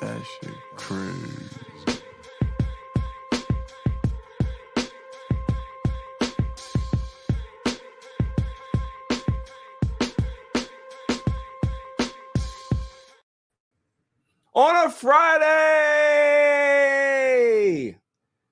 That shit crazy. on a Friday.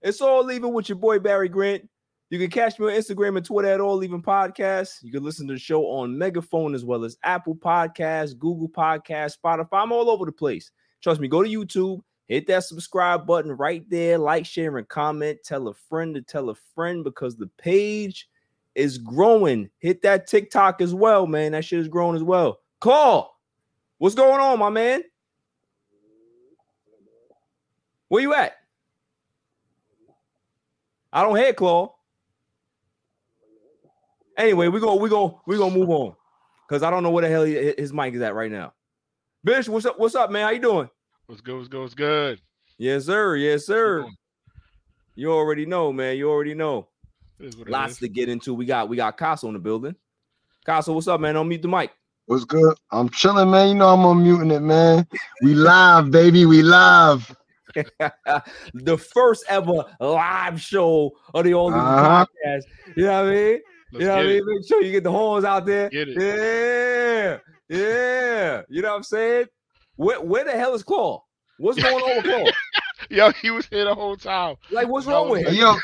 It's all leaving with your boy Barry Grant. You can catch me on Instagram and Twitter at All Even Podcast. You can listen to the show on Megaphone as well as Apple Podcasts, Google Podcasts, Spotify. I'm all over the place. Trust me, go to YouTube, hit that subscribe button right there, like, share, and comment. Tell a friend to tell a friend because the page is growing. Hit that TikTok as well, man. That shit is growing as well. Call. What's going on, my man? Where you at? I don't hear Claw. Anyway, we go, we go, we gonna move on because I don't know where the hell he- his mic is at right now. Bish, what's up? What's up, man? How you doing? What's good? What's good? What's good? Yes, sir. Yes, sir. You already know, man. You already know. It is what it Lots to get into. We got we got Casa in the building. Casa, what's up, man? Don't mute the mic. What's good? I'm chilling, man. You know I'm unmuting it, man. We live, baby. We live. the first ever live show of the All Uh-huh. Podcast. You know what I mean? Let's you know what I mean? it. Make sure you get the horns out there. Get it. Yeah, yeah. You know what I'm saying? Where, where the hell is Claw? What's going on with Claw? Yo, he was here the whole time. Like, what's wrong with him? Yo,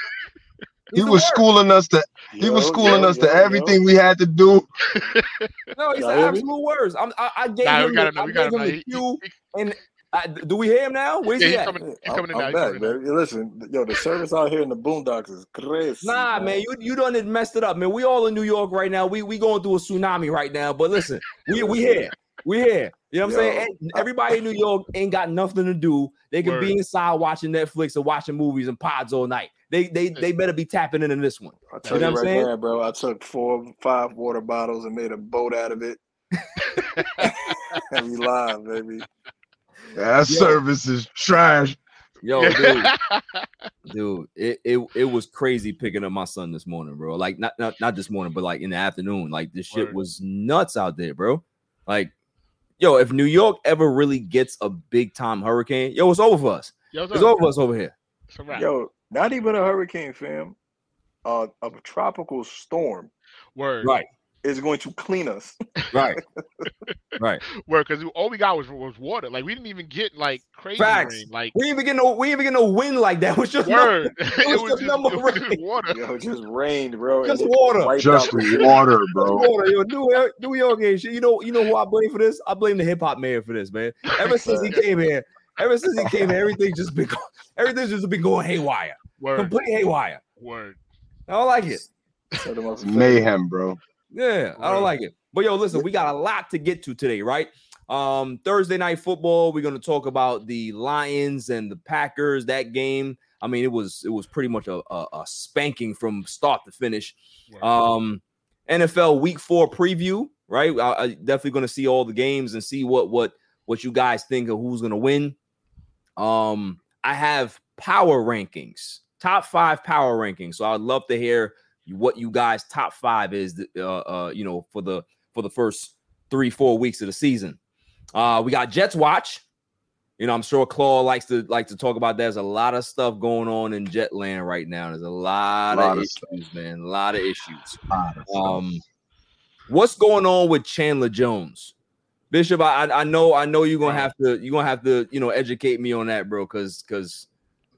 he was worst. schooling us to he was schooling yo, us to yo, everything we had to do. No, he's the absolute worst. I'm, I, I gave Nah, him, we got the, him. I We got gave him. him now. the cue. And I, do we hear him now? Where's Yeah, he he's at? coming. He's I'm, coming in. I'm He's back, coming in now. baby. Listen, yo, the service out here in the boondocks is crazy. Nah, man, you you done it messed it up, man. We all in New York right now. We we going through a tsunami right now. But listen, we we here. We here. You know what I'm Yo, saying? And everybody in New York ain't got nothing to do. They can be inside watching Netflix or watching movies and pods all night. They they they better be tapping into this one. I tell You know you, what I'm right saying? now, bro. I took four, five water bottles and made a boat out of it. and we live, baby. That Yo. service is trash. Yo, dude, dude, it, it it was crazy picking up my son this morning, bro. Like not not not this morning, but like in the afternoon. Like this shit Word. was nuts out there, bro. Like, yo, if New York ever really gets a big time hurricane, yo, it's over for us. Yo, what's It's over for us over here. It's a wrap. Yo, not even a hurricane, fam. Uh, a tropical storm Word. Right, is going to clean us. right, right. Where Because all we got was was water. Like we didn't even get like crazy Facts. rain. Like We ain't even get no we ain't even get no wind like that. It was just no- word. was it was just just, number it was just rain. water. Yo, it just rained, bro. Just water. wiped Just out the- water, bro. Just Water, yo, New York, New York ain't shit. You know, you know who I blame for this? I blame the hip hop man for this, man. Ever since he came here, ever since he came here, everything's just been go- everything's just been going haywire, Word. complete haywire. Word. I don't like it. So the most- Mayhem, bro. Yeah, I don't like it. But yo, listen, we got a lot to get to today, right? Um, Thursday night football. We're gonna talk about the Lions and the Packers. That game. I mean, it was it was pretty much a, a, a spanking from start to finish. Um, NFL Week Four preview, right? I, I definitely going to see all the games and see what what what you guys think of who's going to win. Um, I have power rankings, top five power rankings. So I'd love to hear what you guys' top five is. Uh, uh, you know, for the for the first three four weeks of the season. Uh, we got Jets watch. You know, I'm sure Claw likes to like to talk about. that. There's a lot of stuff going on in Jetland right now. There's a lot, Lot of of issues, man. A lot of issues. Lot of. Um, what's going on with Chandler Jones, Bishop? I I I know I know you're gonna have to you're gonna have to you know educate me on that, bro, because because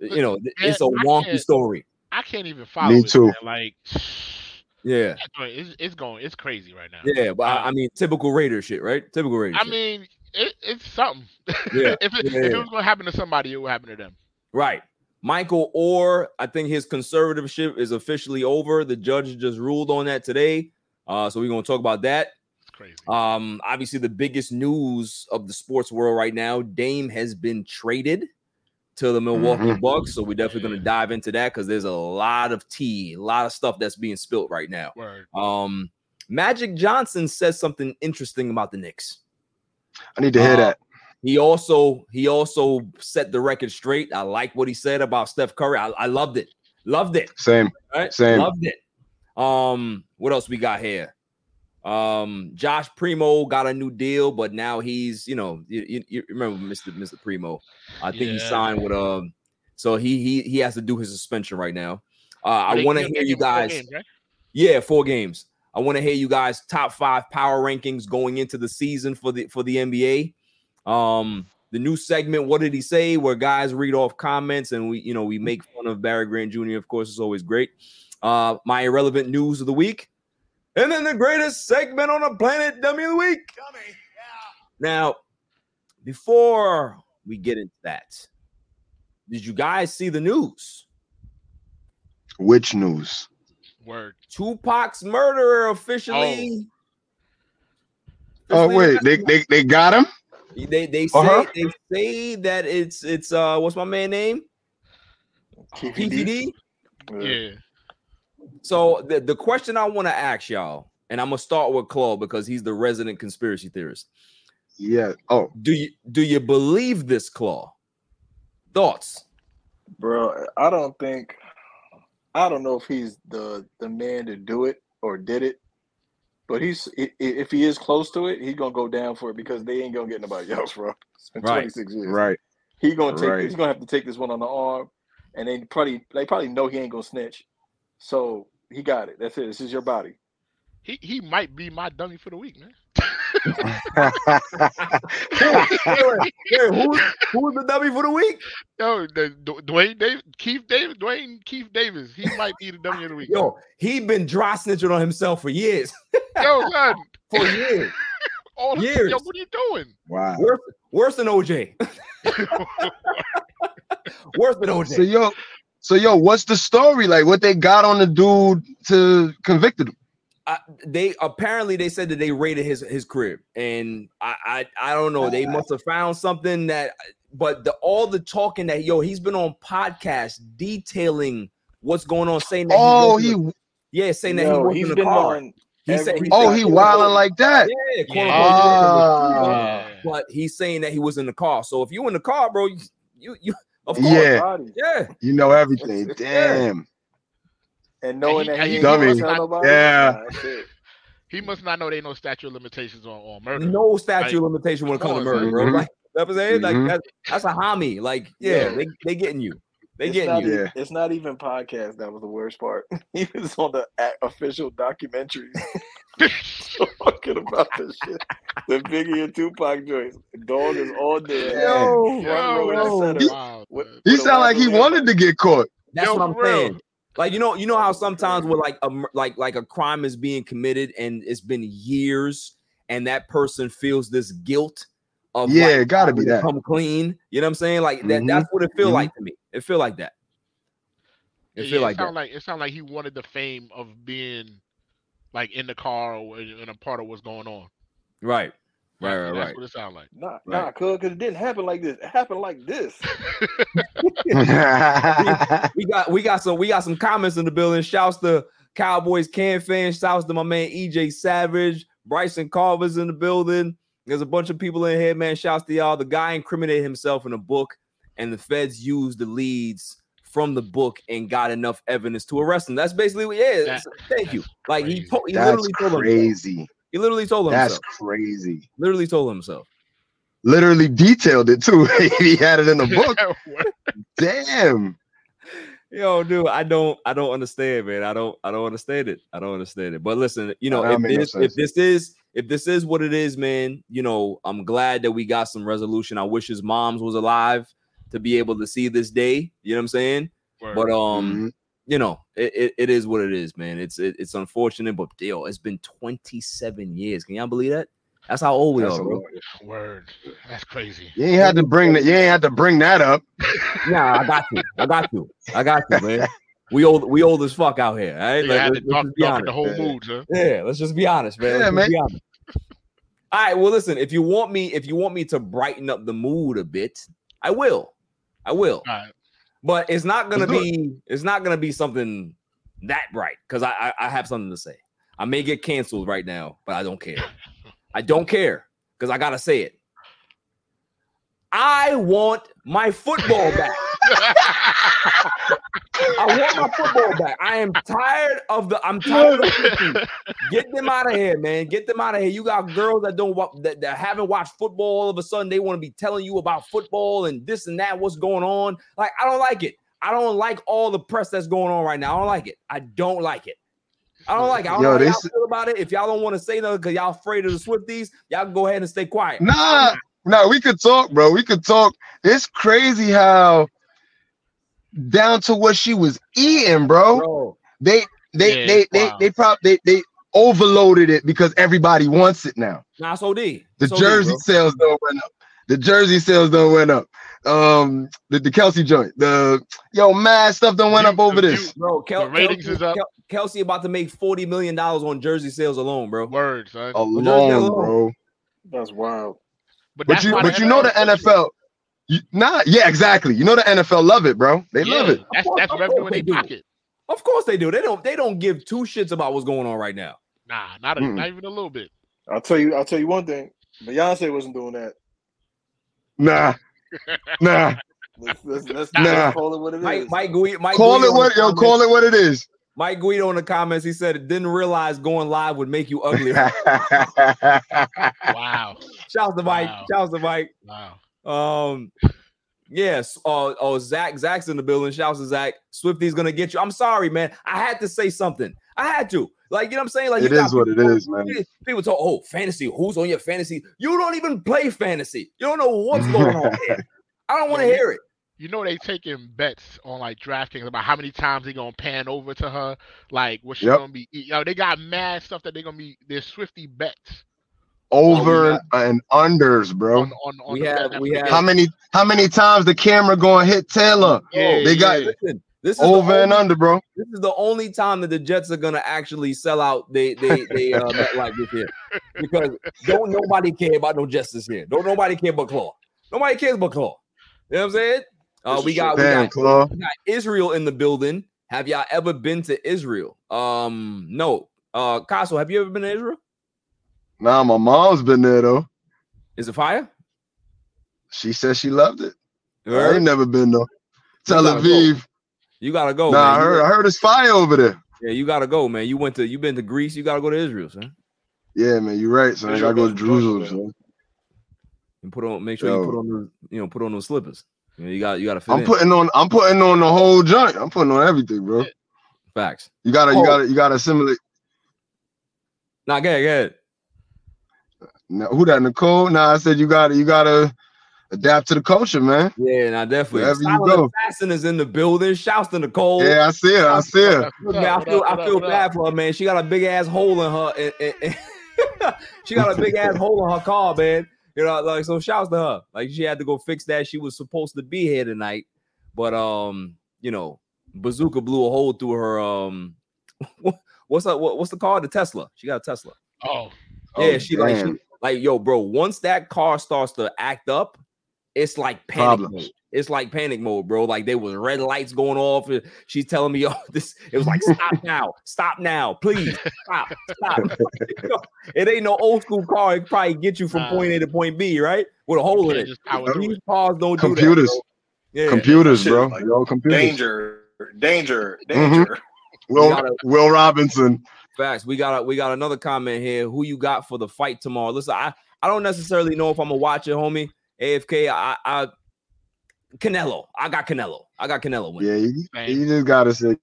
you know it's a wonky story. I can't even follow Me too. man. Like Yeah, is- it's going. It's crazy right now. yeah, but I, Uh, I mean typical Raider shit, right? Typical Raider. I shit. mean, it, it's something. Yeah, if, it, if yeah. it was going to happen to somebody, it would happen to them. Right. Michael Oher, I think his conservatorship is officially over. The judge just ruled on that today. Uh, so we're gonna talk about that. It's crazy. Um, obviously, the biggest news of the sports world right now, Dame has been traded to the Milwaukee Mhm. Bucks. So we're definitely gonna dive into that because there's a lot of tea, a lot of stuff that's being spilt right now. Word. Um, Magic Johnson says something interesting about the Knicks. I need to hear uh, that. He also he also set the record straight. I like what he said about Steph Curry. I, I loved it. Loved it. Same. Right? Same. Loved it. Um, what else we got here? Um, Josh Primo got a new deal, but now he's, you know, you, you, you remember Mr. Mr. Primo. I think he signed with um, so he he he has to do his suspension right now. Uh, I want to hear you guys. games, right? Yeah, four games. I want to hear you guys top five power rankings going into the season for the for the NBA. Um, the new segment, what did he say? Where guys read off comments and we, you know, we make fun of Barry Grant Jr. Of course, it's always great. Uh, my irrelevant news of the week, and then the greatest segment on the planet, dummy of the week. Now, before we get into that, did you guys see the news? Which news? Word. Tupac's murderer officially. Oh officially wait, they they, they got him. They they say Uh-huh. they say that it's it's uh what's my man name? PPD. Yeah. So the, the question I want to ask y'all, and I'm gonna start with Claw because he's the resident conspiracy theorist. Yeah. Oh, Do you do you believe this Claw? Thoughts? Bro, I don't think I don't know if he's the the man to do it or did it, but he's i- i- if he is close to it, he's gonna go down for it because they ain't gonna get nobody else, bro. It's been Right. 26 years. right. He gonna take Right. he's gonna have to take this one on the arm, and they probably they probably know he ain't gonna snitch. So he got it. That's it. This is your body. He he might be my dummy for the week, man. Wait, who's who's the dummy for the week? Yo, the, Du- Duane Davis, Keith Davis, Duane Keith Davis. He might be the dummy of the week. Yo, he been dry snitching on himself for years. Yo, son. For years. All the, Years. Yo, what are you doing? wow. Worse, worse than OJ. Worse than OJ. So yo, so yo, what's the story? Like what they got on the dude to convicted him? uh, they apparently they said that they raided his his crib, and I I, I don't know. They must have found something that, but the all the talking that yo he's been on podcasts detailing what's going on, saying that Oh, he, he wasn't- yeah, saying that he No, wasn't in the been car. on. He said every- oh he wilding like that. yeah, quote Yeah. unquote, Ah. But he's saying that he was in the car. So if you in the car, bro, you you, you of course, Yeah. Yeah. You know everything. Damn. And knowing he- that and he he ain't gonna dummy. tell nobody. Yeah. nah, that's it. He must not know they no statute of limitations on, on murder. No statute of Like, limitation when it comes to murder, bro. man. Like that's what I'm. Like Mhm. that's, that's a homie. Like yeah, Yeah. they they getting you. They It's getting not, you. Yeah. It's not even podcast. That was the worst part. he was on the official documentaries talking about this shit. The Biggie and Tupac joints. Dog is all there. Yo, Front yo, center. wow, What- He With sound like he rivalry. wanted to get caught. That's Yo, what I'm for saying. Like you know, you know how sometimes with like a like like a crime is being committed and it's been years, and that person feels this guilt of Yeah, like, gotta be that. come clean. You know what I'm saying? Like that. Mhm, That's what it feel mhm. like to me. It feel like that. It Yeah, feel it like that. sound like it sound like he wanted the fame of being like in the car or in in a part of what's going on. Right. Right. Right. That's Right. what it sound like. Nah, Right. nah, cuz, because it didn't happen like this. It happened like this. we got we got some we got some comments in the building. Shouts to Cowboys can fans. Shouts to my man EJ Savage, Bryson Carver's in the building. There's a bunch of people in here, man. Shouts to y'all. The guy incriminated himself in a book, and the feds used the leads from the book and got enough evidence to arrest him. That's basically what. Yeah. That- thank you. Like he crazy. told, he That's literally told himself. crazy. He literally told him. That's crazy. Literally told himself. Literally detailed it too. he had it in the book. Damn. Yo, dude, I don't, I don't understand, man. I don't, I don't understand it. I don't understand it. But listen, you know, if make no if this is, if this is what it is, man, you know, I'm glad that we got some resolution. I wish his mom's was alive to be able to see this day. You know what I'm saying? Word. But um, Mhm. you know, it, it, it is what it is, man. It's it, it's unfortunate, but deal. it's been 27 years. Can y'all believe that? That's how old we That's are, bro. lot. Word. That's crazy. You ain't had to bring that. You ain't had to bring that up. Nah, I got you. I got you. I got you, man. We old, we old as fuck out here. All right, You Like, had let's- let's dark, be honest. the whole Yeah. mood, huh? Yeah, let's just be honest, man. Yeah, man. be honest. All right. Well, listen. If you want me, if you want me to brighten up the mood a bit, I will. I will. Right. But it's not gonna Let's be. It's not gonna be something that bright because I, I I have something to say. I may get canceled right now, but I don't care. I don't care because I gotta say it. I want my football back. I want my football back. I am tired of the. I'm tired of the Get them out of here, man. Get them out of here. You got girls that don't wa- that, that haven't watched football. All of a sudden, they want to be telling you about football and this and that. What's going on? Like, I don't like it. I don't like all the press that's going on right now. I don't like it. I don't like it. I don't like it. I don't Yo, know how they y'all feel about it. If y'all don't want to say nothing because y'all afraid of the Swifties, y'all can go ahead and stay quiet. Nah, nah, we could talk, bro. We could talk. It's crazy how down to what she was eating, bro. Bro, They they Yeah, they they wow. they probably they, they overloaded it because everybody wants it now. nah, so D. The So jersey bro. sales don't went up. The jersey sales don't went up. Um, the, the Kelce joint, the yo, mad stuff don't went up over this. Bro, Kel- The ratings Kelce, is up. Kel- Kelce about to make forty million dollars on jersey sales alone, bro. Word, son. Alone, alone. bro. That's wild. But, But that's you, why but you know the push it. NFL. You, nah, yeah, exactly. You know the NFL love it, bro. They love it. That's course- that's of revenue in they their do. pocket. Of course they do. They don't. They don't give two shits about what's going on right now. Nah, not a, not even a little bit. I'll tell you. I'll tell you one thing. Beyonce wasn't doing that. Nah, nah. Let's, let's, let's, Nah. call it what it is. Mike, Mike, Gui- Mike Call Guido it in what the yo. Call comments- it what it is. Mike Guido in the comments. He said, "Didn't realize going live would make you ugly." Wow, Shouts to Mike. Wow. Shouts to Mike. wow. Um, yes. Uh, oh, Zach. Zach's in the building. Shouts to Zach. Swifty's gonna get you. I'm sorry, man. I had to say something. I had to. Like, you know what I'm saying? Like, It you got what it people- is, man. People talk, oh, fantasy. Who's on your fantasy? You don't even play fantasy. You don't know what's going on here. I don't want to hear it. You know they taking bets on like DraftKings about how many times they gonna pan over to her, like what she Yep. gonna be. You know, they got mad stuff that they gonna be. There's Swifty bets Over and unders, bro. on on, on We the have- we have- How many how many times the camera going to hit Taylor? Yeah, They got- yeah. Listen, this is the Over and under, bro. This is the only time that the Jets are gonna actually sell out they they they uh bet like this here because don't nobody care about no justice here. Don't nobody care about Claw. Nobody cares about Claw. You know what I'm saying? Uh, we is got, we got Claw. we got Israel in the building. Have y'all ever been to Israel? Um, no. Uh, Castle, have you ever been to Israel? Nah, my mom's been there though. Is it fire? She said she loved it. I ain't never been though. Tel gotta go. Aviv. You gotta go. nah, I man. You heard I heard it's fire over there. yeah, you gotta go, man. You went to you been to Greece. You gotta go to Israel, son. Yeah, man, you're right. So I gotta go to Jerusalem. son. And put on, make sure you put on the, you know, put on those slippers. You, know, you got, you got to fit I'm in. putting on I'm putting on the whole joint. I'm putting on everything, bro. Facts. You gotta Oh. you gotta you gotta assimilate. Nah, go ahead, go ahead. Now, who that Nicole? Nah, I said you gotta you gotta adapt to the culture, man. Yeah, nah, definitely. Wherever you go. Assassin is in the building. Shouts to Nicole. Yeah, I see it. I see it. That's Look, what's man, I feel, I feel bad for her, man. She got a big ass hole in her. and- and- and- she got a big ass hole in her car, man. You know, like so. Shouts to her. Like she had to go fix that. She was supposed to be here tonight, but um, you know, Bazooka blew a hole through her. Um, what's up? What, what's the car? The Tesla. She got a Tesla. Oh, Yeah, Oh, she like she damn. Like yo, bro. Once that car starts to act up, it's like panic Problems. mode. It's like panic mode, bro. Like there was red lights going off. and She's telling me, yo, this. It was like, stop now, stop now, please, stop, stop. it ain't no old school car. It probably get you from Nah. point A to point B, right? With a hole in it. just power through These it. cars don't do Computers. that. bro. Yeah, Computers, bro. like Yo, computers. Danger, danger, Mhm. danger. Will, gotta- Will Robinson. Facts. We got a, we got another comment here. Who you got for the fight tomorrow? Listen, I I don't necessarily know if I'm gonna watch it, homie. AFK. I I Canelo. I got Canelo. I got Canelo winning. Yeah, you, you just gotta say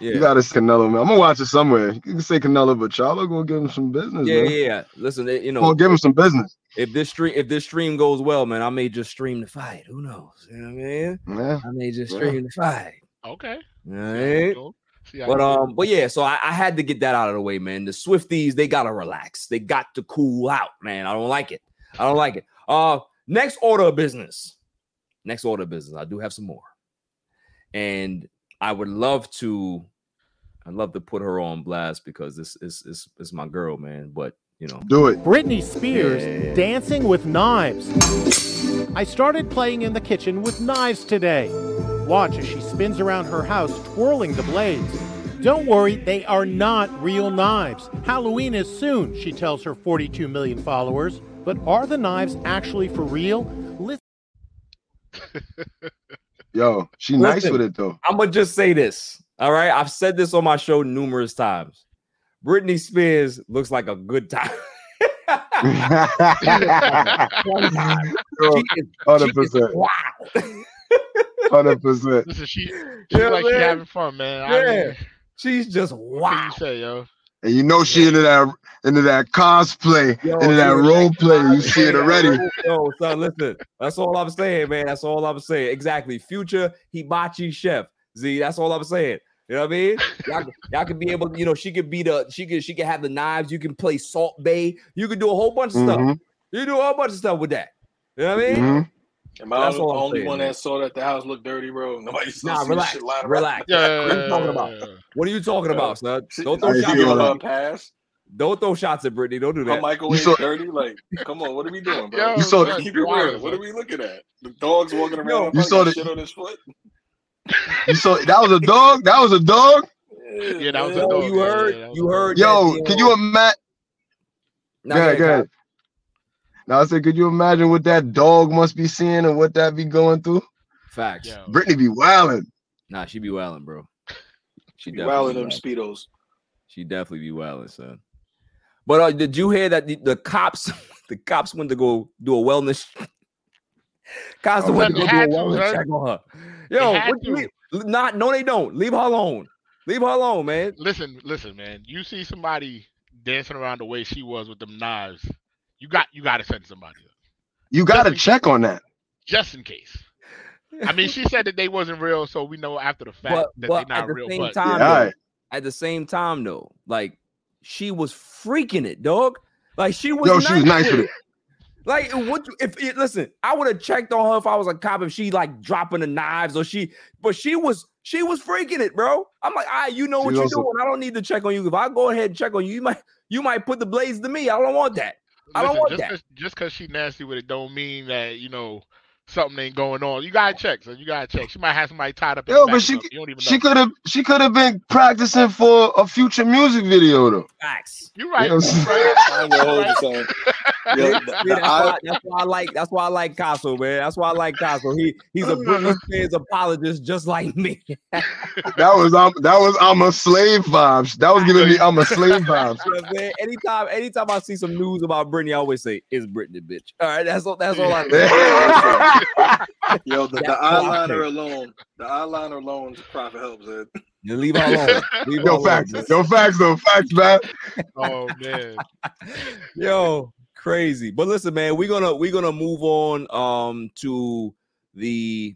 Yeah. you gotta say Canelo, man. I'm gonna watch it somewhere. You can say Canelo, but y'all gonna give him some business, yeah, man. yeah, yeah. Listen, you know, Gonna give him some business. if this stream if this stream goes well, man, I may just stream the fight. Who knows? You know what I mean? Yeah. I may just Yeah. stream the fight. Okay. All See how right. It. See But um, but yeah, so I, I had to get that out of the way, man. The Swifties, they gotta relax. They got to cool out, man. I don't like it. I don't like it. Uh, next order of business. Next order of business. I do have some more, and I would love to. I'd love to put her on blast because this is is is my girl, man. But you know, Do it. Britney Spears Yeah. dancing with knives. I started playing in the kitchen with knives today. Watch as she spins around her house twirling the blades. Don't worry, they are not real knives. Halloween is soon, she tells her 42 million followers. But are the knives actually for real? Listen Yo, she nice with it though. I'm gonna just say this. All right, I've said this on my show numerous times. Britney Spears looks like a good time. Yo, She is- Hundred she is percent, wow. Hundred percent. Listen, she, she Yeah, like she having fun, man. I mean, She's just what wow. you say, yo? And you know she into that into that cosplay, Yo, into that dude, role play. You see it already. Yo, son, listen. That's all I'm saying, man. That's all I'm saying. Exactly. Future hibachi chef. Z, that's all I'm saying. You know what I mean? Y'all, y'all could be able, you know, she could be the she could she could have the knives. You can play Salt Bae. You could do a whole bunch of stuff. Mhm, You do a whole bunch of stuff with that. You know what I mean? mhm. Am I That's the only saying, one man. that saw that the house looked dirty, bro? Nobody saw Nah, see relax, shit lying relax. Yeah, What are you talking about? What are you talking Yeah. about, son? Don't throw she shots. giving At her pass. Don't throw shots at Britney. Don't do Her that. microwave saw- dirty. Like, come on, what are we doing, bro? Yo, You saw- that's Keep it real. What are we looking at? The dog's walking around. Yo, Yo, you saw the- shit on his foot. You saw that was a dog. That was a dog. Yeah, that was a dog. you heard? yeah, that you heard? Yo, can you imagine? Nah, Go go ahead, go ahead, ahead. Now I said, could you imagine what that dog must be seeing and what that be going through? Facts. Yo. Britney be wilding. Nah, she be wilding, bro. She Be definitely wilding be them wildin'. speedos. She definitely be wilding, son. But uh, did you hear that the, the cops, the cops went to go do a wellness? Cops Oh, went to go do a had to, wellness check on her. Yo, had what you to. leave- not no, they don't. Leave her alone. Leave her alone, man. Listen, listen, man. You see somebody dancing around the way she was with them knives. You got you got to send somebody up, You got to Definitely. check on that. just in case. I mean, she said that they wasn't real, so we know after the fact But that but they're at not the real. same But time, All though, right. at the same time though, like she was freaking it, dog. Like she was. Yo, she was nice with it. Like what? If it, listen, I would have checked on her if I was a cop. If she like dropping the knives or she, but she was she was freaking it, bro. I'm like, ah, you know what you're doing. I don't need to check on you. If I go ahead and check on you, you might you might put the blades to me. I don't want that. I don't want just that. 'cause- just because she nasty with it, don't mean that you know something ain't going on. You gotta check, so you gotta check. She might have somebody tied up. in Yo, the but she you don't even know. she could have she could have been practicing for a future music video though. Facts. You right. You know what I'm right. Gonna hold you. Yo, the- the that's, why, that's why I like that's why I like Casso, man. That's why I like Casso. He he's a Britney Spears apologist just like me. That was um, that was I'm a slave vibes. That was giving me I'm a slave vibes. You know what Anytime, anytime I see some news about Britney, I always say, "It's Britney, bitch." All right, that's all. That's all I. Yo, the, the That's all I eyeliner alone, the eyeliner alone, profit helps it. You leave her alone. Leave her Yo, alone, facts. man. Facts though. Facts, man. Oh man. Yo, crazy. But listen, man, we're gonna we're gonna move on um to the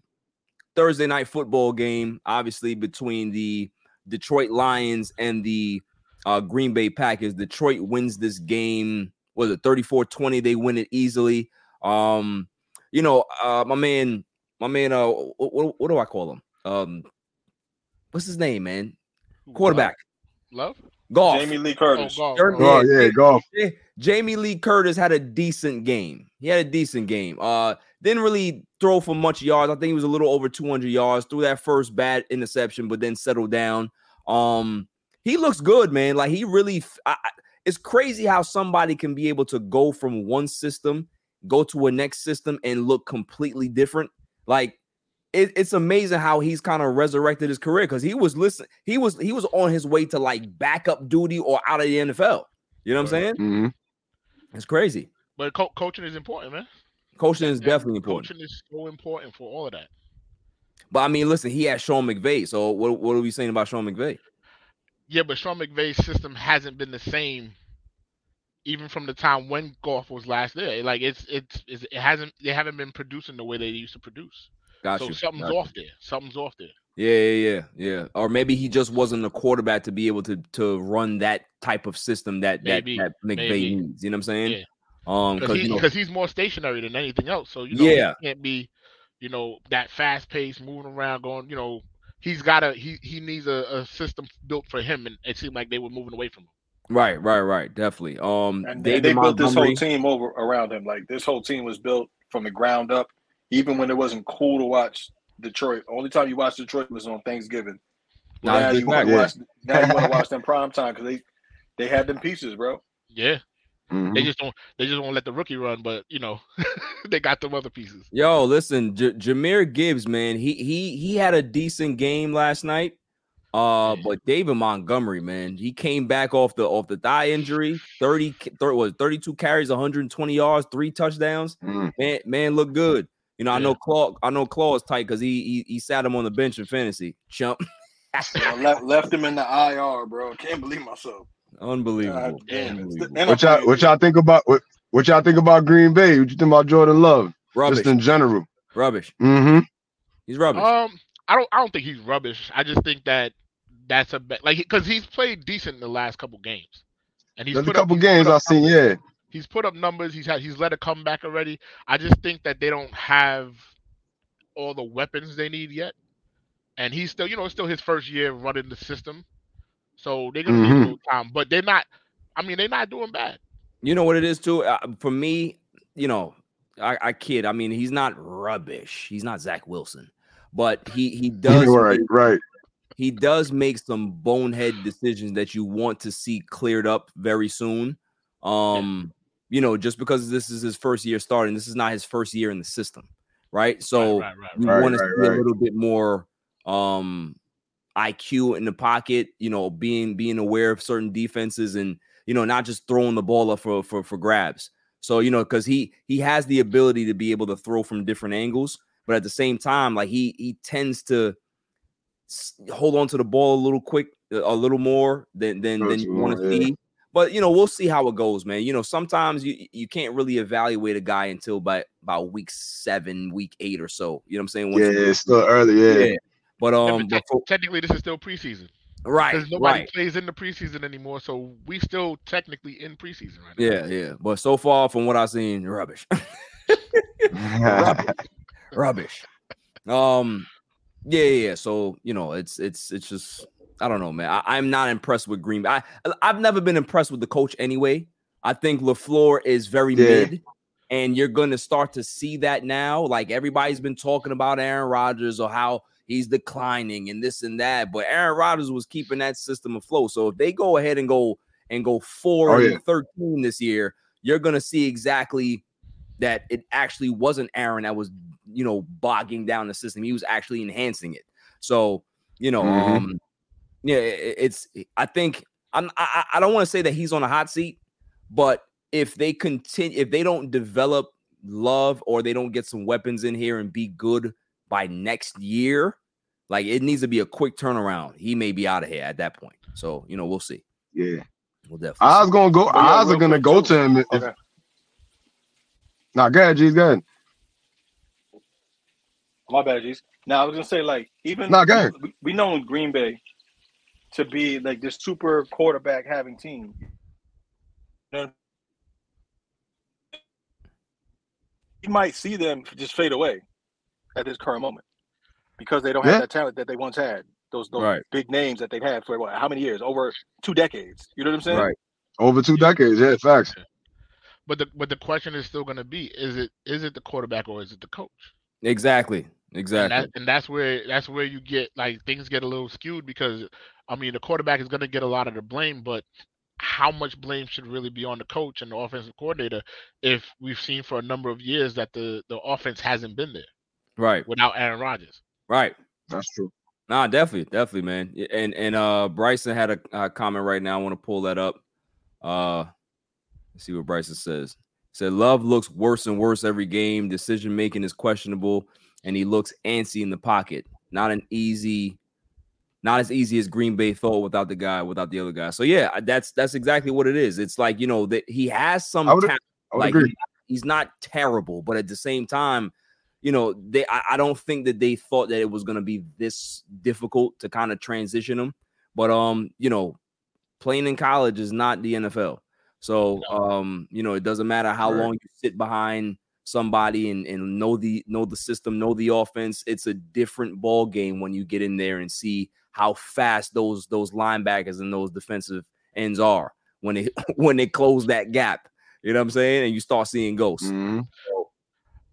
Thursday night football game, obviously between the Detroit Lions and the uh, Green Bay Packers. Detroit wins this game. Was it 34-20? They win it easily. Um, you know, uh, my man, my man, uh, what, what do I call him? Um, what's his name, man? Quarterback, Love. Goff. Jamie Lee Oh, Curtis. Goff, Jordan- Goff. Oh yeah, Goff. Jamie Lee Curtis had a decent game. He had a decent game. Uh, didn't really throw for much yards. I think he was a little over 200 yards. Threw that first bad interception, but then settled down. Um, he looks good, man. Like he really. f- I, I- it's crazy how somebody can be able to go from one system, go to a next system, and look completely different. Like it, it's amazing how he's kind of resurrected his career because he was listen. He was he was on his way to like backup duty or out of the NFL. You know what I'm saying? Mhm. It's crazy. But co- coaching is important, man. Coaching is Yeah, definitely important. Coaching is so important for all of that. But I mean, listen, he had Sean McVay. So what, what are we saying about Sean McVay? Yeah, but Sean McVay's system hasn't been the same, even from the time when Goff was last there. Like it's it's, it's it hasn't they haven't been producing the way they used to produce. So something's off there. Something's off there. Yeah, yeah, yeah, yeah. Or maybe he just wasn't a quarterback to be able to to run that type of system that Maybe, that that needs. You know what I'm saying? Yeah. Um, because he, you know, he's more stationary than anything else. So you know, Yeah. he can't be, you know, that fast paced, moving around, going. You know, he's got a he he needs a, a system built for him, and it seemed like they were moving away from him. Right, right, right, definitely. Um, And they, they built this whole team over around him. Like this whole team was built from the ground up. Even when it wasn't cool to watch Detroit, only time you watched Detroit was on Thanksgiving. Nah, now you want to watch. Now you want to watch them prime time because they they had them pieces, bro. Yeah, Mhm. They just don't they just won't let the rookie run, but you know, they got them other pieces. Yo, listen, J- Jahmyr Gibbs, man, he he he had a decent game last night. Uh, but David Montgomery, man, he came back off the off the thigh injury. 30, ca- thir- was 32 carries, 120 yards, three touchdowns. Mm. Man, man, look good. You know, I know Yeah. Claw, I know Claw is tight because he, he he sat him on the bench in fantasy. Chump, left, left him in the IR, bro. Can't believe myself. unbelievable. God damn. Unbelievable. What y'all what y'all think about what what y'all think about Green Bay? What you think about Jordan Love? Rubbish, Just in general. rubbish. Mm-hmm. He's rubbish. Um, I don't I don't think he's rubbish. I just think that that's a be- like because he's played decent in the last couple games, and he's There's a put up- couple he's games I've seen, numbers. yeah. He's put up numbers. He's had he's led a comeback already. I just think that they don't have all the weapons they need yet, and he's still you know it's still his first year running the system, so they're gonna need a Mhm. little time. But they're not. I mean, they're not doing bad. You know what it is too. Uh, for me, you know, I, I kid. I mean, he's not rubbish. He's not Zach Wilson, but he he does right, make- right. he does make some bonehead decisions that you want to see cleared up very soon. Um, you know, just because this is his first year starting, this is not his first year in the system, right? So right, right, right. you Right, want to right, see a little bit more um IQ in the pocket, you know, being being aware of certain defenses and you know, not just throwing the ball up for for, for grabs. So, you know, because he he has the ability to be able to throw from different angles, but at the same time, like he he tends to hold on to the ball a little quick, a little more than than, than you want to yeah. see. But you know, we'll see how it goes, man. You know, sometimes you you can't really evaluate a guy until by about week seven, week eight or so. You know what I'm saying? Once Yeah, you- it's still early, yeah. yeah. But um, but but te- for- technically, this is still preseason right, because nobody right, plays in the preseason anymore. So we still technically in preseason right now. yeah, yeah. But so far, from what I've seen, rubbish, rubbish. Um, yeah, yeah. yeah. So you know, it's it's it's just I don't know, man. I, I'm not impressed with Green I I've never been impressed with the coach anyway. I think LaFleur is very Yeah. mid, and you're going to start to see that now. Like everybody's been talking about Aaron Rodgers or how he's declining and this and that, but Aaron Rodgers was keeping that system afloat. So if they go ahead and go and go four Oh, and yeah. thirteen this year, you're going to see exactly that it actually wasn't Aaron that was you know bogging down the system. He was actually enhancing it. So you know, Mhm. um, yeah, it- it's. I think I'm. I, I I don't want to say that he's on a hot seat, but if they continue, if they don't develop love or they don't get some weapons in here and be good by next year, like it needs to be a quick turnaround. He may be out of here at that point. So you know, we'll see. yeah. We'll definitely. I was gonna go. But yeah, I was gonna go to him. If, Okay. Nah, go ahead, G's. Go ahead. My bad, G's. Now I was gonna say, like, even Nah, go ahead. we, we know in Green Bay to be like this super quarterback having team. You know, you might see them just fade away at this current moment because they don't have that talent that they once had. Those those Right. big names that they've had for what? How many years? Over two decades. You know what I'm saying? right. Over two decades. Yeah, facts. But the but the question is still going to be: Is it is it the quarterback or is it the coach? Exactly. And, Exactly. that, and that's where that's where you get like things get a little skewed because I mean the quarterback is going to get a lot of the blame, but how much blame should really be on the coach and the offensive coordinator if we've seen for a number of years that the the offense hasn't been there right. without Aaron Rodgers? Right. That's true. Nah, definitely, definitely, man. And and uh Bryson had a, uh comment right now. I want to pull that up. Uh let's see what Bryson says. He said love looks worse and worse every game. Decision making is questionable, and he looks antsy in the pocket. Not an easy, not as easy as Green Bay thought without the guy, without the other guy. So yeah, that's that's exactly what it is. It's like you know that he has some I would- talent I would like agree. he's not- he's not terrible, but at the same time, you know, they I, I don't think that they thought that it was gonna be this difficult to kind of transition him. But um, you know, playing in college is not the NFL. So um, you know, it doesn't matter how Right. long you sit behind somebody and, and know the know the system, know the offense. It's a different ball game when you get in there and see how fast those those linebackers and those defensive ends are when they when they close that gap. You know what I'm saying? And you start seeing ghosts. Mhm.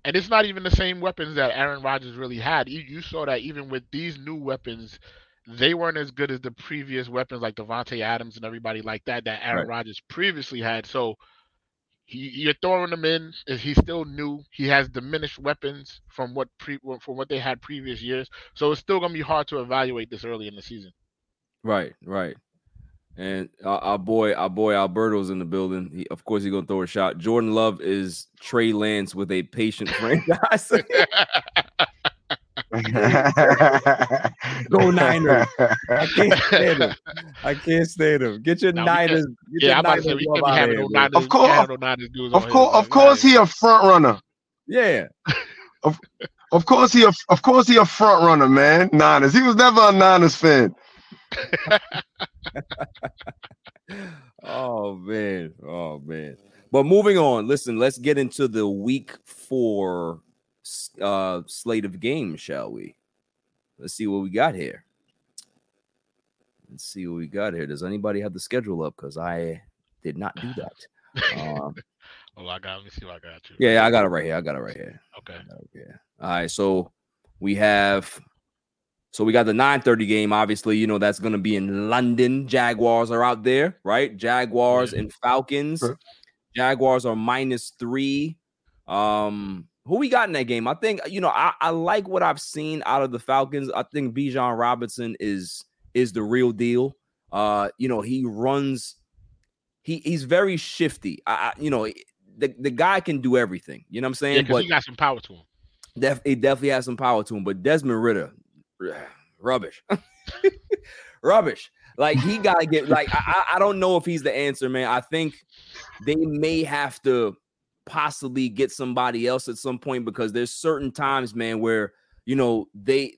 And it's not even the same weapons that Aaron Rodgers really had. You, you saw that even with these new weapons, they weren't as good as the previous weapons like Davante Adams and everybody like that that Aaron Right. Rodgers previously had. So he you're throwing him in. is He's still new. He has diminished weapons from what pre from what they had previous years. So it's still gonna be hard to evaluate this early in the season. Right, right. And our, our boy, our boy Alberto's in the building. He, of course, he's gonna throw a shot. Jordan Love is Trey Lance with a patient franchise. Go Niners! I can't stand him. I can't stand him. Get your Now, we Niners. Get yeah, your I'm about to say we love can't be out having here, no. Niners. Of course- have no Niners dudes of course, of course, he a front runner. Yeah, Of of course, he a, of course he a front runner, man. Niners. He was never a Niners fan. oh man, oh man. But moving on, listen, let's get into the week four s- uh slate of games, shall we? Let's see what we got here. Let's see what we got here. Does anybody have the schedule up? Because I did not do that. Um, oh, I got. Let me see what I got you. yeah, yeah, I got it right here. I got it right here. Okay. Okay. All right. So we have so we got the 9:30 game. Obviously, you know that's gonna be in London. Jaguars are out there, right? Jaguars Yeah. and Falcons. Sure. Jaguars are minus three. Um, who we got in that game? I think you know, I, I like what I've seen out of the Falcons. I think Bijan Robinson is is the real deal. Uh, you know, he runs, he he's very shifty. I, I you know, the, the guy can do everything. You know what I'm saying? Yeah, because he got some power to him. Def, he definitely has some power to him, but Desmond Ridder, rubbish, rubbish. Like he gotta get like I I don't know if he's the answer, man. I think they may have to possibly get somebody else at some point because there's certain times, man, where you know they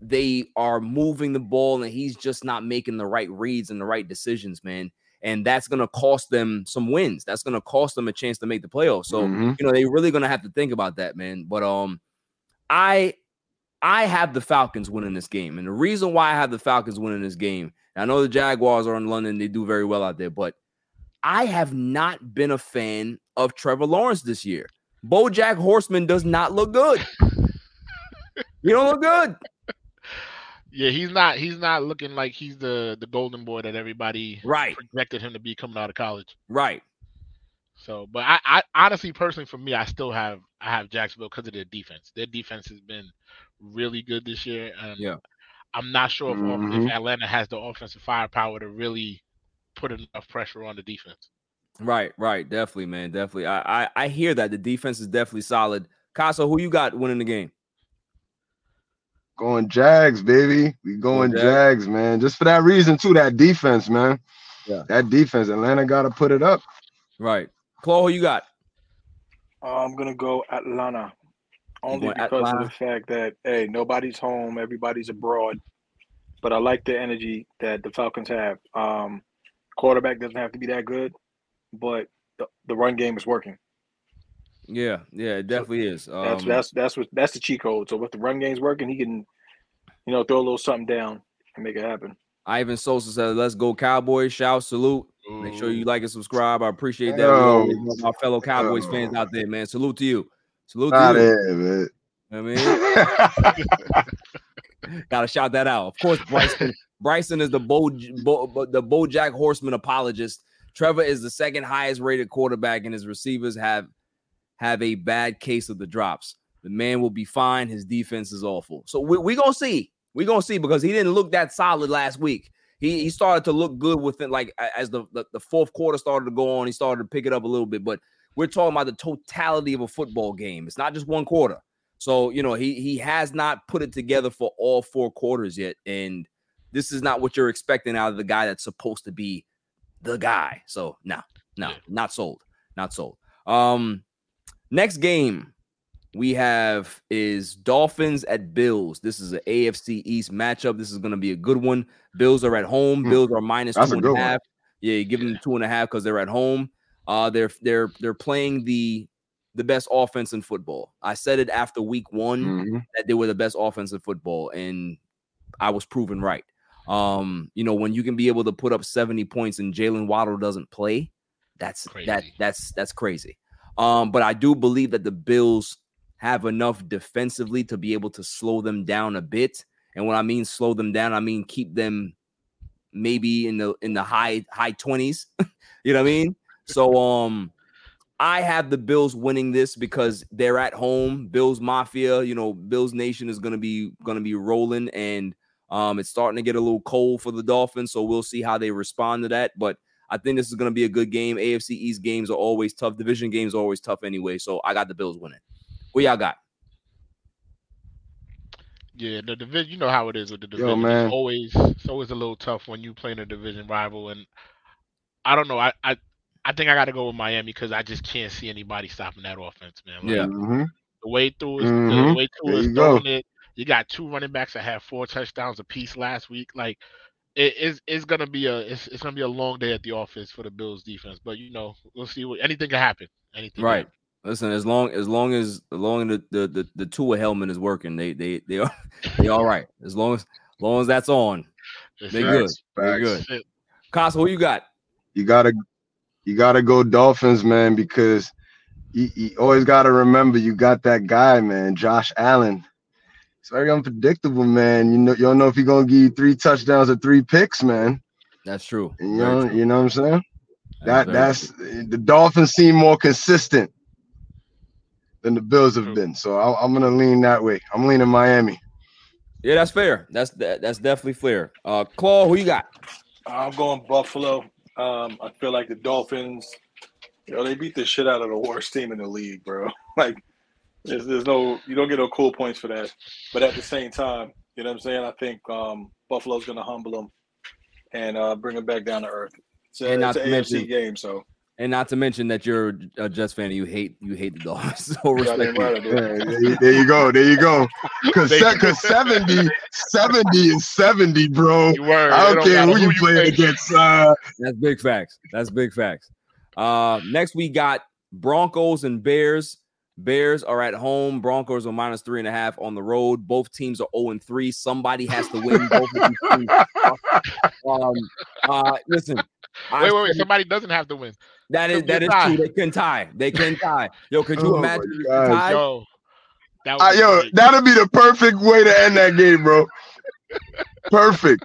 they are moving the ball and he's just not making the right reads and the right decisions, man. And that's gonna cost them some wins. That's gonna cost them a chance to make the playoffs. So Mhm. you know they really gonna have to think about that, man. But um, I I have the Falcons winning this game, and the reason why I have the Falcons winning this game, I know the Jaguars are in London; they do very well out there, but I have not been a fan of Trevor Lawrence this year. BoJack Horseman does not look good. you don't look good. Yeah, he's not. He's not looking like he's the the golden boy that everybody Right, projected him to be coming out of college. right. So, but I, I honestly, personally, for me, I still have I have Jacksonville because of their defense. Their defense has been really good this year, and Yeah. I'm not sure if, off- Mhm. if Atlanta has the offensive firepower to really put enough pressure on the defense. Right, right, definitely, man, definitely. I, I, I hear that the defense is definitely solid. Casa, who you got winning the game? Going Jags, baby. We going Jags. Jags, man. Just for that reason, too. That defense, man. Yeah. That defense. Atlanta got to put it up. Right, Chloe, who you got? I'm gonna go Atlanta, only going because Atlanta? of the fact that hey, nobody's home, everybody's abroad. But I like the energy that the Falcons have. Um, quarterback doesn't have to be that good, but the, the run game is working. Yeah, yeah, it definitely is. That's Um, that's that's what that's the cheat code. So if the run game's working, he can, you know, throw a little something down and make it happen. Ivan Sosa said, "Let's go Cowboys!" Shout, salute. Make sure you like and subscribe. I appreciate that. We Yo. always love our fellow Cowboys fans out there, man. Salute to you. Salute to Out you. there, man. I mean, gotta shout that out. Of course, Bryson. Bryson is the Bo, Bo, the BoJack Horseman apologist. Trevor is the second highest rated quarterback, and his receivers have have a bad case of the drops. The man will be fine. His defense is awful. So we we gonna see. We're gonna see because he didn't look that solid last week. He he started to look good within like as the, the the fourth quarter started to go on. He started to pick it up a little bit, but we're talking about the totality of a football game. It's not just one quarter. So you know he he has not put it together for all four quarters yet, and this is not what you're expecting out of the guy that's supposed to be the guy. So no, no, not sold, not sold. Um, next game we have is Dolphins at Bills. This is an AFC East matchup. This is going to be a good one. Bills are at home. Hmm. Bills are minus That's two and good a one. Yeah, you give them two and a half because they're at home. Uh, they're they're they're playing the the best offense in football. I said it after week one Mhm. that they were the best offense in football, and I was proven right. Um, you know, when you can be able to put up 70 points and Jaylen Waddle doesn't play, that's that Crazy. that's that's crazy. Um, but I do believe that the Bills have enough defensively to be able to slow them down a bit. And when I mean slow them down, I mean keep them maybe in the in the high high 20s. you know what I mean? So um I have the Bills winning this because they're at home. Bills Mafia, you know, Bills Nation is gonna be gonna be rolling, and um, it's starting to get a little cold for the Dolphins. So we'll see how they respond to that. But I think this is gonna be a good game. AFC East games are always tough. Division games are always tough anyway. So I got the Bills winning. What y'all got? Yeah, the division. You know how it is with the Yo, division. man. It's always it's always a little tough when you playing a division rival, and I don't know. I I, I think I got to go with Miami because I just can't see anybody stopping that offense, man. Like, Yeah. Mhm. the way through is Mhm. the way through is you go. throwing it. You got two running backs that had four touchdowns apiece last week. Like it is it's gonna be a it's, it's gonna be a long day at the office for the Bills defense. But you know we'll see what anything can happen. Anything can Right. happen. Listen, as long as long as as long as the the the, the Tua helmet is working, they they they are they all right. As long as as long as that's on, they good. They facts. good. It's it. Casa, who you got? You gotta you gotta go Dolphins, man, because you, you always gotta remember you got that guy, man, Josh Allen. It's very unpredictable, man. You know, you don't know if he's gonna give you three touchdowns or three picks, man. That's true. You know, true. you know what I'm saying? That very that's the Dolphins seem more consistent than the Bills have True. been. So I, I'm gonna lean that way. I'm leaning Miami. yeah, that's fair. That's that, that's definitely fair. Uh, Claw, who you got? I'm going Buffalo. Um, I feel like the Dolphins, you know, they beat the shit out of the worst team in the league, bro. Like, there's, there's no, you don't get no cool points for that. But at the same time, you know what I'm saying? I think um, Buffalo's going to humble them and uh, bring them back down to earth. It's, a, And not it's to an AFC mention- game, so And not to mention that you're a Jets fan you hate you hate the Dolphins. So respect. goddamn right I you. do. Yeah, there, you, there you go. There you go. Because They- 70, 70 is 70, bro. You were. I It don't care matter who you play play. against. Uh, That's big facts. That's big facts. Uh, next we got Broncos and Bears. Bears are at home. Broncos are minus three and a half on the road. Both teams are 0 and 3. Somebody has to win. Both of these teams. Um, uh, listen. I Wait, wait, wait. said Somebody doesn't have to win. That is Could be a that is tie. true. They can tie. They can tie. Yo, could you Oh imagine if they God. Yo, that uh, was yo, great. that'll be the perfect way to end that game, bro. Perfect.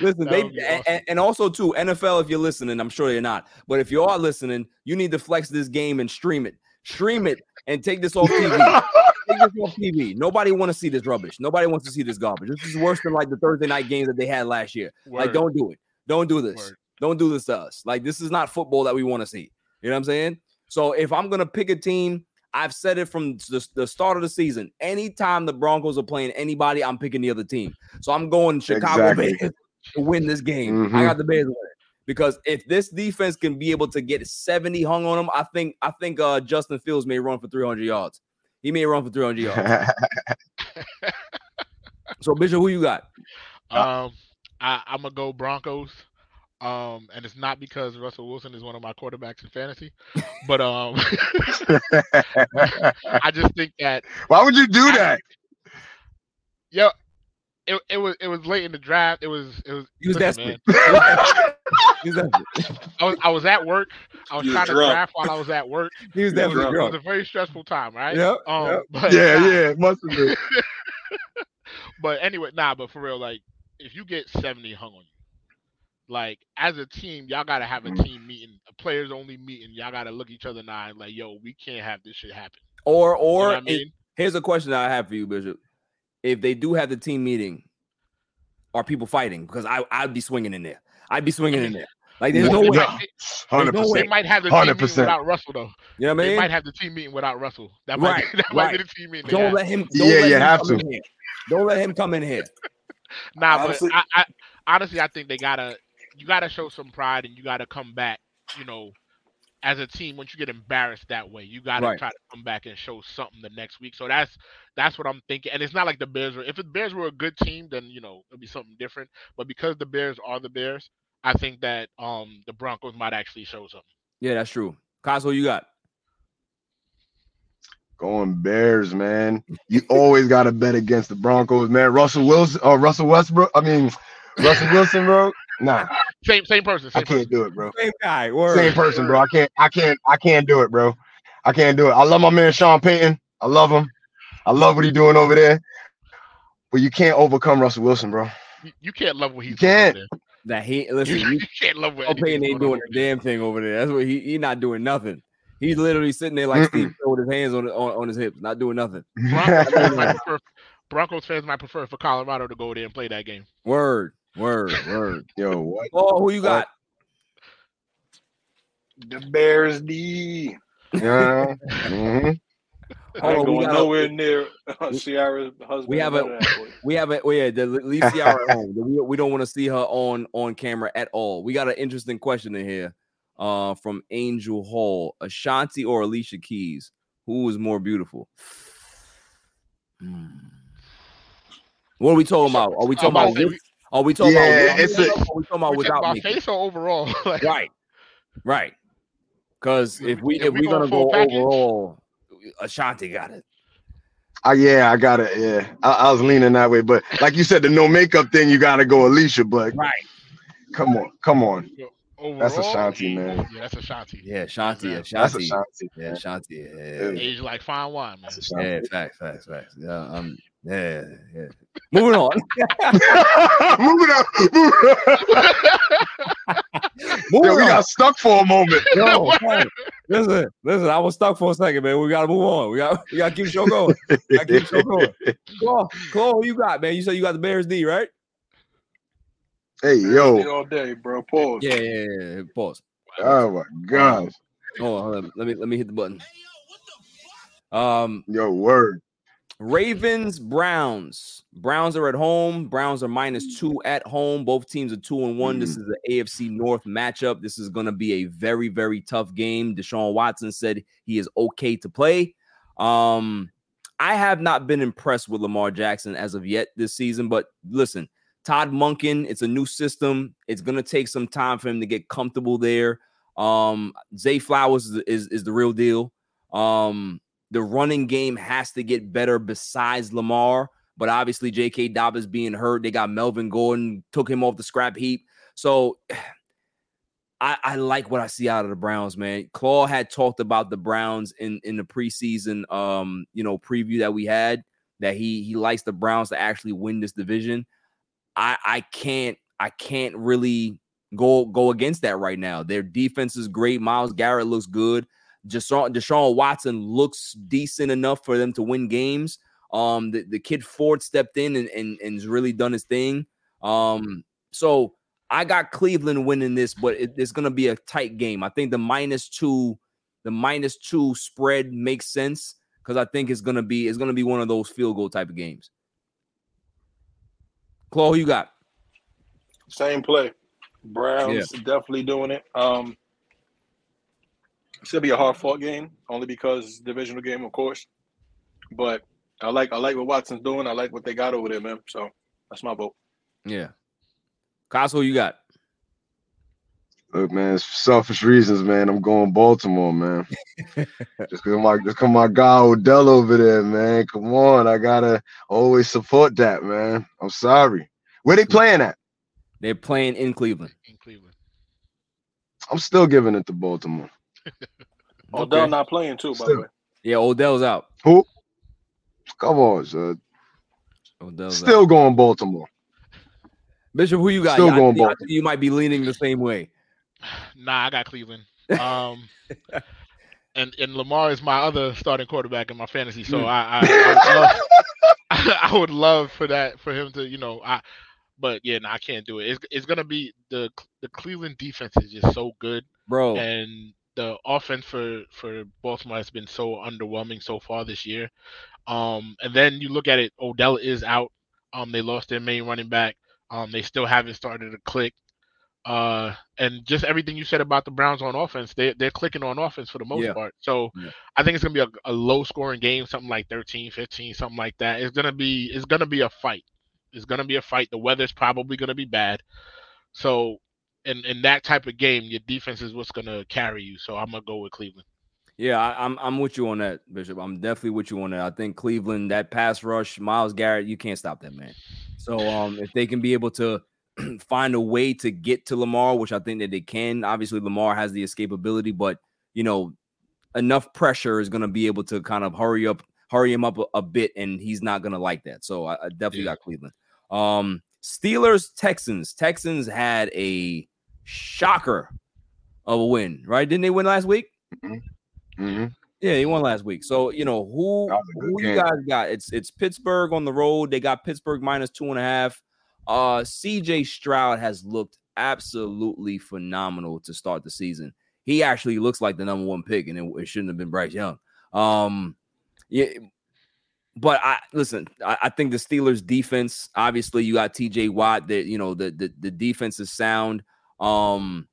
Listen, That they would be and, and also too NFL. If you're listening, I'm sure you're not, but if you are listening, you need to flex this game and stream it, stream it, and take this off TV. take this off TV. Nobody want to see this rubbish. Nobody wants to see this garbage. This is worse than like the Thursday night games that they had last year. Like, don't do it. Don't do this. word. Don't do this to us. Like, this is not football that we want to see. You know what I'm saying? So if I'm gonna pick a team, I've said it from the, the start of the season. Anytime the Broncos are playing anybody, I'm picking the other team. So I'm going Chicago Exactly. Bears to win this game. I Mhm. got the Bears winning because if this defense can be able to get 70 hung on them, I think I think uh, Justin Fields may run for 300 yards. He may run for 300 yards. so Bishop, who you got? Um, I, I'm gonna go Broncos. Um, and it's not because Russell Wilson is one of my quarterbacks in fantasy, but um, I just think that Why would you do that? yo, it, it was it was late in the draft. It was it was. He was listen, desperate. man, He was desperate. I was I was at work. I was You trying to drunk. draft while I was at work. He was It was, definitely it was a very stressful time, right? Yep, Um, yep. but yeah, nah, yeah, must have been. But anyway, nah, but for real, like if you get 70 hung on you, like as a team, y'all gotta have a team meeting, a players only meeting. Y'all gotta look each other in the eye and like, yo, we can't have this shit happen. Or You know or I if- mean? here's a question that I have for you, Bishop. If they do have the team meeting, are people fighting? Because I I'd be swinging in there. I'd be swinging in there. Like there's no They way. Yeah. might- Hundred no way. They percent. might have the team meeting 100%. without Russell though. You know what I They mean? might have the team meeting without Russell. That might Right, be, that might be the team meeting. Don't let him. Don't Yeah, let you him have come to. in here. Don't let him come in here. Nah, Honestly- but I, I honestly I think they gotta you gotta show some pride and you gotta come back, you know, as a team once you get embarrassed that way. You gotta Right. try to come back and show something the next week. So that's that's what I'm thinking. And it's not like the Bears were if the Bears were a good team, then you know it'd be something different. But because the Bears are the Bears, I think that um the Broncos might actually show something. Yeah, that's true. Cosmo, you got. Going Bears, man. You always got to bet against the Broncos, man. Russell Wilson or Russell Westbrook. I mean, Russell Wilson, bro. Nah, Same same person, I same person. can't do it, bro. Same guy. Word. Same person, bro. I can't. I can't. I can't do it, bro. I can't do it. I love my man Sean Payton. I love him. I love what he's doing over there. But you can't overcome Russell Wilson, bro. You, you can't love what he's You doing over can't. there. That he listen. You You, can't love what Sean Payton ain't doing a damn thing over there. That's what he he not doing nothing. He's literally sitting there like Steve with his hands on, on on his hips, not doing nothing. Broncos fans, might prefer, Broncos fans might prefer for Colorado to go there and play that game. Word, word, word. Yo, what? Oh, who you got? The Bears D. Yeah. mhm. I ain't Oh, we going got a- nowhere near Ciara's husband. we have none a- of that, boy. We have it. Well, yeah, the, leave Ciara at home. We, we don't want to see her on on camera at all. We got an interesting question in here uh, from Angel Hall: Ashanti or Alicia Keys? Who is more beautiful? Hmm. What are we talking about? Are we I'm talking about about? to say, with- Are we talking Yeah, about? with it's a- or Are we talking about without about makeup? face or overall? Like, Right, right. Because if we If if we we're gonna go package- overall, Ashanti got it. Uh, yeah, I got it. Yeah, I, I was leaning that way, but like you said, the no makeup thing, you gotta go Alicia. But Right. come on, come on, overall, That's Ashanti, man. Yeah, that's Ashanti. Yeah, Ashanti, Yeah. that's Ashanti. Ashanti. Yeah, Ashanti. Yeah, Yeah. Age like fine wine, man. Yeah, facts, facts, facts. Yeah, um, yeah, yeah. Moving on. Move it up. Move it up. Moving Yo, we on. got stuck for a moment. Yo, hey, listen, listen. I was stuck for a second, man. We gotta move on. We got, we gotta keep the show going. Gotta keep the show going. Claw, Claw, who you got, man? You said you got the Bears D, right? hey, Bears D yo. all day, bro. Pause. Yeah, yeah, yeah. yeah. Pause. Oh my gosh. Hold on, hold on. Let me let me hit the button. Um, Yo, word. Ravens, Browns. Browns are at home. Browns are minus two at home. Both teams are two and one. This is the AFC North matchup. This is going to be a very, very tough game. Deshaun Watson said he is okay to play. Um, I have not been impressed with Lamar Jackson as of yet this season, but listen, Todd Monken, it's a new system. It's going to take some time for him to get comfortable there. Um, Zay Flowers is, is, is the real deal. Um, the running game has to get better besides Lamar. But obviously, J.K. Dobbins being hurt, they got Melvin Gordon, took him off the scrap heap. So I, I like what I see out of the Browns, man. Claw had talked about the Browns in in the preseason, um, you know, preview that we had that he he likes the Browns to actually win this division. I I can't I can't really go go against that right now. Their defense is great. Myles Garrett looks good. Deshaun, Deshaun Watson looks decent enough for them to win games. Um, the, the kid Ford stepped in and, and, has really done his thing. Um, so I got Cleveland winning this, but it, it's gonna be a tight game. I think the minus two, the minus two spread makes sense because I think it's gonna be it's gonna be one of those field goal type of games. Claw, who you got? Same play. Browns definitely doing it. Um, it's gonna be a hard fought game, only because it's a divisional game, of course. But I like I like what Watson's doing. I like what they got over there, man. So that's my vote. Yeah. Cosmo, you got? Look, man, it's for selfish reasons, man. I'm going Baltimore, man. just cause my just cause my guy Odell over there, man. Come on, I gotta always support that, man. I'm sorry. Where they playing at? They're playing in Cleveland. in Cleveland. I'm still giving it to Baltimore. Odell Okay. not playing too, by the way. Yeah, Odell's out. Who? Come on, son. Odell's out. Still going Baltimore. Bishop, who you got? Still Yeah, going I Baltimore. think you might be leaning the same way. Nah, I got Cleveland. Um, and and Lamar is my other starting quarterback in my fantasy, so Mm. I I, I, would love, I would love for that for him to you know I, but yeah, no, I can't do it. It's it's gonna be the the Cleveland defense is just so good, Bro, and the offense for for Baltimore has been so underwhelming so far this year. Um, and then you look at it, Odell is out. Um, they lost their main running back. Um, they still haven't started to click. Uh, and just everything you said about the Browns on offense, they they're clicking on offense for the most Yeah. part. So Yeah. I think it's gonna be a, a low scoring game, something like 13, 15, something like that. It's gonna be it's gonna be a fight. It's gonna be a fight. The weather's probably gonna be bad. So in in that type of game, your defense is what's gonna carry you. So I'm gonna go with Cleveland. yeah, I, I'm I'm with you on that, Bishop. I'm definitely with you on that. I think Cleveland, that pass rush, Myles Garrett, you can't stop that man. So um, if they can be able to find a way to get to Lamar, which I think that they can. Obviously, Lamar has the escapability, but you know, enough pressure is going to be able to kind of hurry up, hurry him up a, a bit, and he's not going to like that. So I, I definitely Yeah. got Cleveland. Um, Steelers Texans. Texans had a shocker of a win, right? Didn't they win last week? hmm Yeah, he won last week. So you know who That was a good who you guys got? It's it's Pittsburgh on the road. They got Pittsburgh minus two and a half. Uh, CJ Stroud has looked absolutely phenomenal to start the season. He actually looks like the number one pick, and it, it shouldn't have been Bryce Young. Um, yeah, but I listen. I, I think the Steelers defense. Obviously, you got T.J. Watt. That you know the, the the defense is sound. Um,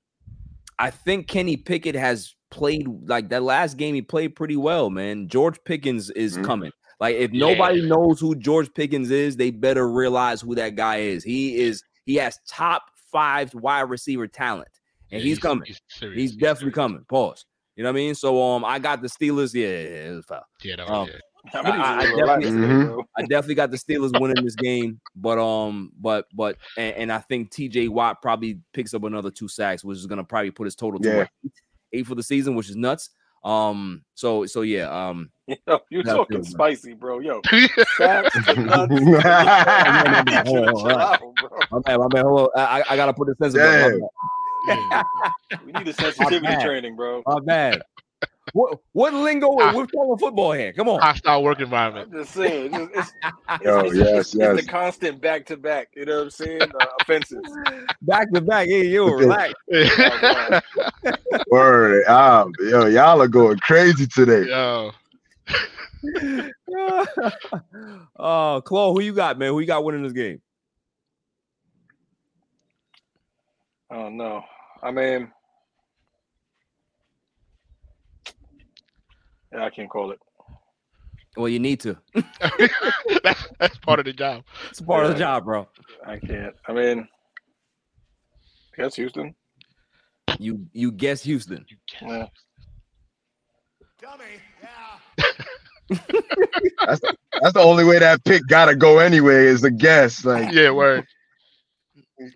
I think Kenny Pickett has played like that last game. He played pretty well, man. George Pickens is Mhm. coming. Like if Yeah. nobody knows who George Pickens is, they better realize who that guy is. He is. He has top five wide receiver talent, and Yeah, he's, coming. He's, serious. He's definitely serious. coming. Pause. You know what I mean? So um, I got the Steelers. Yeah, yeah, yeah, it was foul. Yeah, that Um, yeah. How many I- I definitely- today, Mhm. I definitely got the Steelers winning this game, but um, but but and, and I think T.J. Watt probably picks up another two sacks, which is gonna probably put his total to Yeah. eight, eight for the season, which is nuts. Um, so so yeah, um, Yo, you're talking good, spicy, bro. Yo, facts to nuts. Hold on, hold on. Chill out, bro. my bad. Hold on. I, I- I gotta put the sense of Yeah. We need a sensitivity training, bro. my bad. What what lingo? We're talking football here. Come on. Hostile work I'm environment. just saying. It's, it's, it's, Yo, it's, yes, it's, yes. it's the constant back to back. You know what I'm saying? Uh, offenses. Back to back. Hey, yo, Okay. relax. Word. Ah, yo, y'all are going crazy today. Yo, oh, Claw, who you got, man? Who you got winning this game? Oh no. I mean, I can't call it. Well, you need to. that's, that's part of the job. It's part of the job, bro. I can't. I mean, I guess Houston. You you guess Houston. You can't. Yeah. That's the, that's the only way that pick gotta go anyway is the guess. Like, Yeah, word.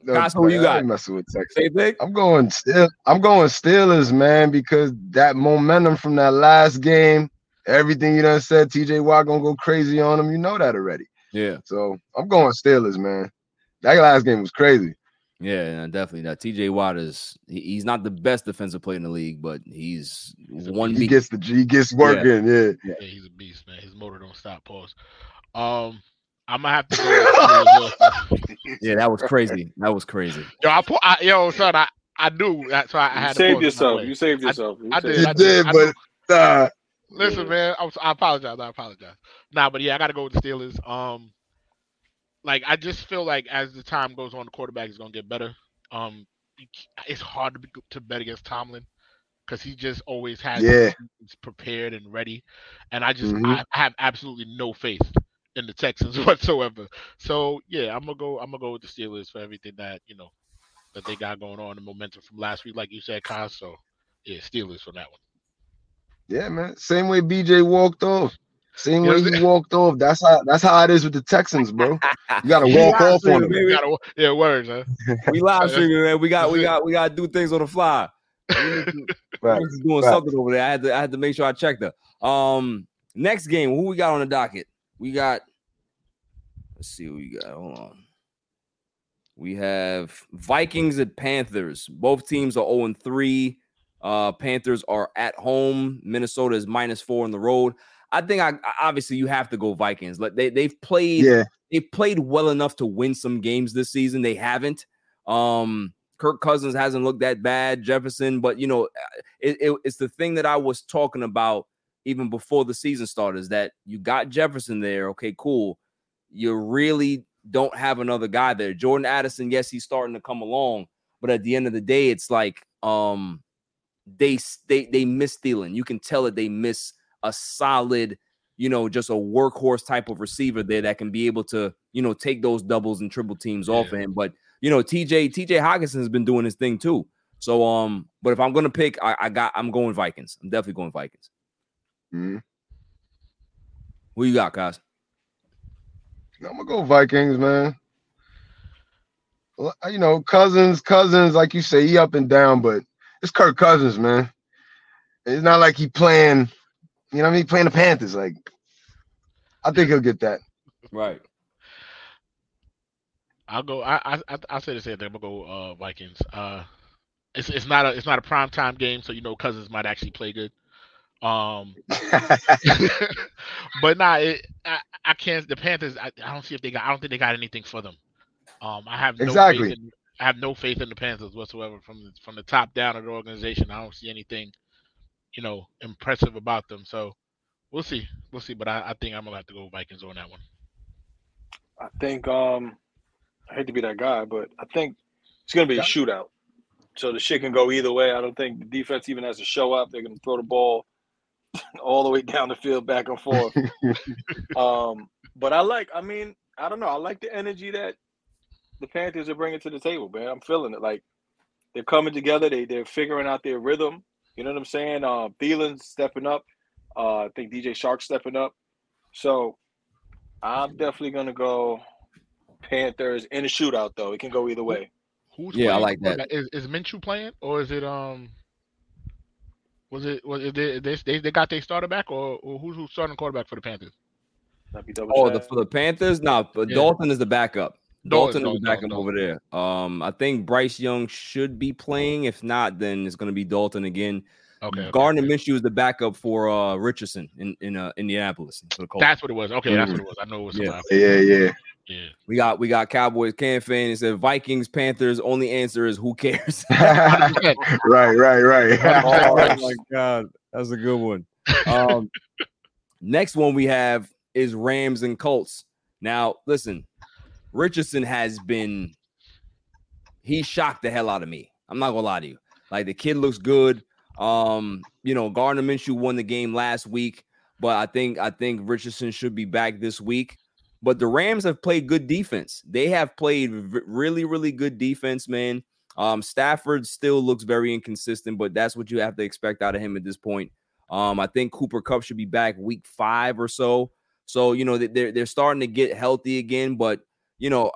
No, Guys, who you got? messing with Texas. Same pick. I'm going still. I'm going Steelers, man, because that momentum from that last game, everything you done said, TJ Watt gonna go crazy on him. You know that already. Yeah, So I'm going Steelers, man. That last game was crazy. yeah, yeah, definitely. That T.J. Watt is he- he's not the best defensive player in the league, but he's He's one He beat. gets the he gets working. Yeah. Yeah, he's a beast, man. His motor don't stop. Pause. Um, I'm gonna have to go. with Steelers also. Yeah, that was crazy. That was crazy. yo, I, pu- I yo, son, I, I knew that's so I, I You had to saved pause yourself. You saved yourself. You I did, You I yourself. did, I but uh, Listen, Yeah. man, I, was, I apologize. I apologize. Nah, but yeah, I got to go with the Steelers. Um, like I just feel like as the time goes on, the quarterback is gonna get better. Um, it's hard to be, to bet against Tomlin because he just always has Yeah. things prepared and ready, and I just Mhm. I have absolutely no faith in the Texans whatsoever. So yeah, I'm gonna go. I'm gonna go with the Steelers for everything that you know that they got going on, the momentum from last week, like you said, Kyle. So yeah, Steelers for that one. yeah, man. Same way BJ walked off. Same You way he walked off. That's how that's how it is with the Texans, bro. You gotta walk off on them. baby. You gotta, yeah, words, huh? We live streaming, man. We got we got we got to do things on the fly. Right. He's doing Right. something over there. I had to I had to make sure I checked her. Um, next game, who we got on the docket? We got. Let's see what we got. Hold on. We have Vikings and Panthers. Both teams are 0 3. Uh, Panthers are at home. Minnesota is minus four on the road. I think I obviously you have to go Vikings. Like they they've played Yeah, they played well enough to win some games this season. They haven't. Um, Kirk Cousins hasn't looked that bad. Jefferson, but you know, uh, it, it- it's the thing that I was talking about even before the season started. Is that you got Jefferson there? Okay, cool. You really don't have another guy there. Jordan Addison, yes, he's starting to come along, but at the end of the day, it's like um, they they they miss Thielen. You can tell that they miss a solid you know, just a workhorse type of receiver there that can be able to, you know, take those doubles and triple teams off of him. But you know, TJ TJ Hockenson has been doing his thing too. So um, but if I'm gonna pick, I, I got I'm going Vikings. I'm definitely going Vikings. Mhm. Who you got, guys? I'm gonna go Vikings, man. You know, Cousins, Cousins, like you say, he up and down, but it's Kirk Cousins, man. It's not like he playing, you know, what I mean, playing the Panthers. Like, I think he'll get that. Right. I'll go. I I I I'll say the same thing. I'm gonna go uh, Vikings. Uh, it's it's not a it's not a prime time game, so you know Cousins might actually play good. Um, but nah, it, I I can't. The Panthers. I, I don't see if they got. I don't think they got anything for them. Um, I have no Exactly. Faith in, I have no faith in the Panthers whatsoever from the, from the top down of the organization. I don't see anything, you know, impressive about them. So we'll see, we'll see. But I, I think I'm gonna have to go Vikings on that one. I think um I hate to be that guy, but I think it's gonna be a shootout. So the shit can go either way. I don't think the defense even has to show up. They're gonna throw the ball all the way down the field back and forth. um, but I like, I mean, I don't know. I like the energy that the Panthers are bringing to the table, man. I'm feeling it. Like they're coming together. They they're figuring out their rhythm. You know what I'm saying? Uh, Thielen's stepping up. Uh, I think DJ Chark stepping up. So I'm definitely gonna go Panthers in a shootout. Though it can go either way. Who's Yeah, I like that. Is, quarterback? Is is Minshew playing or is it um? Was it was it they they, they, they got their starter back or, or who's who's starting quarterback for the Panthers? That'd be double Oh, the, for the Panthers, no, but Yeah. Dalton is the backup. Dalton, Dalton is the backup Dalton, over there. Um, I think Bryce Young should be playing. If not, then it's going to be Dalton again. Okay, okay, Gardner okay. Minshew is the backup for uh Richardson in in uh, Indianapolis. For the Colts. That's what it was. Okay, that's what it was. I know it was Yeah. yeah, yeah. Yeah. we got we got Cowboys can fan. It said Vikings Panthers. Only answer is who cares. right, right, right. oh my god, that's a good one. Um, next one we have is Rams and Colts. Now, listen, Richardson has been he shocked the hell out of me. I'm not gonna lie to you. Like the kid looks good. Um, you know, Gardner Minshew won the game last week, but I think I think Richardson should be back this week. But the Rams have played good defense. They have played v- really, really good defense, man. Um, Stafford still looks very inconsistent, but that's what you have to expect out of him at this point. Um, I think Cooper Kupp should be back week five or so. So you know they- they're they're starting to get healthy again, but you know.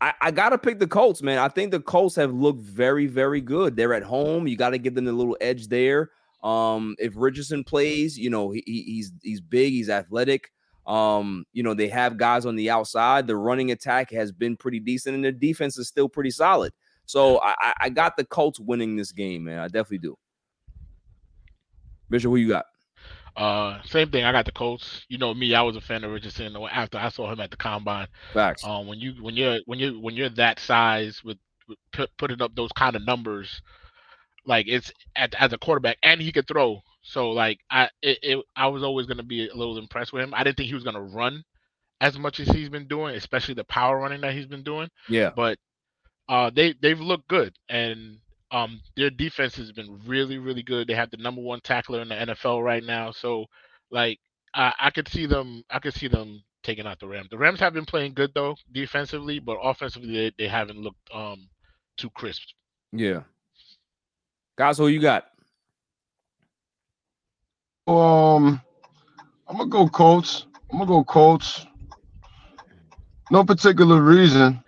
I, I gotta pick the Colts, man. I think the Colts have looked very, very good. They're at home. You got to give them a little edge there. Um, if Richardson plays, you know he- he's he's big, he's athletic. Um, you know they have guys on the outside. The running attack has been pretty decent, and their defense is still pretty solid. So I, I- got the Colts winning this game, man. I definitely do. Bishop, who you got? Uh, same thing. I got the Colts. You know me, I was a fan of Richardson after I saw him at the combine. Facts. Um, when you when you're when you when you're that size with, with put, putting up those kind of numbers, like it's at, as a quarterback, and he could throw. So like I it, it I was always gonna be a little impressed with him. I didn't think he was gonna run as much as he's been doing, especially the power running that he's been doing. Yeah. But uh, they they've looked good, and um, their defense has been really really good. They have the number one tackler in the NFL right now, so like I, I could see them I could see them taking out the Rams. The Rams have been playing good though defensively, but offensively they, they haven't looked um too crisp. Yeah. Guys, who you got? Um, I'm gonna go Colts. I'm gonna go Colts. No particular reason.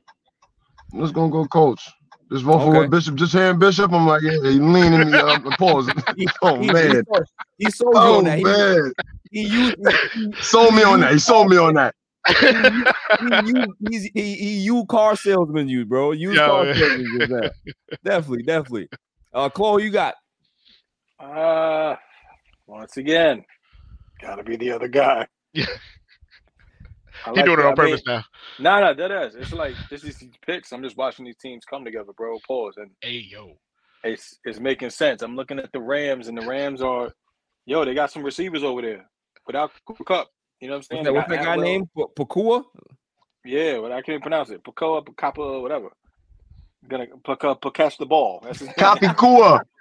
I'm just gonna go Colts. Just vote for Okay. what Bishop. Just hearing Bishop, I'm like, yeah, he leaning me up. Pause. oh He- man. He, he sold you Oh on that. He, man. he used he, Sold me on that. He sold me on that. he, he, he's, he, he you car salesman you bro. You Yo, car man. salesman just that. Definitely, definitely. Uh Claw, you got Uh once again, gotta be the other guy. Yeah. I He like doing it that. on I purpose mean, now. Nah, nah, that is. It's like this is these picks. I'm just watching these teams come together, bro. Pause, and Hey yo. it's it's making sense. I'm looking at the Rams, and the Rams are, yo, they got some receivers over there without Cooper Kupp. You know what I'm saying? what's that, They that guy Atwell. named? P- Pakua? Yeah, but I can't pronounce it. Pacoa, Pacapa, whatever. Gonna Paca, catch the ball. That's his name. Copy Kua.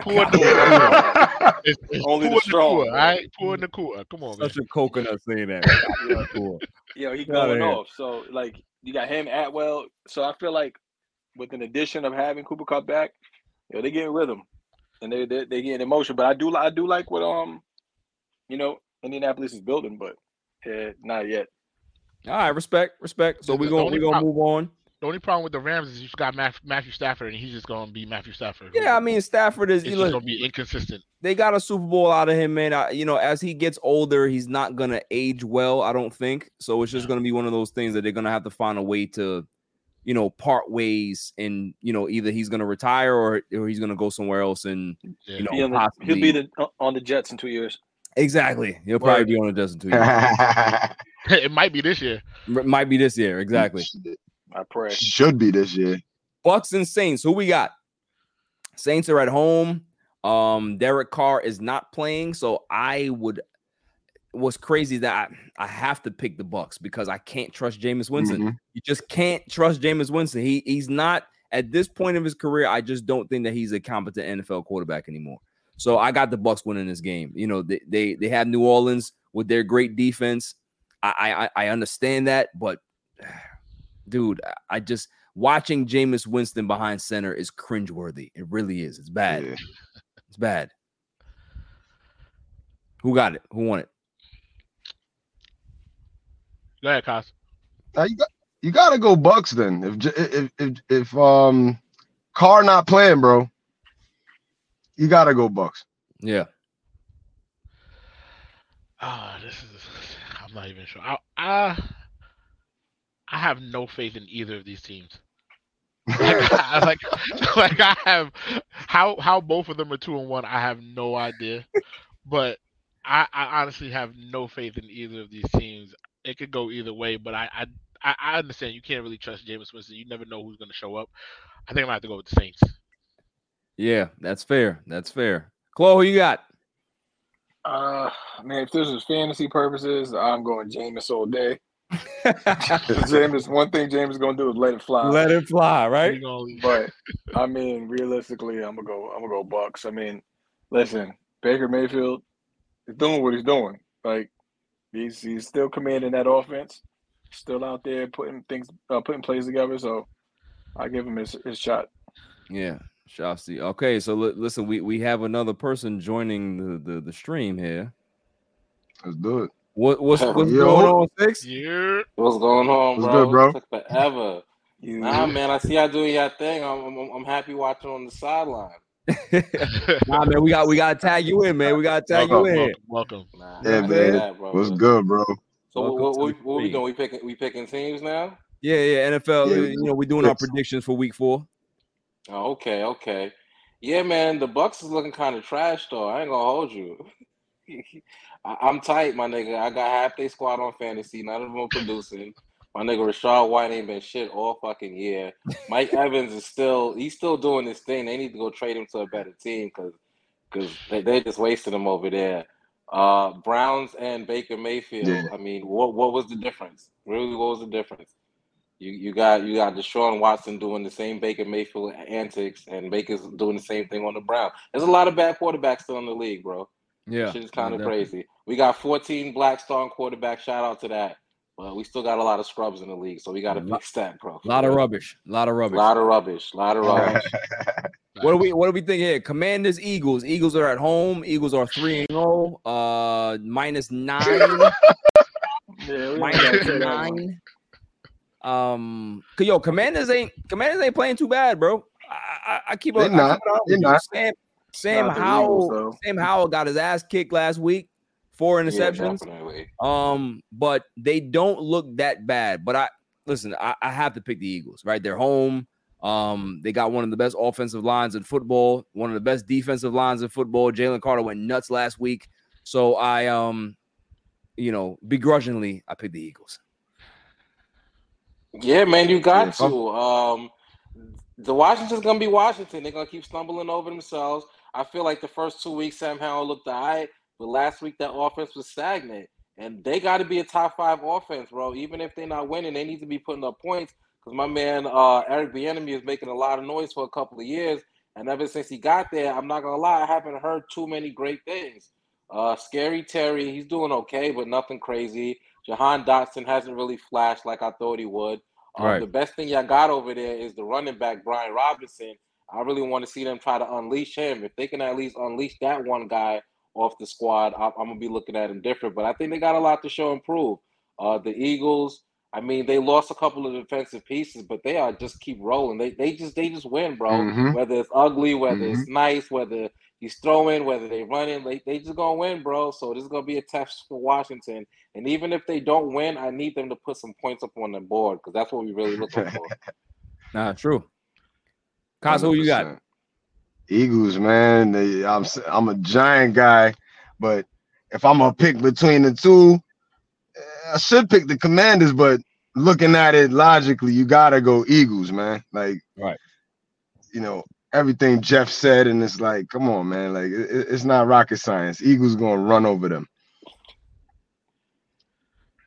Pour Nakua. It's, it's Only the pour strong, Nakua, bro. all right? Pour Nakua. Come on, man. Such a coconut saying that. Cool. Yo, he Get outta going here. off. So like you got him Atwell. So I feel like with an addition of having Cooper Kupp back, yo, they getting rhythm and they they they getting emotion. But I do li- I do like what um, you know, Indianapolis is building, but uh, not yet. All right, respect, respect. So we're gonna we're gonna move on. The only problem with the Rams is you've got Matthew, Matthew Stafford, and he's just gonna be Matthew Stafford. Yeah, I mean Stafford is. it's You just know, gonna be inconsistent. they got a Super Bowl out of him, man. I, you know, as he gets older, he's not gonna age well. I don't think so. It's just Yeah. gonna be one of those things that they're gonna have to find a way to, you know, part ways, and you know, either he's gonna retire or or he's gonna go somewhere else, and Yeah. you know, He on the, possibly he'll be the, uh, on the Jets in two years. exactly. He'll probably be on a dozen two years. it might be this year. M- Might be this year, exactly. I pray. Should be this year. Bucks and Saints. Who we got? Saints are at home. Um, Derek Carr is not playing, so I would. What's crazy that I, I have to pick the Bucks because I can't trust Jameis Winston. Mhm. You just can't trust Jameis Winston. He he's not at this point of his career. I just don't think that he's a competent NFL quarterback anymore. So I got the Bucks winning this game. You know, they they, they have New Orleans with their great defense. I I, I understand that, but dude, I- I just watching Jameis Winston behind center is cringeworthy. It really is. It's bad. Yeah. It's bad. Who got it? Who won it? Go ahead, Cos. Now you got you gotta go Bucks then. If J- if if if um Carr not playing, bro, you gotta go Bucks. Yeah. Ah, this is. I'm not even sure. I, I I have no faith in either of these teams. Like, I, like, like I have how how both of them are two and one. I have no idea, but I, I honestly have no faith in either of these teams. It could go either way, but I I, I I understand you can't really trust Jameis Winston. You never know who's going to show up. I think I'm gonna have to go with the Saints. Yeah, that's fair. That's fair. Claw, who you got? Uh, man, if this is fantasy purposes, I'm going Jameis all day. Jameis, one thing Jameis is gonna do is let it fly. Let it fly, right? But I mean, realistically, I'm gonna go. I'm gonna go Bucks. I mean, listen, Baker Mayfield is doing what he's doing. Like he's he's still commanding that offense, still out there putting things, uh, putting plays together. So I give him his, his shot. Yeah, Shafty. Okay, so li- listen, we we have another person joining the the, the stream here. Let's do it. What what's what's Yo. going on, six? yeah. What's going on, What's bro? good, bro? Took forever. You, Nah, man, I see y'all doing your thing. I'm, I'm, I'm happy watching on the sideline. nah, man, we got we gotta tag you in, man. We gotta tag you welcome, in. welcome, welcome. Nah, Yeah, man. that, bro. What's good, bro? So Welcome what, what, the what we doing? We picking we picking teams now? Yeah, yeah. NFL. Yeah, you know, we're doing our predictions for week four. Oh, okay, okay. Yeah, man, the Bucks is looking kind of trash though. I ain't gonna hold you. I, I'm tight, my nigga. I got half their squad on fantasy. None of them are producing. My nigga Rachaad White ain't been shit all fucking year. Mike Evans is still he's still doing this thing. They need to go trade him to a better team because because they they just wasted him over there. Uh, Browns and Baker Mayfield. Yeah. I mean, what what was the difference? Really, what was the difference? You you got you got Deshaun Watson doing the same Baker Mayfield antics, and Baker's doing the same thing on the Browns. There's a lot of bad quarterbacks still in the league, bro. Yeah, Shit is kind of definitely. crazy. We got 14 black star quarterbacks. Shout out to that. But we still got a lot of scrubs in the league, so we got to A lot- fix that, bro. A lot of rubbish. A lot of rubbish. A lot of rubbish. A lot of rubbish. What do we what do we think here? Commanders, Eagles. Eagles are at home. Eagles are three and zero. Uh, minus nine. yeah, we ain't minus gotta say that one. nine. Um, 'cause, yo, Commanders ain't Commanders ain't playing too bad, bro. I, I, I keep They're I keep not. They're not. Sam Sam Not Howell Eagles. Sam Howell got his ass kicked last week. Four interceptions. definitely. Um, but they don't look that bad. But I listen, I, I have to pick the Eagles, right? They're home. Um, they got one of the best offensive lines in football, one of the best defensive lines in football. Jalen Carter went nuts last week. So I um, you know, begrudgingly, I picked the Eagles. Yeah, man, you got Yeah, to. Um, the Washington's gonna be Washington. They're gonna keep stumbling over themselves. I feel like the first two weeks Sam Howell looked alright, but last week that offense was stagnant, and they got to be a top five offense, bro. Even if they're not winning, they need to be putting up points. Because my man uh, Eric Bieniemy is making a lot of noise for a couple of years, and ever since he got there, I'm not gonna lie, I haven't heard too many great things. Uh, Scary Terry, he's doing okay, but nothing crazy. Jahan Dotson hasn't really flashed like I thought he would. Uh, Right. The best thing y'all got over there is the running back Brian Robinson. I really want to see them try to unleash him. If they can at least unleash that one guy off the squad, I, I'm gonna be looking at him different. But I think they got a lot to show and prove. Uh, the Eagles, I mean, they lost a couple of defensive pieces, but they are just keep rolling. They they just they just win, bro. Mhm. Whether it's ugly, whether Mm-hmm. it's nice, whether he's throwing, whether they're running, they they just gonna win, bro. So this is gonna be a test for Washington. And even if they don't win, I need them to put some points up on the board because that's what we really looking for. Nah, true. Cos, who you got? 100%. Eagles, man. They, I'm s- I'm a giant guy, but if I'm gonna pick between the two, eh, I should pick the Commanders. But looking at it logically, you gotta go Eagles, man. Like, Right. You know everything Jeff said, and it's like, come on, man. Like, it, it- it's not rocket science. Eagles gonna run over them.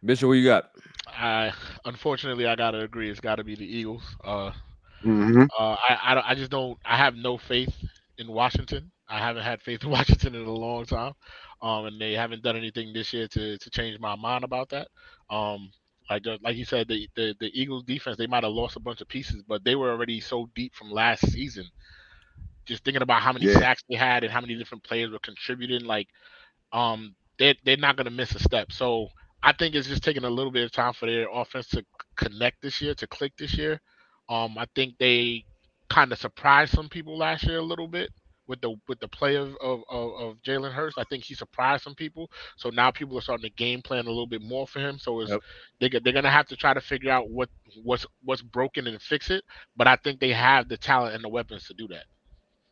Bishop, who you got? I unfortunately I gotta agree. It's got to be the Eagles. Uh, hmm uh, I, I don't- I just don't. I have no faith in Washington. I haven't had faith in Washington in a long time, um, and they haven't done anything this year to to change my mind about that. Um, like uh, like you said, the, the the Eagles defense they might have lost a bunch of pieces, but they were already so deep from last season. Just thinking about how many Yeah. sacks they had and how many different players were contributing, like um, they they're not gonna miss a step. So I think it's just taking a little bit of time for their offense to connect this year, to click this year. Um, I think they kind of surprised some people last year a little bit with the with the play of of, of, of Jalen Hurts. I think he surprised some people. So now people are starting to game plan a little bit more for him. So it's Yep. they they're gonna have to try to figure out what what's what's broken and fix it. But I think they have the talent and the weapons to do that.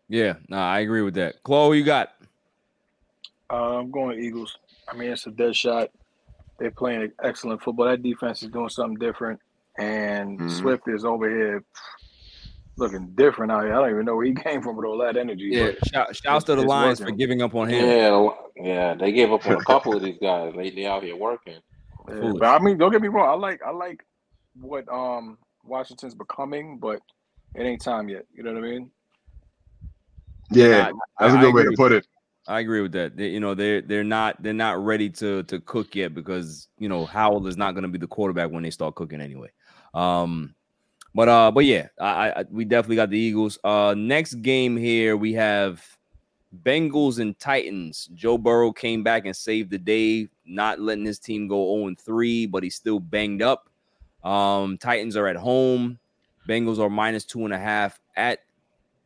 Yeah, nah, I agree with that. Claw, you got? Uh, I'm going Eagles. I mean, it's a dead shot. They're playing excellent football. That defense is doing something different, and Mhm. Swift is over here looking different out here. I don't even know where he came from with all that energy. Yeah, but shout, shouts to the it's Lions for giving up on him. Yeah, yeah, they gave up on a couple of these guys. They they out here working. Yeah, but I mean, don't get me wrong. I like I like what um Washington's becoming, but it ain't time yet. You know what I mean? Yeah, I- that's a I good way to put it. I agree with that. They, you know, they're they're not they're not ready to to cook yet because you know Howell is not going to be the quarterback when they start cooking anyway. Um, but uh, but yeah, I, I we definitely got the Eagles. Uh, next game here we have Bengals and Titans. Joe Burrow came back and saved the day, not letting his team go 0 3, but he's still banged up. Um, Titans are at home. Bengals are minus two and a half at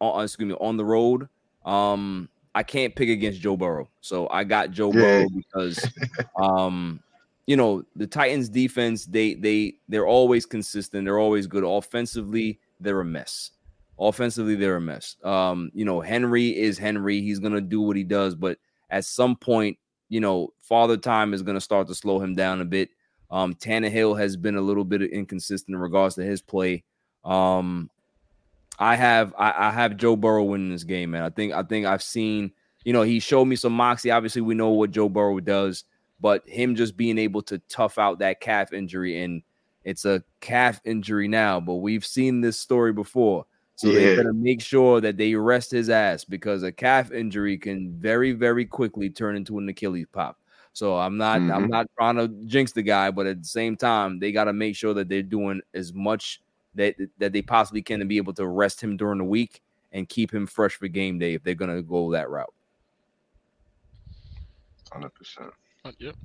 uh, excuse me on the road. Um, I can't pick against Joe Burrow, so I got Joe Yeah. Burrow because, um, you know, the Titans defense they they they're always consistent. They're always good offensively. They're a mess. Offensively, they're a mess. Um, you know, Henry is Henry. He's gonna do what he does, but at some point, you know, Father Time is gonna start to slow him down a bit. Um, Tannehill has been a little bit inconsistent in regards to his play. Um, I have I, I have Joe Burrow winning this game, man. I think I think I've seen, you know, he showed me some moxie. Obviously, we know what Joe Burrow does, but him just being able to tough out that calf injury, and it's a calf injury now, but we've seen this story before. So they Yeah. better make sure that they rest his ass because a calf injury can very, very quickly turn into an Achilles pop. So I'm not I'm Mhm. not trying to jinx the guy, but at the same time, they got to make sure that they're doing as much that that they possibly can to be able to rest him during the week and keep him fresh for game day if they're gonna go that route. Hundred percent. Uh, Yep.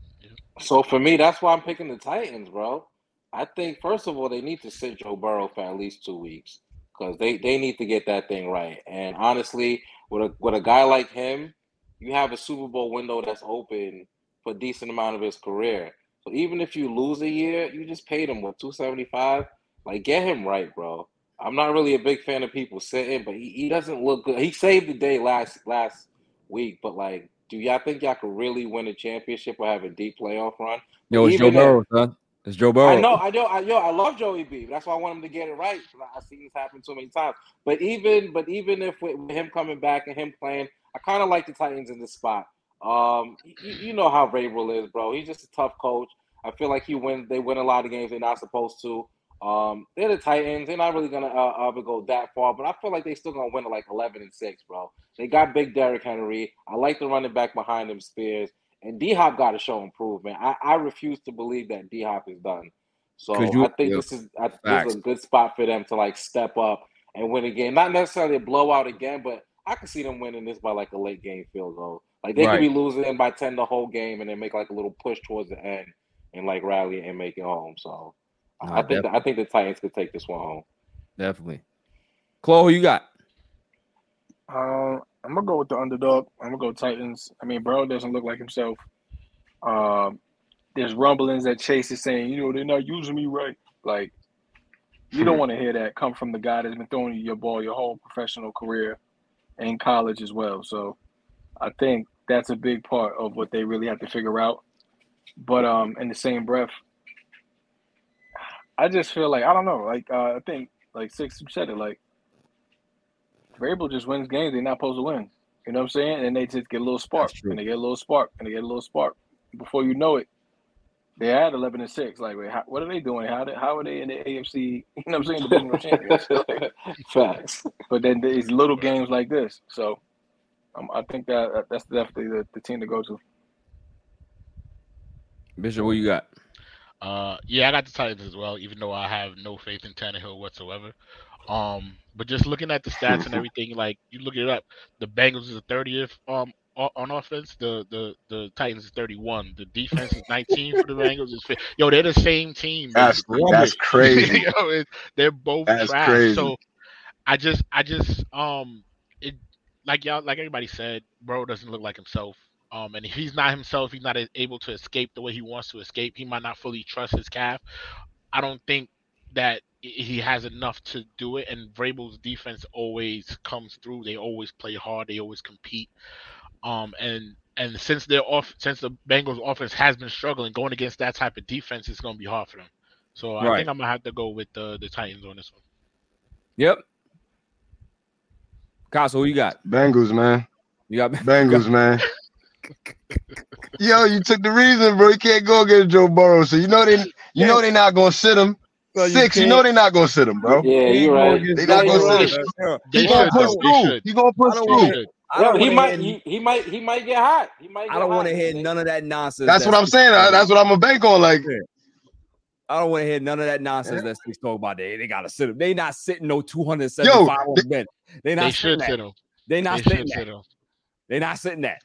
So for me, that's why I'm picking the Titans, bro. I think first of all they need to sit Joe Burrow for at least two weeks because they, they need to get that thing right. And honestly, with a with a guy like him, you have a Super Bowl window that's open for a decent amount of his career. So even if you lose a year, you just paid him what two seventy five. Like get him right, bro. I'm not really a big fan of people sitting, but he, he doesn't look good. He saved the day last last week, but like, do y'all think y'all could really win a championship or have a deep playoff run? Yo, it's Joe Burrow, son. It's Joe Burrow. I know, I know, I yo, I love Joey B. That's why I want him to get it right. I- I've seen this happen too many times. But even, but even if with, him coming back and him playing, I kind of like the Titans in this spot. Um, you, you know how Vrabel is, bro. He's just a tough coach. I feel like he wins. They win a lot of games they're not supposed to. Um, they're the Titans. They're not really gonna uh, ever go that far, but I feel like they're still gonna win at like eleven and six, bro. They got big Derrick Henry. I like the running back behind them, Spears. And D Hop got to show improvement. I, I refuse to believe that D Hop is done. So you- I think yeah, this is I, this is a good spot for them to like step up and win a game. Not necessarily a blowout again, but I can see them winning this by like a late game field goal. Like they Right. could be losing by ten the whole game and then make like a little push towards the end and like rally and make it home. So Nah, I think def- I think the Titans could take this one home. definitely. Claw, who you got? Um, I'm gonna go with the underdog. I'm gonna go Titans. I mean, Burrow doesn't look like himself. Um, there's rumblings that Chase is saying, you know, they're not using me right. Like, you don't want to hear that come from the guy that's been throwing you your ball your whole professional career and college as well. So, I think that's a big part of what they really have to figure out. But um, in the same breath, I just feel like I don't know. Like uh, I think like six you said it. Like Vrabel just wins games they're not supposed to win. You know what I'm saying? And they just get a little spark, and they get a little spark, and they get a little spark. Before you know it, they had 11 and six. Like, wait, how, what are they doing? How did, how are they in the AFC? You know what I'm saying? Divisional champions. Like, Facts. but then there's little games like this. So um, I think that that's definitely the, the team to go to. Bishop, who you got? Uh, yeah, I got the Titans as well, even though I have no faith in Tannehill whatsoever. Um, but just looking at the stats and everything, like you look it up, the Bengals is the thirtieth um on offense. The the the Titans is thirty one. The defense is nineteen for the Bengals. Is fi- yo, they're the same team. That's that's crazy. Yo, they're both That's trash. crazy. So I just I just um it like y'all like everybody said, bro doesn't look like himself. Um, and if he's not himself, he's not able to escape the way he wants to escape. He might not fully trust his calf. I don't think that he has enough to do it. And Vrabel's defense always comes through. They always play hard. They always compete. Um, and and since they're off, since the Bengals offense has been struggling, going against that type of defense is going to be hard for them. So I Right. think I'm gonna have to go with the the Titans on this one. Yep. Casa, who you got? Bengals, man. You got Bengals, man. Yo, you took the reason, bro. You can't go against Joe Burrow. So you know they you know they're not gonna sit him. Well, you Six, you can't- know they're not gonna sit him, bro. Yeah, you're right. They against not gonna Burrow, sit man. They He gonna push through. should. He gonna push I don't They want through. Yo, he might hear- he, he might he might get hot. He might. Get I don't want to hear none of that nonsense. That's what I'm saying. I- That's what I'm gonna bank on. Like, I don't want to hear none of that nonsense that Six talk about. They, they gotta sit him. They not sitting no 275 on the bench. They not They sitting should that. sit him. They not They sitting that. sit him. They not sitting that.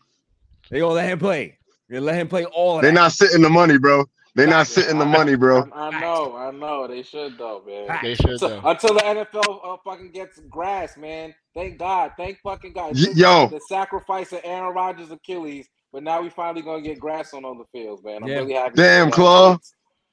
They gonna let him play. They let him play all of they that. not sitting the money, bro. They're not sitting the money, bro. I, I know, I know. They should though, man. They should So, though. until the NFL uh, fucking gets grass, man. Thank God. Thank fucking God. Y- yo. the sacrifice of Aaron Rodgers' Achilles, but now we finally gonna get grass on all the fields, man. I'm Yeah. really happy. Damn, for. Claw.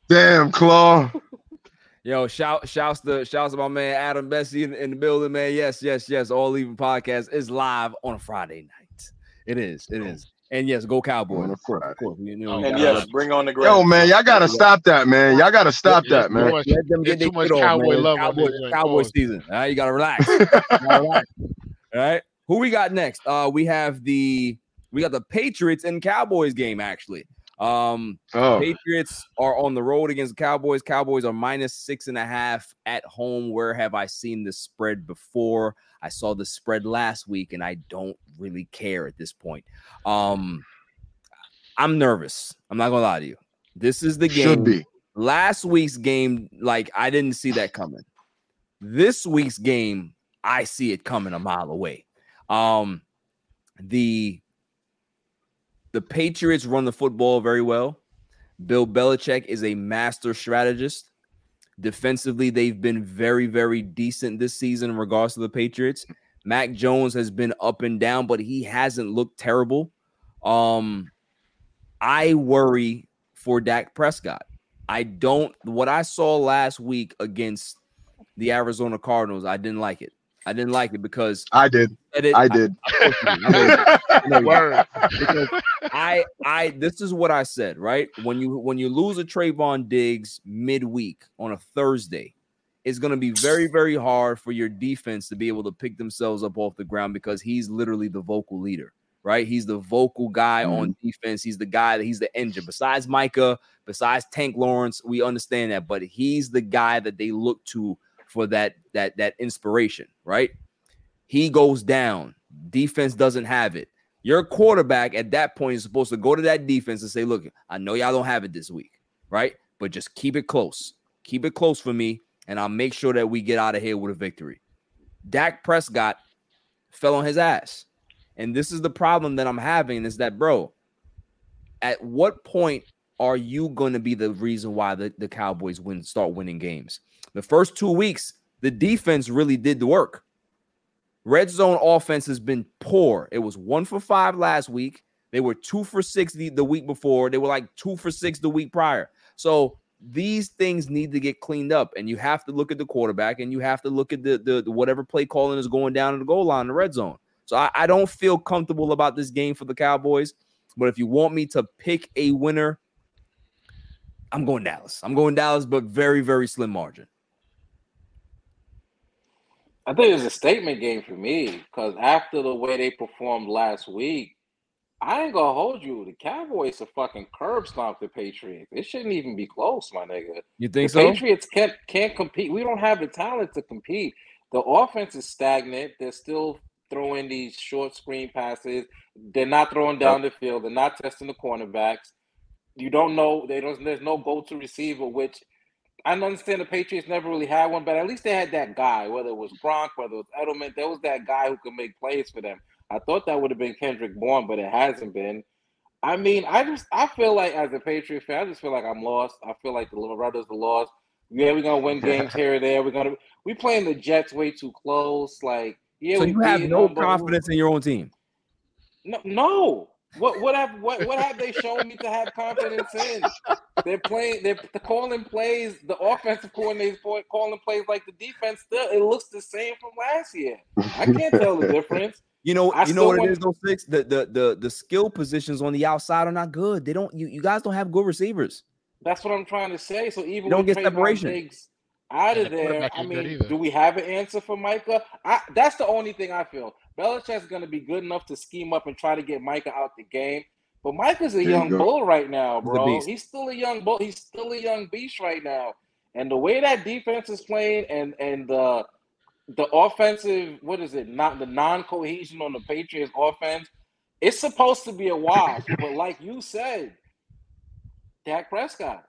Damn, Claw. Yo, shout shouts to shouts to my man Adam Bessie in, in the building, man. Yes, yes, yes. All even podcast is live on a Friday night. It is, it is. And yes, go Cowboys. On Of course, of course. You know, Oh, we And gotta yes, bring on the grass. Yo, man, y'all gotta stop that, man. Y'all gotta stop that, Too man. much- let them get their too much kid off, cowboy love Cowboy, this. Cowboy season. All right, you gotta relax. You gotta relax. All right. Who we got next? Uh, we have the we got the Patriots and Cowboys game actually. Um, Oh, Patriots are on the road against the Cowboys. Cowboys are minus six and a half at home. Where have I seen this spread before? I saw the spread last week, and I don't really care at this point. Um, I'm nervous. I'm not gonna lie to you. This is the game. should be. Last week's game, like I didn't see that coming. This week's game, I see it coming a mile away. Um, the the Patriots run the football very well. Bill Belichick is a master strategist. Defensively, they've been very, very decent this season in regards to the Patriots. Mac Jones has been up and down, but he hasn't looked terrible. Um, I worry for Dak Prescott. I don't. What I saw last week against the Arizona Cardinals, I didn't like it. I didn't like it because I did. it, I did. I know- I know you- Word. because I I this is what I said, right? When you when you lose a Trevon Diggs midweek on a Thursday, it's gonna be very, very hard for your defense to be able to pick themselves up off the ground because he's literally the vocal leader, right? He's the vocal guy mm-hmm. on defense. He's the guy that he's the engine. Besides Micah, besides Tank Lawrence, we understand that, but he's the guy that they look to for that that that inspiration, right? He goes down. Defense doesn't have it. Your quarterback at that point is supposed to go to that defense and say, Look, I know y'all don't have it this week, right? But just keep it close. Keep it close for me, and I'll make sure that we get out of here with a victory. Dak Prescott fell on his ass. And this is the problem that I'm having is that, bro, at what point are you going to be the reason why the, the Cowboys win start winning games? The first two weeks, the defense really did the work. Red zone offense has been poor. It was one for five last week. They were two for six the, the week before. They were like two for six the week prior. So these things need to get cleaned up, and you have to look at the quarterback, and you have to look at the the, the whatever play calling is going down in the goal line in the red zone. So I, I don't feel comfortable about this game for the Cowboys. But if you want me to pick a winner, I'm going Dallas. I'm going Dallas, but very very slim margin. I think it's a statement game for me because after the way they performed last week, I ain't gonna hold you. The Cowboys are fucking curb stomp the Patriots. It shouldn't even be close, my nigga. You think the so? Patriots can't can't compete. We don't have the talent to compete. The offense is stagnant. They're still throwing these short screen passes. They're not throwing down the field. They're not testing the cornerbacks. You don't know. They don't. There's no go-to receiver, which I understand the Patriots never really had one, but at least they had that guy. Whether it was Gronk, whether it was Edelman, there was that guy who could make plays for them. I thought that would have been Kendrick Bourne, but it hasn't been. I mean, I just I feel like as a Patriot fan, I just feel like I'm lost. I feel like the Brothers are lost. Yeah, we're gonna win games here or there. We're gonna we playing the Jets way too close. Like, yeah, so we you have no them, confidence in your own team. No, no. What what have what what have they shown me to have confidence in? They're playing. They're, they're calling plays. The offensive coordinator for calling plays like the defense. Still, it looks the same from last year. I can't tell the difference. You know, I you know what want- it is, those six. The, the the the skill positions on the outside are not good. They don't. You, you guys don't have good receivers. That's what I'm trying to say. So even You don't get Trevon separation. Diggs out of the there, I mean, do we have an answer for Micah? I, that's the only thing I feel. Belichick's going to be good enough to scheme up and try to get Micah out the game. But Micah's a you young go. bull right now, bro. He's still a young bull. He's still a young beast right now. And the way that defense is playing and and the the offensive, what is it? Not the non-cohesion on the Patriots offense. It's supposed to be a wash, but like you said, Dak Prescott,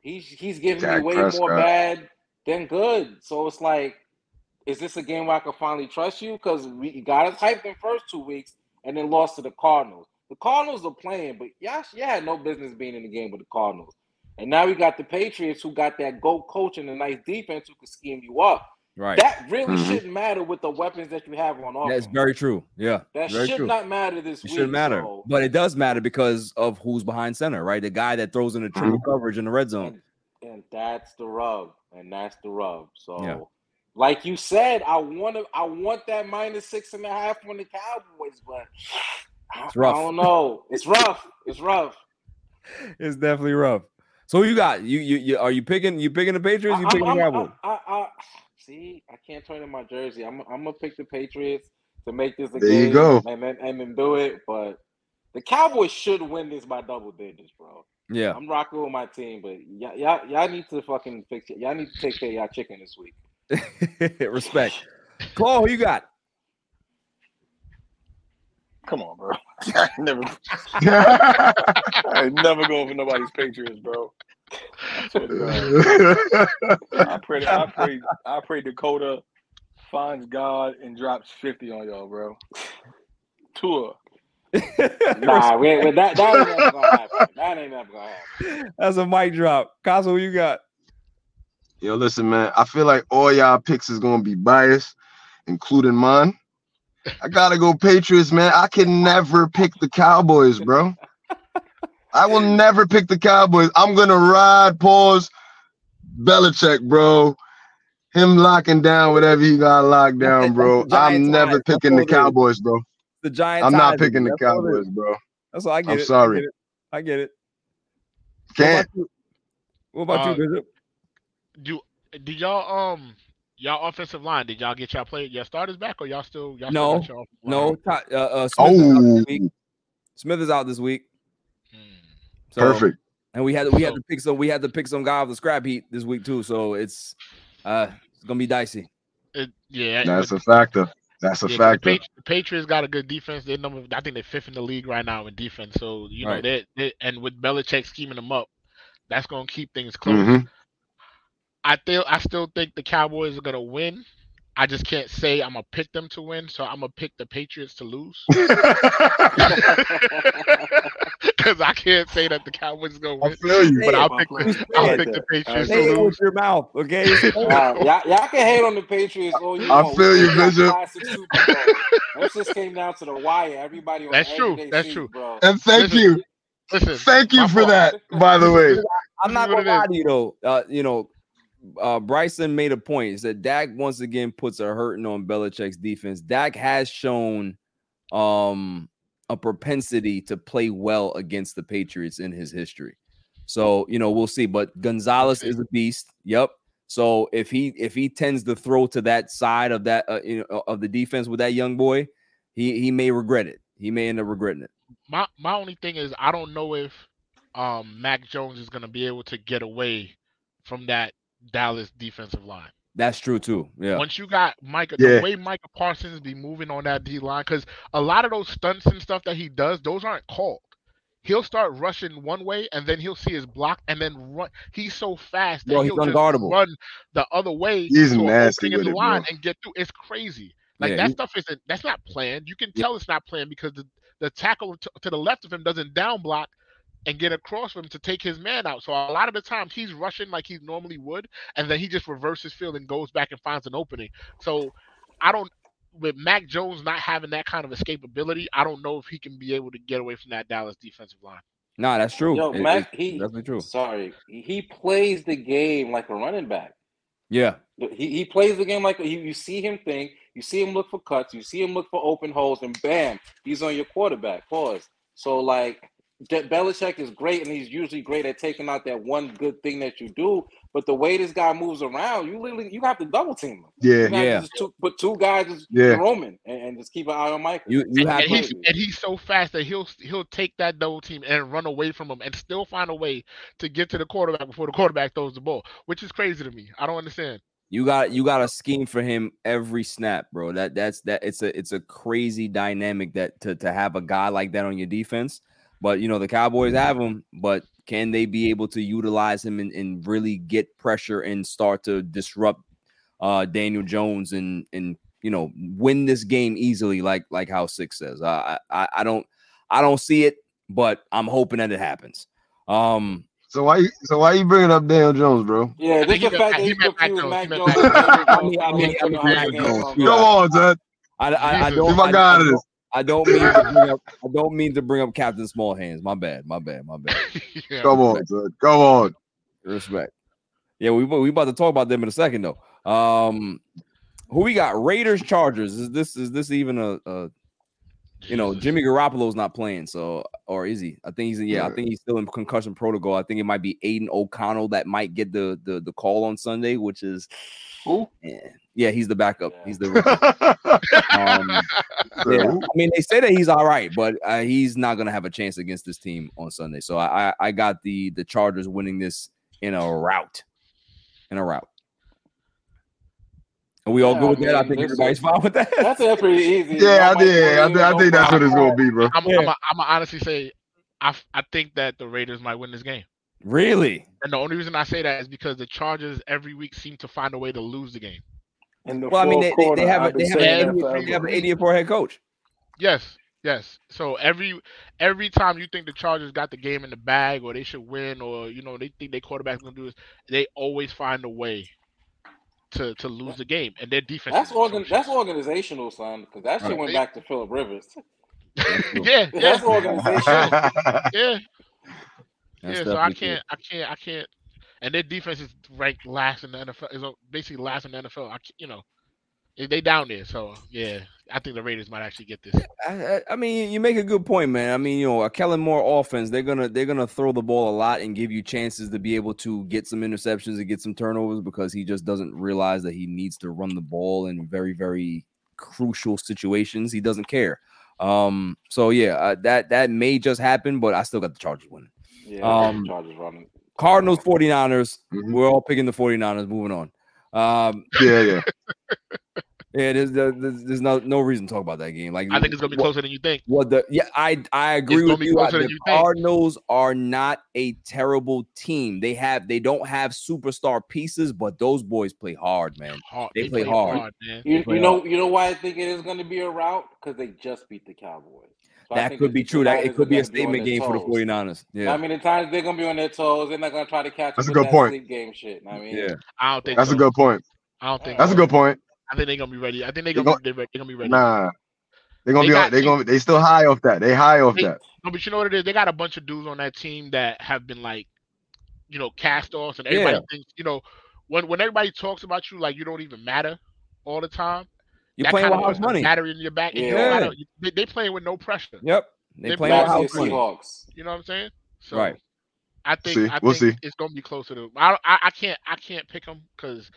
he's he's giving Dak me way Prescott. more bad than good. So it's like, is this a game where I can finally trust you? Because we got us hyped in first two weeks and then lost to the Cardinals. The Cardinals are playing, but y'all, had no business being in the game with the Cardinals. And now we got the Patriots who got that GOAT coach and a nice defense who can scheme you up. Right. That really Mhm. shouldn't matter with the weapons that you have on offense. That's very true. Yeah. that should true. not matter this It week. shouldn't matter, so- but it does matter because of who's behind center, right? The guy that throws in the triple coverage in the red zone. And, and that's the rub. And that's the rub. So Yeah. Like you said, I want to I want that minus six and a half from the Cowboys, but I, It's rough. I don't know. It's rough. It's rough. It's definitely rough. So who you got? You you, you are you picking you picking the Patriots? You I- picking I'm- the I'm- Cowboys? I, I, I, see, I can't turn in my jersey. I'm I'm gonna pick the Patriots to make this a There you go. and then and then do it. But the Cowboys should win this by double digits, bro. Yeah. I'm rocking with my team, but y'all, y'all, y'all need to fucking fix it. Y'all need to take care of y'all chicken this week. Respect. Claw, who you got? Come on, bro. I never, I never going for nobody's Patriots, bro. I swear to God. I pray, I pray, I pray Dakota finds God and drops fifty on y'all, bro. Tour. Nah, we ain't, that that ain't never gonna happen. That ain't never gonna happen. That's a mic drop. Casa, who you got? Yo, listen, man. I feel like all y'all picks is gonna be biased, including mine. I gotta go Patriots, man. I can never pick the Cowboys, bro. I will never pick the Cowboys. I'm gonna ride pause Belichick, bro. Him locking down whatever he got locked down, bro. That's the Giants I'm never eyes. Picking the it is. Cowboys, bro. The Giants. I'm not eyes, picking the that's all it is. Cowboys, bro. That's all I get. I'm it. sorry. I get it. I get it. Can't. about you? What about Uh, you, Bishop? Do did y'all um y'all offensive line? Did y'all get y'all play your starters back or y'all still y'all No, still got your offensive No, uh, uh, Smith is out this Oh, week. Smith is out this week. Hmm. So, perfect. And we had we had So- to pick some we had to pick some guy off the scrap heap this week too. So it's uh it's gonna be dicey. It, yeah, That's but- a factor. That's a yeah, but the, factor. The Patriots got a good defense. They're number, I think they're fifth in the league right now in defense. So you know Right. they, they and with Belichick scheming them up, that's gonna keep things close. Mhm. I still I still think the Cowboys are gonna win, I just can't say I'm gonna pick them to win, so I'm gonna pick the Patriots to lose because I can't say that the Cowboys is gonna I win. feel you. But I'll pick the, I'll pick the Patriots Say to lose. with your mouth, okay? Wow, y'all, y'all can hate on the Patriots all you I want. feel you, Bishop. classic Super That just came down to the wire. Everybody on That's the true, that's seat, true. bro. And thank Listen, you. Listen, Thank you for fault. that, by the way. I'm not gonna lie to you though. Uh, you know, uh, Bryson made a point. He said Dak once again puts a hurting on Belichick's defense. Dak has shown um a propensity to play well against the Patriots in his history. So you know we'll see. But Gonzalez is a beast. Yep. So if he if he tends to throw to that side of that uh, you know of the defense with that young boy, he he may regret it. He may end up regretting it. my my only thing is I don't know if um Mac Jones is gonna be able to get away from that Dallas defensive line. That's true too. Yeah. Once you got Micah, Yeah. the way Micah Parsons be moving on that D line, because a lot of those stunts and stuff that he does, those aren't called. He'll start rushing one way, and then he'll see his block, and then run. He's so fast that Bro, he's he'll just unguardable. run the other way He's to an nasty in with the it, line bro. and get through. It's crazy. Like Yeah, that he- stuff isn't. That's not planned. You can Yeah. tell it's not planned because the the tackle to, to the left of him doesn't down block and get across from him to take his man out. So a lot of the times he's rushing like he normally would, and then he just reverses field and goes back and finds an opening. So I don't with Mac Jones not having that kind of escapability, I don't know if he can be able to get away from that Dallas defensive line. Nah, that's true. Yo, It- Mac, it's he definitely true. sorry, he plays the game like a running back. Yeah. He, he plays the game like you, you see him think, you see him look for cuts, you see him look for open holes, and bam, he's on your quarterback. Pause. So like De- Belichick is great, and he's usually great at taking out that one good thing that you do. But the way this guy moves around, you literally you have to double team him. Yeah. You Yeah. just two, put two guys just Yeah. roaming and, and just keep an eye on Michael. You you And, have and to he's and he's so fast that he'll he'll take that double team and run away from him and still find a way to get to the quarterback before the quarterback throws the ball, which is crazy to me. I don't understand. you got you got a scheme for him every snap, bro. That that's that it's a it's a crazy dynamic that to to have a guy like that on your defense. But you know the Cowboys have him, but can they be able to utilize him and, and really get pressure and start to disrupt uh Daniel Jones and and you know win this game easily like like how six says. I I I don't I don't see it, but I'm hoping that it happens. Um So why so why you bringing up Daniel Jones, bro? Yeah, I think just the fact that he he Mac confused Mac Jones. Jones. He meant Daniel Jones. I mean- I mean- I mean Mac Jones. Come on, son. I I, I don't Get my I- guy I out of don't- this. I don't mean to bring up. I don't mean to bring up Captain Small Hands. My bad. My bad. My bad. Yeah. Come on, son. Come on. Respect. Yeah, we we about to talk about them in a second though. Um, who we got? Raiders Chargers. Is this is this even a, a you know Jesus. Jimmy Garoppolo's not playing, so or is he? I think he's in, yeah. I think he's still in concussion protocol. I think it might be Aidan O'Connell that might get the the the call on Sunday, which is Who? yeah, yeah he's the backup. Yeah. He's the um, yeah, I mean, they say that he's all right, but uh, he's not gonna have a chance against this team on Sunday. So I, I, I got the the Chargers winning this in a route, in a route. Are we all Yeah, good I with that? I think everybody's fine with that. That's pretty easy. Yeah, I Nobody did. I, really I think that's what it's gonna be, bro. I'm, Yeah. I'm, I'm gonna honestly say I, f- I think that the Raiders might win this game. really? And the only reason I say that is because the Chargers every week seem to find a way to lose the game. In the Well, I mean, they, they, quarter, they have a, I've been they have, an that 80, they have an 80 for head coach. Yes, yes. So every every time you think the Chargers got the game in the bag or they should win or you know they think their quarterback's gonna do this, they always find a way to to lose the game. And their defense That's organ. That's organizational, son. Because that shit Right. went back to Philip Rivers. yeah, yeah, That's organizational. yeah. That's yeah, so I can't, I can't, I can't. And their defense is ranked last in the NFL. Is uh, basically last in the NFL. I, you know, they they down there. So yeah, I think the Raiders might actually get this. I, I- I mean, you make a good point, man. I mean, you know, a Kellen Moore offense, they're gonna they're gonna throw the ball a lot and give you chances to be able to get some interceptions and get some turnovers because he just doesn't realize that he needs to run the ball in very very crucial situations. He doesn't care. Um, so yeah, uh, that that may just happen, but I still got the Chargers winning. Yeah, Um, Chargers running. Cardinals 49ers. Mhm. We're all picking the 49ers. Moving on. Um, Yeah, yeah. Yeah, there's, there's there's no no reason to talk about that game. Like I think it's gonna be what- closer than you think. What the yeah, I I agree gonna with you. Closer than The you think. Cardinals are not a terrible team. They have they don't have superstar pieces, but those boys play hard, man. Hard. They play hard. man. You, play you know, you know why I think it is going to be a route because they just beat the Cowboys. So that could be true. That it could be a gonna be on statement their game for the toes. 49ers. Yeah. I mean, the times they're gonna be on their toes. They're not gonna try to catch. That's a good that point. Sleep game shit. I mean, yeah. I don't think That's so. a good point. I don't think That's a good point. I think they're gonna be ready. I think they're gonna gon- be, they're, they're gonna be ready. Nah, they're gonna They be. got on- they're gonna. They still high off that. They high off They- that. No, but you know what it is? They got a bunch of dudes on that team that have been like, you know, cast offs, and everybody Yeah. thinks, you know, when when everybody talks about you like you don't even matter all the time. You're that playing with house puts money. battery in your back. And you Yeah. don't they, they playing with no pressure. Yep. They They playing with play house Back to the money. Seahawks. You know what I'm saying? So Right. I think See, I we'll think see. it's gonna be closer to. I, I I can't I can't pick them because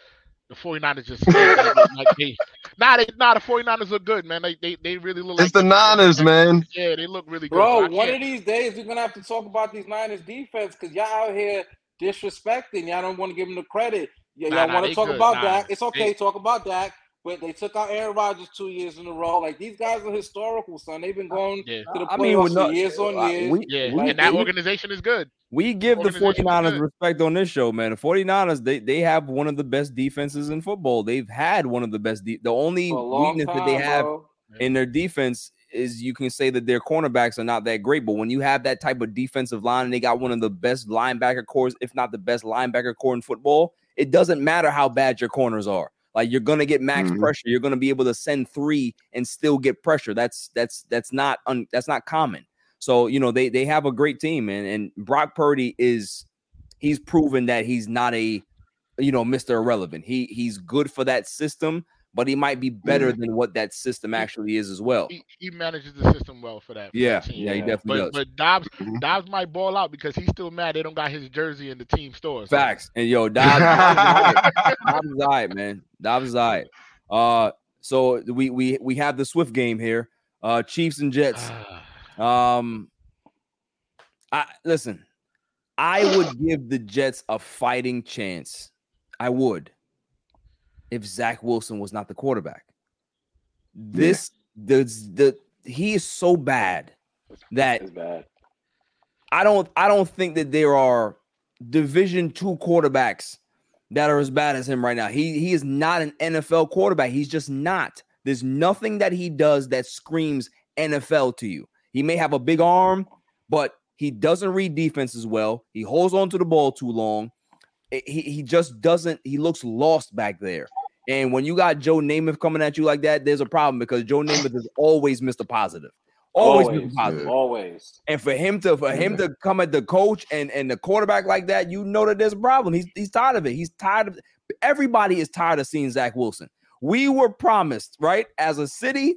the 49ers just like they, nah they nah the 49ers look good man. They they, they really look. It's like the Niners, man. Yeah, they look really good. Bro, So one can't- of these days we're gonna have to talk about these Niners defense because y'all out here disrespecting. Y'all don't want to give them the credit. Y- Nah, y'all nah, want to talk good. about Nah, Dak. It's okay. they- Talk about Dak. But they took out Aaron Rodgers two years in a row. Like these guys are historical, son. They've been going Yeah. to the I mean, with playoffs for years on uh, years. we- Yeah, Like, and that they- organization is good. We give the Organization is 49ers respect on this show, man. The 49ers, they, they have one of the best defenses in football. They've had one of the best. De- the only for a long weakness time, that they have bro. in their defense is you can say that their cornerbacks are not that great, but when you have that type of defensive line and they got one of the best linebacker cores, if not the best linebacker core in football, it doesn't matter how bad your corners are. Like you're gonna get max Mhm. pressure. You're gonna be able to send three and still get pressure. That's that's that's not un, that's not common. So you know they they have a great team, and and Brock Purdy is he's proven that he's not a you know Mr. Irrelevant. He he's good for that system, but he might be better than what that system actually is as well. He, he manages the system well for that. for Yeah, that yeah, he definitely But does. but Dobbs Mhm. Dobbs might ball out because he's still mad they don't got his jersey in the team stores. Facts. And yo, Dobbs, Dobbs. Dobbs is all right, man. Dobbs is all right. Uh, so we we we have the Swift game here. Uh, Chiefs and Jets. Um, I listen. I would give the Jets a fighting chance. I would, if Zach Wilson was not the quarterback. This the the he is so bad that bad. I don't I don't think that there are division two quarterbacks that are as bad as him right now. He he is not an NFL quarterback. He's just not. There's nothing that he does that screams NFL to you. He may have a big arm, but he doesn't read defenses well. He holds on to the ball too long. Eh, he, he just doesn't, he looks lost back there. And when you got Joe Namath coming at you like that, there's a problem because Joe Namath is always Mr. Positive. Always, Always, Mr. Positive. always. And for him to for him to come at the coach and and the quarterback like that, you know that there's a problem. He's he's tired of it. He's tired of everybody is tired of seeing Zach Wilson. We were promised, right, as a city,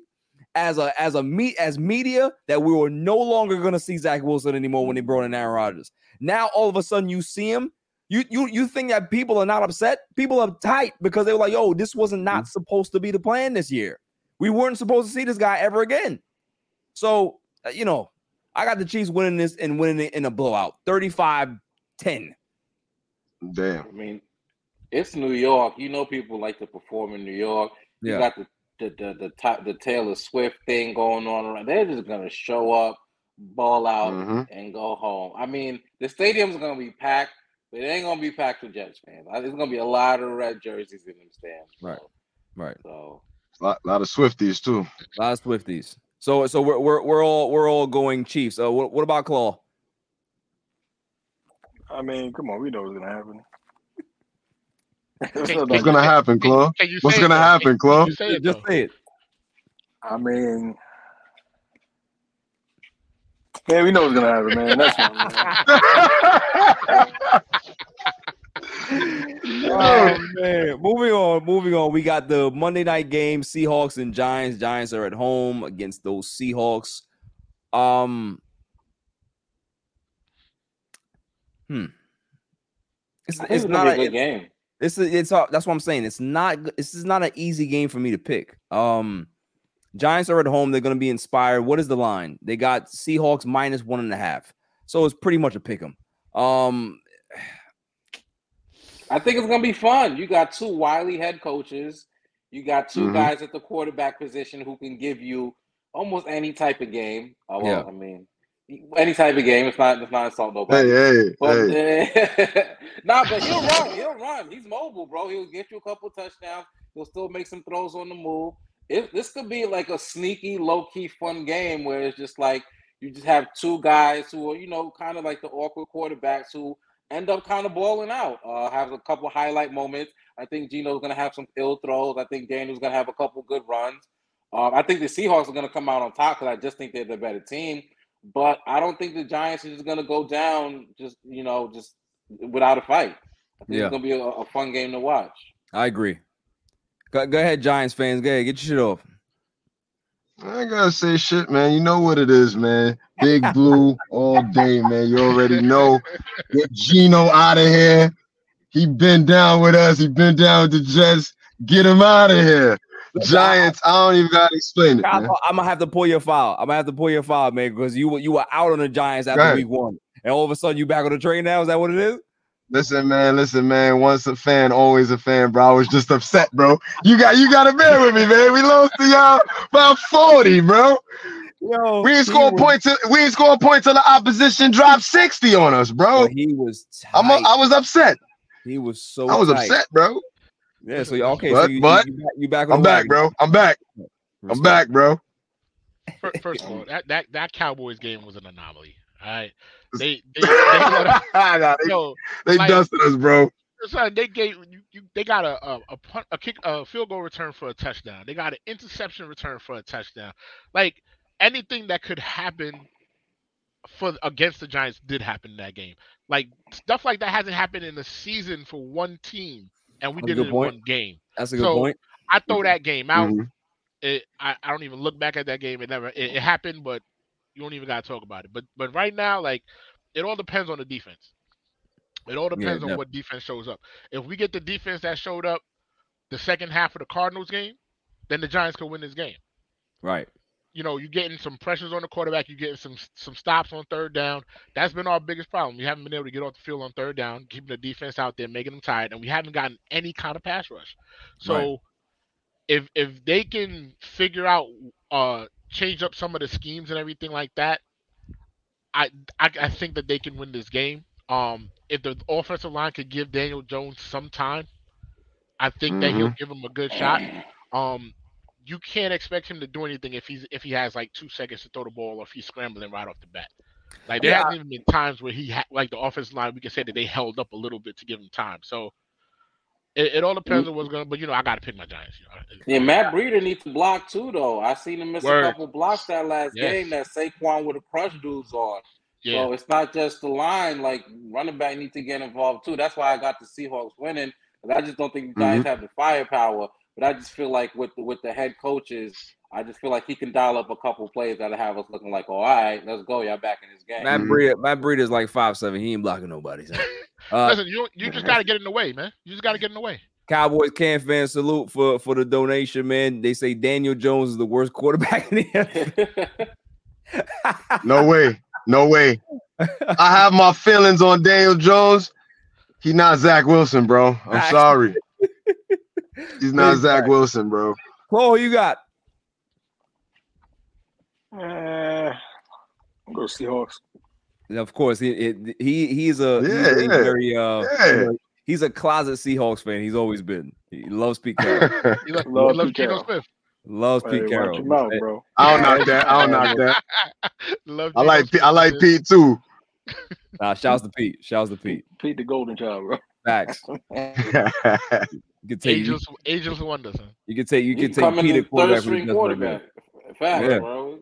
as a as a meet as media, that we were no longer gonna see Zach Wilson anymore when they brought in Aaron Rodgers. Now all of a sudden you see him. You you you think that people are not upset? People are tight because they were like, "Yo, this wasn't not mm. supposed to be the plan this year. We weren't supposed to see this guy ever again." So, uh, you know, I got the Chiefs winning this and winning it in a blowout 35 10. Damn. I mean, it's New York. You know, people like to perform in New York. You got the the the the, ta- the Taylor Swift thing going on around. They're just gonna show up, ball out, Mhm. and go home. I mean, the stadium's gonna be packed, but it ain't gonna be packed with Jets fans. There's gonna be a lot of red jerseys in them stands. Right. So, Right. so lot, lot of Swifties too. A lot of Swifties. So so we're we're, we're all we're all going Chiefs. Uh, what, what about Claw? I mean, come on, we know what's gonna happen. What's like, gonna happen, Claw? What's gonna happen, Claw? you say it, Just though? say it. I mean, yeah, we know what's gonna happen, man. That's fine, man. Oh man. Moving on, moving on. We got the Monday night game, Seahawks and Giants. Giants are at home against those Seahawks. Um Hmm. It's, it's it's not gonna a, a good game. This is it's uh, that's what I'm saying. It's not this is not an easy game for me to pick. Um Giants are at home. They're gonna be inspired. What is the line? They got Seahawks minus one and a half. So it's pretty much a pick 'em. Um I think it's gonna be fun. You got two wily head coaches. You got 2 Mhm. guys at the quarterback position who can give you almost any type of game. Uh, well, Yeah. I mean, any type of game. It's not. It's not insult nobody. hey, hey, But hey. nah, but he'll run. He'll run. He's mobile, bro. He'll get you a couple touchdowns. He'll still make some throws on the move. It, this could be like a sneaky, low key, fun game where it's just like you just have two guys who are, you know, kind of like the awkward quarterbacks who end up kind of balling out. Uh, have a couple highlight moments. I think Geno's gonna have some ill throws. I think Daniel's gonna have a couple good runs. Um, I think the Seahawks are gonna come out on top because I just think they're the better team. But I don't think the Giants are just gonna go down just you know just without a fight. I think Yeah. it's gonna be a, a fun game to watch. I agree. Go, go ahead, Giants fans. Go ahead, get your shit off. I gotta say shit, man. You know what it is, man. Big blue all day, man. You already know. Get Geno out of here. He been down with us. He been down with the Jets. Get him out of here. Giants. I don't even gotta explain it. I'm. I'm gonna have to pull your file. I'm gonna have to pull your file, man, because you were you were out on the Giants after Right. week one, and all of a sudden you back on the train now. Is that what it is? Listen, man. Listen, man. Once a fan, always a fan, bro. I was just upset, bro. You got you gotta bear with me, man. We lost to y'all by 40, bro. Yo, We ain't he score was- points. till- We ain't score points till the opposition dropped 60 on us, bro. Yo, he was. I'm a, tight. I was upset. he was so. I was tight. upset, bro. Yeah. So you- okay. But- so you, but- you, you back, on I'm back, bro. I'm back. I'm back, bro. First of all, that, that that Cowboys game was an anomaly. All right, they they, they, let- Nah, they, yo, they like- dusted us, bro. son, they gave you, you they got a a a, punt, a kick a field goal return for a touchdown. They got an interception return for a touchdown. Like anything that could happen for against the Giants did happen in that game. Like stuff like that hasn't happened in the season for one team, and we That's a did it good in point. one game. That's a good So, point. I throw that game out. Mhm. It, I, I don't even look back at that game. It never it, it happened, but you don't even gotta talk about it. But but right now, like it all depends on the defense. It all depends on what defense shows up. If we get the defense that showed up the second half of the Cardinals game, then the Giants could win this game. Right. You know, you're getting some pressures on the quarterback, you're getting some some stops on third down. That's been our biggest problem. We haven't been able to get off the field on third down, keeping the defense out there, making them tired, and we haven't gotten any kind of pass rush. So Right. if if they can figure out uh change up some of the schemes and everything like that, I I, I think that they can win this game. Um, if the offensive line could give Daniel Jones some time, I think that he'll give him a good shot. Um, you can't expect him to do anything if he's if he has like two seconds to throw the ball or if he's scrambling right off the bat. Like there Yeah, hasn't even been times where he had like the offensive line we can say that they held up a little bit to give him time. So it, it all depends mm. on what's gonna. But you know I got to pick my Giants. You know. Yeah, Matt Breida needs to block too, though. I seen him miss Word. a couple blocks that last Yes. game that Saquon would have crushed dudes on. Yeah, So it's not just the line. Like running back need to get involved too. That's why I got the Seahawks winning. 'cause I just don't think the Giants mm-hmm. have the firepower. But I just feel like with the, with the head coaches, I just feel like he can dial up a couple plays that'll have us looking like, oh, all right, let's go. Y'all back in this game. Matt Mhm. Breida, Matt Breida is like five seven. He ain't blocking nobody. son. Uh, listen, you you just got to get in the way, man. You just got to get in the way. Cowboys can fan salute for for the donation, man. They say Daniel Jones is the worst quarterback in the NFL. No way. No way. I have my feelings on Daniel Jones. He not Zach Wilson, bro. I'm sorry. He's not Big Zach facts. Wilson, bro. Cole, who you got? Eh, I'm going Seahawks. And Of course, he he he- he's a, he's a yeah. very uh Yeah. he's a closet Seahawks fan. He's always been. He loves Pete Carroll. He, lo- he loves Pete Geno Carroll. Smith. loves Hey, Pete watch Carroll. your mouth, bro. I don't knock that. I don't knock that. Love I like Pete- Smith, I like. Pete too. Nah, shouts to Pete. Shouts to Pete. Pete the Golden Child, bro. Facts. You can take you, Angels, Angels wonder, son. you can take you You can take come in Pete quarterback. third string does what he does. quarterback. Facts, Yeah. bro.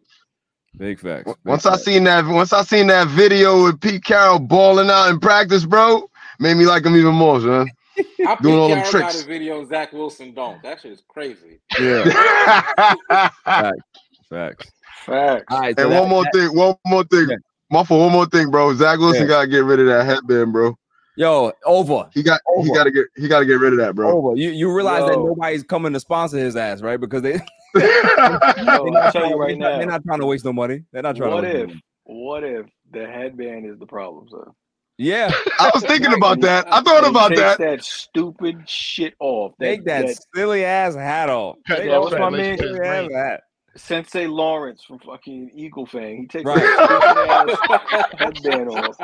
Big facts. Big once I seen that, once I seen that video with Pete Carroll balling out in practice, bro, made me like him even more, son. I Doing all them Carroll tricks. got a video Zach Wilson don't. That shit is crazy. Yeah, facts. Facts. All right, so and that- one more that- thing, one more thing. Yeah. My fault, one more thing, bro. Zach Wilson Yeah. gotta get rid of that headband, bro. Yo, over, He got he gotta get he gotta get rid of that, bro. over. You you realize that nobody's coming to sponsor his ass, right? Because they Yo, they're I'll not, tell trying, you right they're, not, they're not trying to waste no money. They're not trying What to. waste no if? money. What if the headband is the problem, sir? Yeah, I was thinking about that. I thought Hey, about take that. that stupid shit off. That, take that, that silly ass hat off. Take that that off, man. hat. Sensei Lawrence from fucking Eagle Fang. He takes Right. that stupid headband off.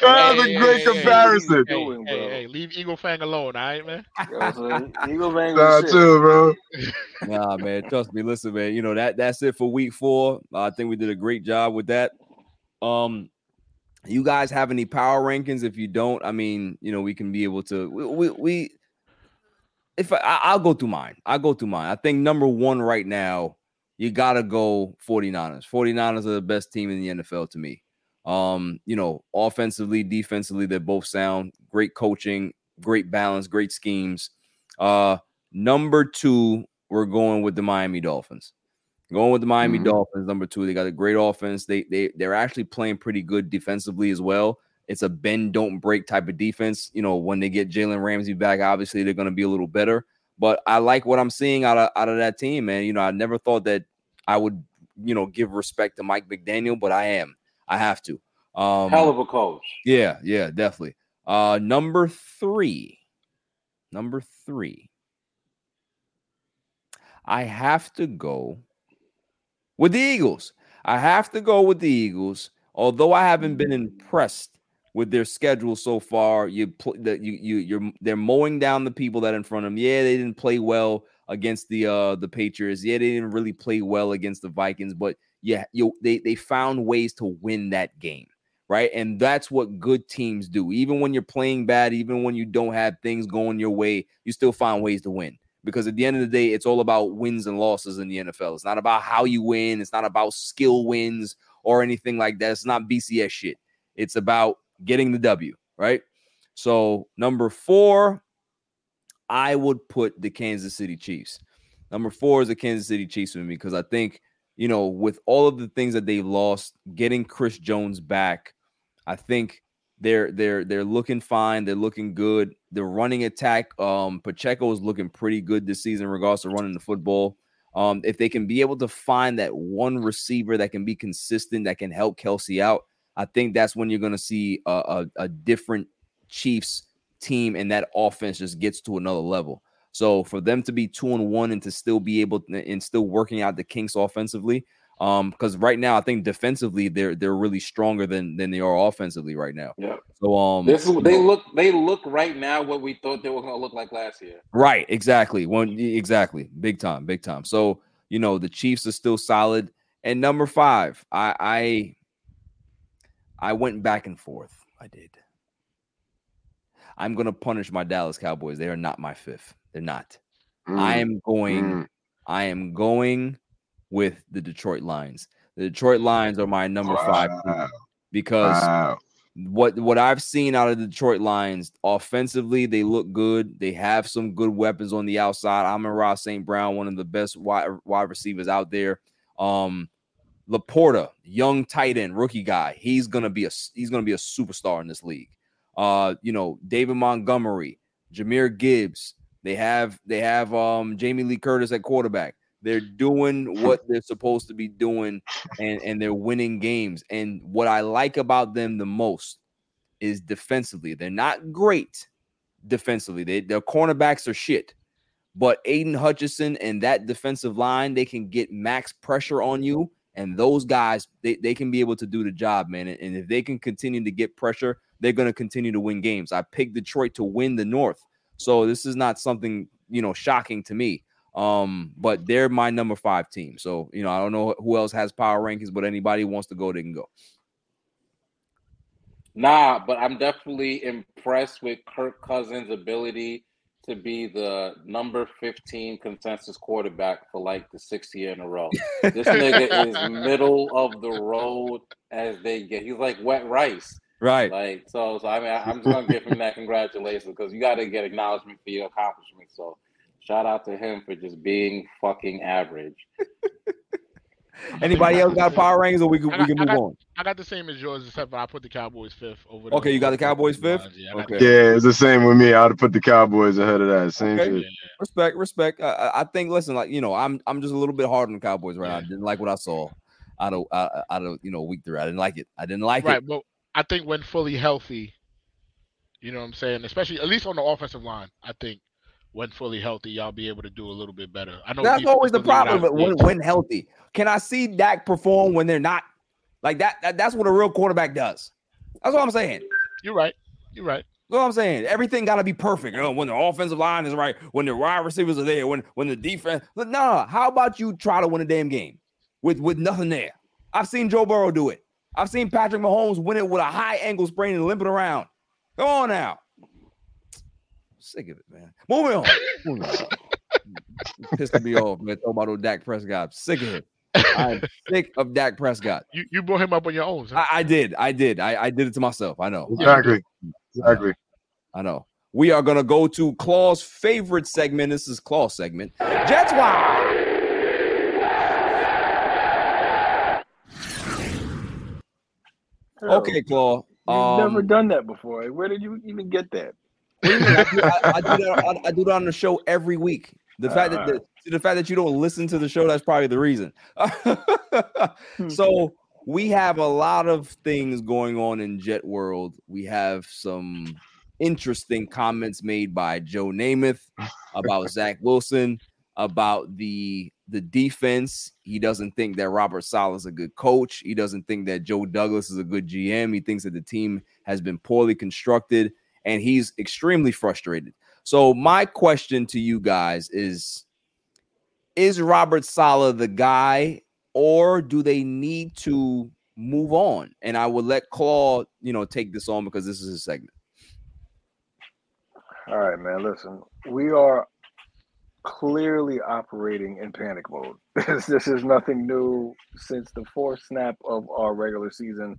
That was Hey, a great hey, hey, comparison. Hey, doing, hey, hey, leave Eagle Fang alone, all right, man. You know what I'm saying? Eagle Fang Nah, was shit. too, bro. Nah, man, trust me. Listen, man. You know that that's it for week four. Uh, I think we did a great job with that. Um, you guys have any power rankings? If you don't, I mean, you know, we can be able to. We we, we if I, I- I'll go through mine, I'll go through mine. I think number one right now, you gotta go 49ers. 49ers are the best team in the NFL to me. Um, you know, offensively, defensively, they're both sound, great coaching, great balance, great schemes. Uh, number two, we're going with the Miami Dolphins. Going with the Miami Mhm. Dolphins, number two. They got a great offense. They they they're actually playing pretty good defensively as well. It's a bend don't break type of defense. You know, when they get Jalen Ramsey back, obviously they're going to be a little better. But I like what I'm seeing out of out of that team, man. You know, I never thought that I would, you know, give respect to Mike McDaniel, but I am. I have to. Um, Hell of a coach. yeah, yeah, definitely. Uh number 3. Number 3. I have to go with the Eagles. I have to go with the Eagles. Although I haven't been impressed with their schedule so far, you pl- that you you you're they're mowing down the people that in front of them. Yeah, they didn't play well against the uh the Patriots. Yeah, they didn't really play well against the Vikings, but yeah, you they they found ways to win that game right? And that's what good teams do. Even when you're playing bad, even when you don't have things going your way, you still find ways to win. Because at the end of the day, it's all about wins and losses in the NFL. It's not about how you win, it's not about skill wins or anything like that. It's not BCS shit. It's about getting the W, right? So, number four, I would put the Kansas City Chiefs. Number four is the Kansas City Chiefs with me because I think, you know, with all of the things that they've lost, getting Chris Jones back, I think they're they're they're looking fine. They're looking good. The running attack, um, Pacheco is looking pretty good this season, regards to running the football. Um, if they can be able to find that one receiver that can be consistent, that can help Kelce out, I think that's when you're going to see a, a, a different Chiefs team, and that offense just gets to another level. So for them to be two and one and to still be able to, and still working out the kinks offensively, um, because right now I think defensively they're they're really stronger than than they are offensively right now. Yep. So um, This is they know- look they look right now what we thought they were gonna look like last year. Right, exactly. One exactly. Big time, big time. So, you know, the Chiefs are still solid. And number 5, I I I went back and forth. I did. I'm going to punish my Dallas Cowboys. They are not my fifth. They're not. I Mm, am going mm. I am going with the Detroit Lions. The Detroit Lions are my number 5 because Wow. what what I've seen out of the Detroit Lions offensively, they look good. They have some good weapons on the outside. Amon-Ra St. Brown, one of the best wide, wide receivers out there. Um, LaPorta, young tight end, rookie guy. He's gonna be a he's gonna be a superstar in this league. Uh, you know, David Montgomery, Jahmyr Gibbs. They have they have um Jamie Lee Curtis at quarterback. They're doing what they're supposed to be doing and and they're winning games. And what I like about them the most is defensively. They're not great defensively. They, their cornerbacks are shit. But Aidan Hutchinson and that defensive line, they can get max pressure on you. And those guys, they, they can be able to do the job, man. And, if they can continue to get pressure, they're going to continue to win games. I picked Detroit to win the North. So this is not something, you know, shocking to me. Um, but they're my number five team. So, you know, I don't know who else has power rankings, but anybody wants to go, they can go. Nah, but I'm definitely impressed with Kirk Cousins' ability to be the number 15 consensus quarterback for like the sixth year in a row. This nigga is middle of the road as they get. He's like wet rice. Right. Like so, so I mean, I'm just gonna give him that congratulations because you got to get acknowledgement for your accomplishments. So, shout out to him for just being fucking average. Anybody else got power rankings, or we can I we got- can I move got- on? I got the same as yours, except for I put the Cowboys fifth over. There. Okay, you got the Cowboys fifth? Yeah, Okay. Yeah, it's the same with me. I'd have put the Cowboys ahead of that. Same Okay. shit. Respect, respect. I, I- I think. Listen, like you know, I'm I'm just a little bit hard on the Cowboys right now. I didn't like what I saw out of uh, out of you know week three. I didn't like it. I didn't like right, it. Right, but I think when fully healthy, You know what I'm saying? Especially at least on the offensive line, I think when fully healthy, y'all be able to do a little bit better. I know That's always the problem out when, when healthy. Can I see Dak perform when they're not? Like that, that that's what a real quarterback does. That's what I'm saying. You're right. You're right. That's what I'm saying. Everything got to be perfect. You know, when the offensive line is right, when the wide receivers are there, when when the defense. But nah, how about you try to win a damn game with with nothing there? I've seen Joe Burrow do it. I've seen Patrick Mahomes win it with a high ankle sprain and limping around. Come on now. Sick of it, man. Moving on. Moving on. Pissing me off, man. Talk about old Dak Prescott. Sick of it. I'm sick of Dak Prescott. You you brought him up on your own. son. I, I did. I did. I, I did it to myself. I know. Exactly. Exactly. I know. We are gonna go to Claw's favorite segment. This is Claw's segment. Jets Wild. Hell, Okay, Claw. You've Um, never done that before. Where did you even get that? I, do, I, I do that, I, I do that on the show every week. The fact that uh. the, the fact that you don't listen to the show, that's probably the reason. so we have a lot of things going on in Jet World. We have some interesting comments made by Joe Namath about Zach Wilson, about the the defense. He doesn't think that Robert Saleh is a good coach. He doesn't think that Joe Douglas is a good GM. He thinks that the team has been poorly constructed, and he's extremely frustrated. So my question to you guys is: Is Robert Saleh the guy, or do they need to move on? And I will let Claw, you know, take this on because this is his segment. All right, man. Listen, we are clearly operating in panic mode. This, this is nothing new since the fourth snap of our regular season.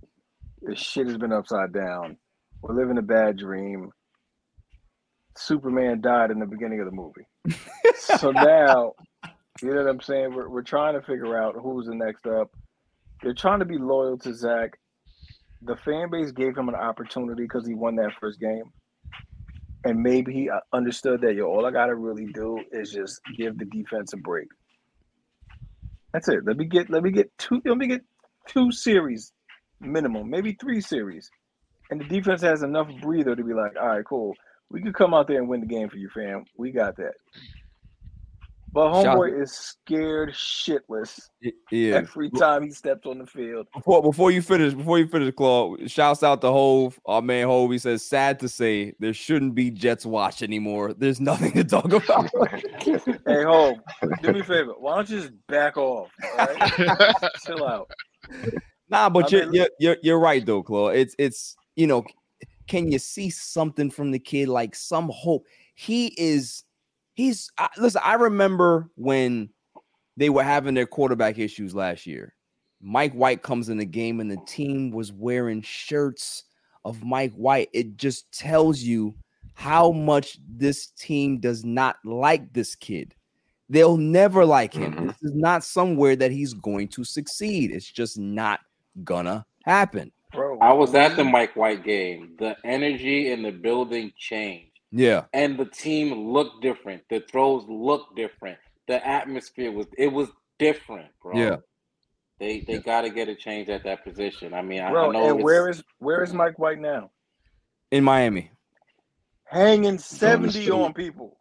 This shit has been upside down. We're living a bad dream. Superman died in the beginning of the movie. so now, you know what I'm saying? We're, we're trying to figure out who's the next up. They're trying to be loyal to Zach. The fan base gave him an opportunity because he won that first game and maybe he uh, understood that yo, all I gotta really do is just give the defense a break. That's it. Let me get let me get two let me get two series minimum, maybe three series. And the defense has enough breather to be like, all right, cool. We could come out there and win the game for you, fam. We got that. But Shout- homeboy is scared shitless Yeah. every time he steps on the field. Before, before you finish, before you finish, Claw, shouts out to Hove, our man Hove. He says, "Sad to say, there shouldn't be Jets watch anymore. There's nothing to talk about." Hey, Hope, do me a favor. Why don't you just back off? All right? Chill out. nah, but I you're, mean- you're you're you're right though, Claw. It's it's you know, can you see something from the kid, like some hope? He is. He's I, listen. I remember when they were having their quarterback issues last year. Mike White comes in the game, and the team was wearing shirts of Mike White. It just tells you how much this team does not like this kid. They'll never like him. Mhm. This is not somewhere that he's going to succeed. It's just not gonna happen. Bro, I was at the mm-hmm. Mike White game. The energy in the building changed. Yeah. and the team looked different. The throws looked different. The atmosphere was it was different, bro. Yeah. They they got to get a change at that position. I mean, I, Bro, I know and where is where is Mike White now? In Miami. Hanging 70 on people.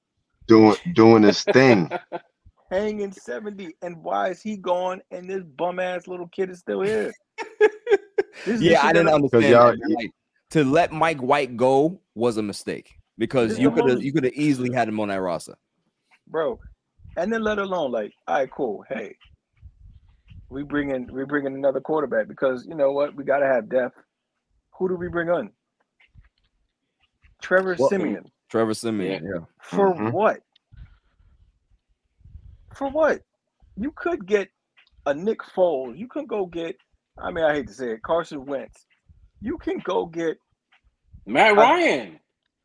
Doing doing his thing. Hanging 70. And why is he gone and this bum ass little kid is still here? This is the Yeah, I didn't that understand. y'all- that. Like, to let Mike White go was a mistake because This you could have you could have easily had him on that roster. bro. And then let alone like, all right, cool. Hey, we bring in we bring in another quarterback because you know what? We gotta have depth. Who do we bring on? Trevor Well, Siemian. Trevor Siemian. Yeah. For Mhm. what? For what? You could get a Nick Foles. You could go get. I mean, I hate to say it, Carson Wentz. You can go get Matt I- Ryan.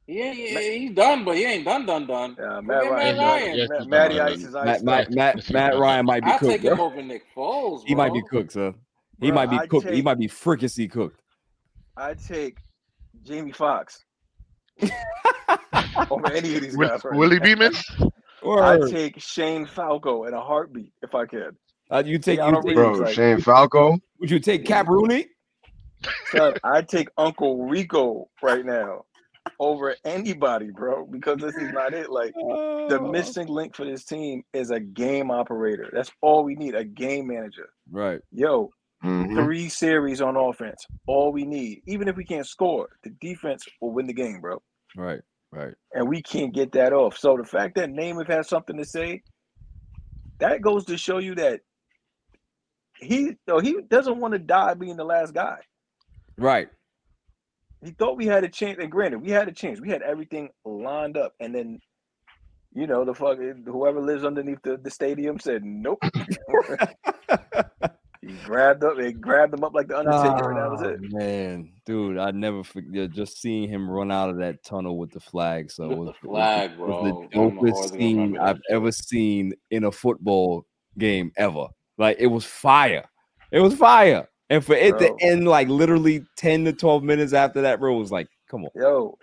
Yeah, yeah, he's done, but he ain't done, done, done. Forget Matt Ryan. Matt Ryan. Yes, Matt- Matty done. Ice is ice. Matt, Matt, Matt, Matt Ryan might be I'll cooked. take him bro. over Nick Foles. He might be bro. cooked, sir. He Bro, might be I'd cooked. He might be fricassee cooked. I take Jamie Foxx over any of these Will, guys. right Willie now. Beamen? I take Shane Falco in a heartbeat if I could. Uh, you take you take, Bro, like- Shane Falco. would you take Cap Rooney? Son, I take Uncle Rico right now. over anybody, bro, because this is not it. Like the Oh. missing link for this team is a game operator. That's all we need, a game manager. Right. Yo, Mhm. three series on offense. All we need. Even if we can't score, the defense will win the game, bro. Right. Right. And we can't get that off. So the fact that Namath has something to say, that goes to show you that he no, he doesn't want to die being the last guy. Right. He thought we had a chance, and granted, we had a chance. We had everything lined up, and then, you know, the fuck, whoever lives underneath the, the stadium said nope. he grabbed up, they grabbed him up like the Undertaker, and that was Oh, it. Man, dude, I never forget just seeing him run out of that tunnel with the flag. So With it was, the flag, it bro. was I the don't know how dopest I can scene remember that I've ever seen in a football game ever. Like it was fire. It was fire. And for it Bro. to end like literally 10 to 12 minutes after that, bro, was like, come on. Yo,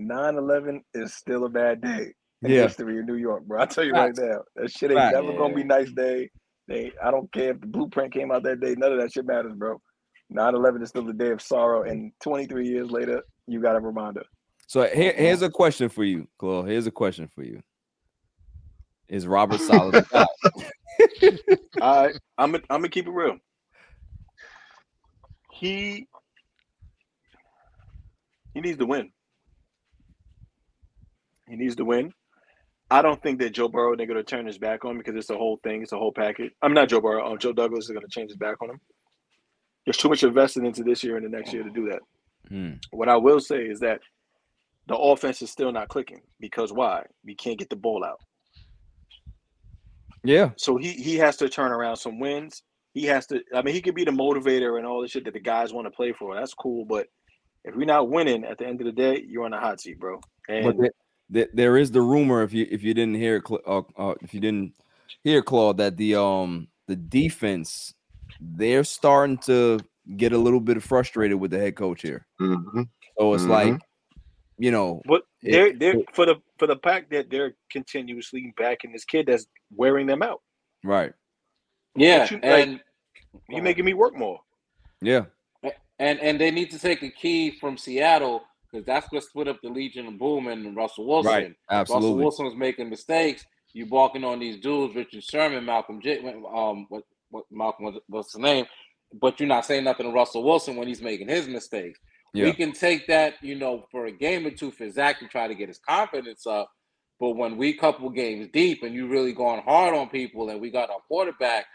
9-11 is still a bad day in Yeah. history in New York, bro. I tell you Facts. right now, that shit ain't Facts. never gonna be nice day. They, I don't care if the blueprint came out that day. None of that shit matters, bro. 9-11 is still a day of sorrow, and 23 years later, you got a reminder. So here, here's a question for you, Chloe. Here's a question for you. Is Robert Saleh the guy? Right, I'm gonna I'm gonna keep it real. He he needs to win. He needs to win. I don't think that Joe Burrow they're gonna turn his back on him because it's a whole thing. It's a whole package. I'm not Joe Burrow. Um, Joe Douglas is gonna change his back on him. There's too much invested into this year and the next year to do that. Hmm. What I will say is that the offense is still not clicking because why? We can't get the ball out. Yeah. So he he has to turn around some wins. He has to. I mean, he could be the motivator and all the shit that the guys want to play for. That's cool, but if we're not winning at the end of the day, you're on the hot seat, bro. And there, there, there is the rumor if you if you didn't hear uh, uh, if you didn't hear Claw that the um the defense they're starting to get a little bit frustrated with the head coach here. Mhm. So it's Mhm. like you know but they're they're for the for the fact that they're continuously backing this kid that's wearing them out. right. Yeah, But you- like- and You making me work more. Yeah. and and they need to take a key from Seattle because that's what split up the Legion of Boom and Russell Wilson. Right. Russell Absolutely. Wilson was making mistakes. You balking on these dudes, Richard Sherman, Malcolm J. Um, what what Malcolm was what's the name? But you're not saying nothing to Russell Wilson when he's making his mistakes. Yeah. We can take that, you know, for a game or two for Zach to try to get his confidence up. But when we couple games deep and you really going hard on people and we got our quarterback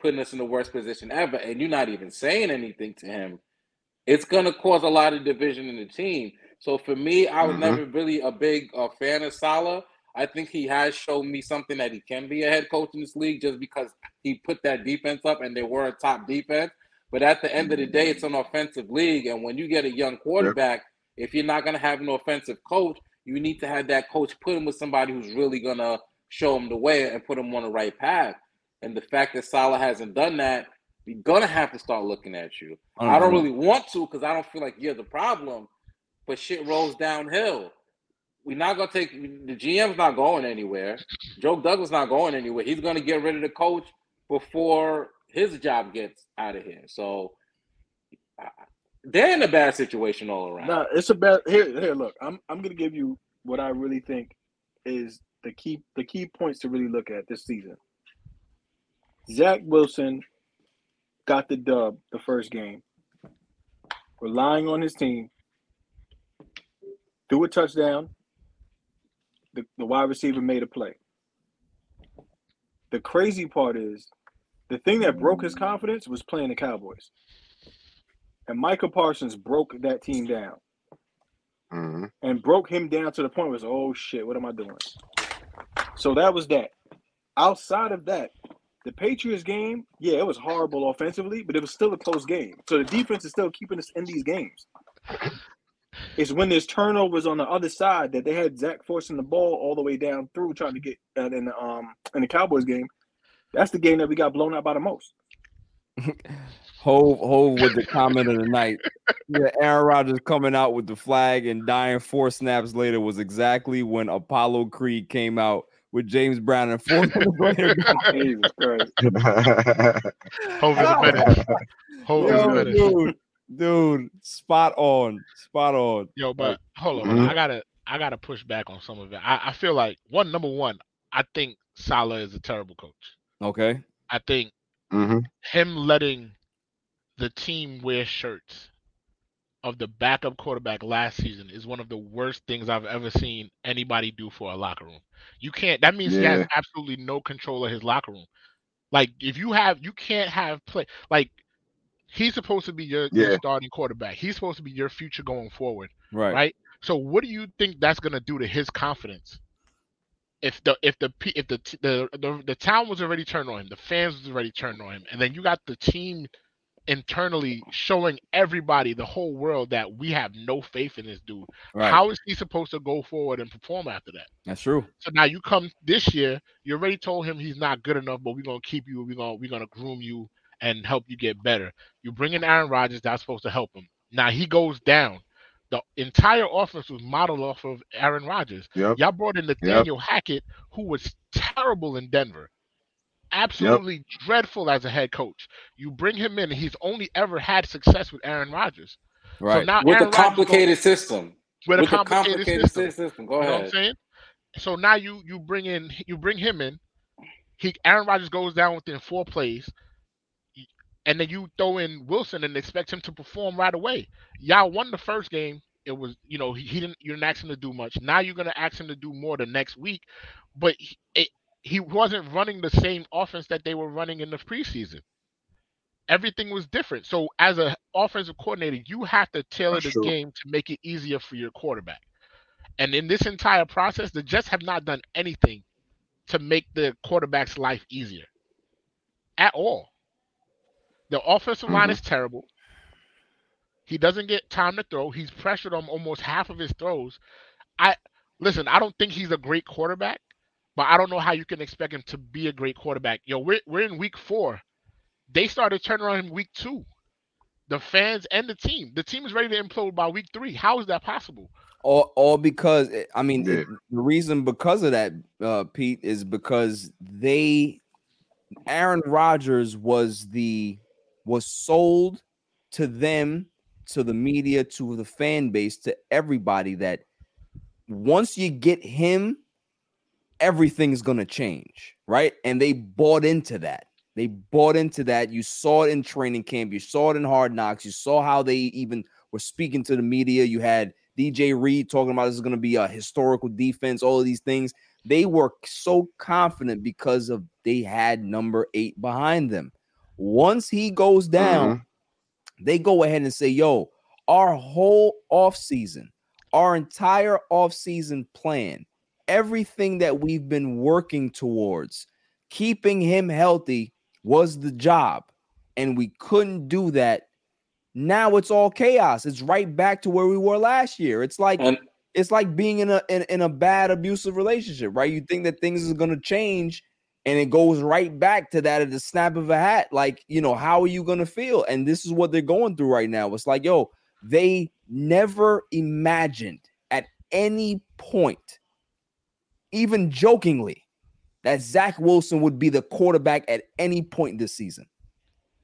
putting us in the worst position ever, and you're not even saying anything to him, it's gonna cause a lot of division in the team. So for me, I was Mhm. never really a big uh, fan of Saleh. I think he has shown me something that he can be a head coach in this league just because he put that defense up and they were a top defense. But at the end of the day, it's an offensive league, and when you get a young quarterback, if you're not gonna have an offensive coach, you need to have that coach put him with somebody who's really gonna show him the way and put him on the right path. And the fact that Saleh hasn't done that, we're gonna have to start looking at you. I don't mm-hmm. really want to because I don't feel like you're the problem, but shit rolls downhill. We're not gonna take the GM's not going anywhere. Joe Douglas not going anywhere. He's gonna get rid of the coach before his job gets out of here. So they're in a bad situation all around. No, it's a bad here. Here, look, I'm I'm gonna give you what I really think is the key the key points to really look at this season. Zach Wilson got the dub the first game, relying on his team, threw a touchdown. The, the wide receiver made a play. The crazy part is the thing that broke his confidence was playing the Cowboys. And Micah Parsons broke that team down Mhm. and broke him down to the point where it's, oh shit, what am I doing? So that was that. Outside of that, the Patriots game, yeah, it was horrible offensively, but it was still a close game. So the defense is still keeping us in these games. It's when there's turnovers on the other side that they had Zach forcing the ball all the way down through trying to get uh, in the um in the Cowboys game. That's the game that we got blown out by the most. Hove, Hove with the comment of the night. Yeah, Aaron Rodgers coming out with the flag and dying four snaps later was exactly when Apollo Creed came out with James Brown and four minutes later. Jesus Christ. Hove is a menace. Hove is a Yo, menace. dude, dude, spot on, spot on. Yo, but hold on, Mhm. I gotta I gotta push back on some of it. I, I feel like one number one, I think Saleh is a terrible coach. Okay, I think hmm him letting the team wear shirts of the backup quarterback last season is one of the worst things I've ever seen anybody do for a locker room. You can't that means he has absolutely no control of his locker room. Like if you have you can't have play like he's supposed to be your, your starting quarterback. He's supposed to be your future going forward. right, Right. So what do you think that's gonna do to his confidence? If the if the if the the the, the town was already turned on him, the fans was already turned on him, and then you got the team internally showing everybody, the whole world, that we have no faith in this dude. right. How is he supposed to go forward and perform after that? That's true. So now you come this year, you already told him he's not good enough, but we're gonna keep you, we're gonna we're gonna groom you and help you get better. You bring in Aaron Rodgers, that's supposed to help him. Now he goes down. The entire offense was modeled off of Aaron Rodgers. Yep. Y'all brought in Nathaniel Hackett, who was terrible in Denver. Absolutely dreadful as a head coach. You bring him in, and he's only ever had success with Aaron Rodgers. So Right. now With Aaron a Rodgers goes- complicated system. with a With a complicated, complicated system. system. Go You know what I'm saying? So now you you bring in you bring him in. He Aaron Rodgers goes down within four plays, y- and then you throw in Wilson and expect him to perform right away. Y'all won the first game. It was you know he, he didn't you didn't ask him to do much. Now you're gonna ask him to do more the next week, but he, it, he wasn't running the same offense that they were running in the preseason. Everything was different. So as an offensive coordinator, you have to tailor That's the true. game to make it easier for your quarterback. And in this entire process, the Jets have not done anything to make the quarterback's life easier at all. The offensive line Mhm. is terrible. He doesn't get time to throw. He's pressured on almost half of his throws. I listen, I don't think he's a great quarterback, but I don't know how you can expect him to be a great quarterback. Yo, we're we're in week four. They started turning on him week two. The fans and the team. The team is ready to implode by week three. How is that possible? all, all because I mean Yeah. the reason because of that, uh, Pete, is because they Aaron Rodgers was the was sold to them, to the media, to the fan base, to everybody that once you get him, everything's gonna change, right? And they bought into that. They bought into that. You saw it in training camp. You saw it in Hard Knocks. You saw how they even were speaking to the media. You had DJ Reed talking about this is going to be a historical defense, all of these things. They were so confident because of they had number eight behind them. Once he goes down, mm-hmm. they go ahead and say, Yo, our whole offseason, our entire offseason plan, everything that we've been working towards, keeping him healthy was the job. And we couldn't do that. Now it's all chaos. It's right back to where we were last year. It's like And it's like being in a in, in a bad abusive relationship, right? You think that things is gonna change and it goes right back to that at the snap of a hat. Like, you know, how are you gonna feel? And this is what they're going through right now. It's like, yo, they never imagined at any point, even jokingly, that Zach Wilson would be the quarterback at any point this season.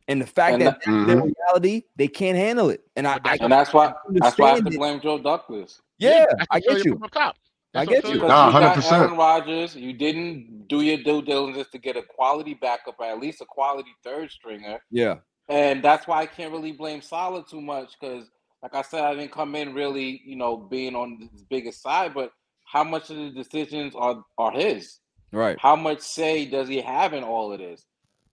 And the fact And that that- that's their mm-hmm. reality, they can't handle it. And I, I that's and that's why that's why I have to blame Joe Douglas. yeah, that's I what Philly get you. put up top. I get you. put Nah, you got 100%. Aaron Rodgers. You didn't do your due diligence to get a quality backup, or at least a quality third stringer. Yeah. And that's why I can't really blame Saleh too much because, like I said, I didn't come in really, you know, being on his biggest side. But how much of the decisions are are his? Right. How much say does he have in all of this?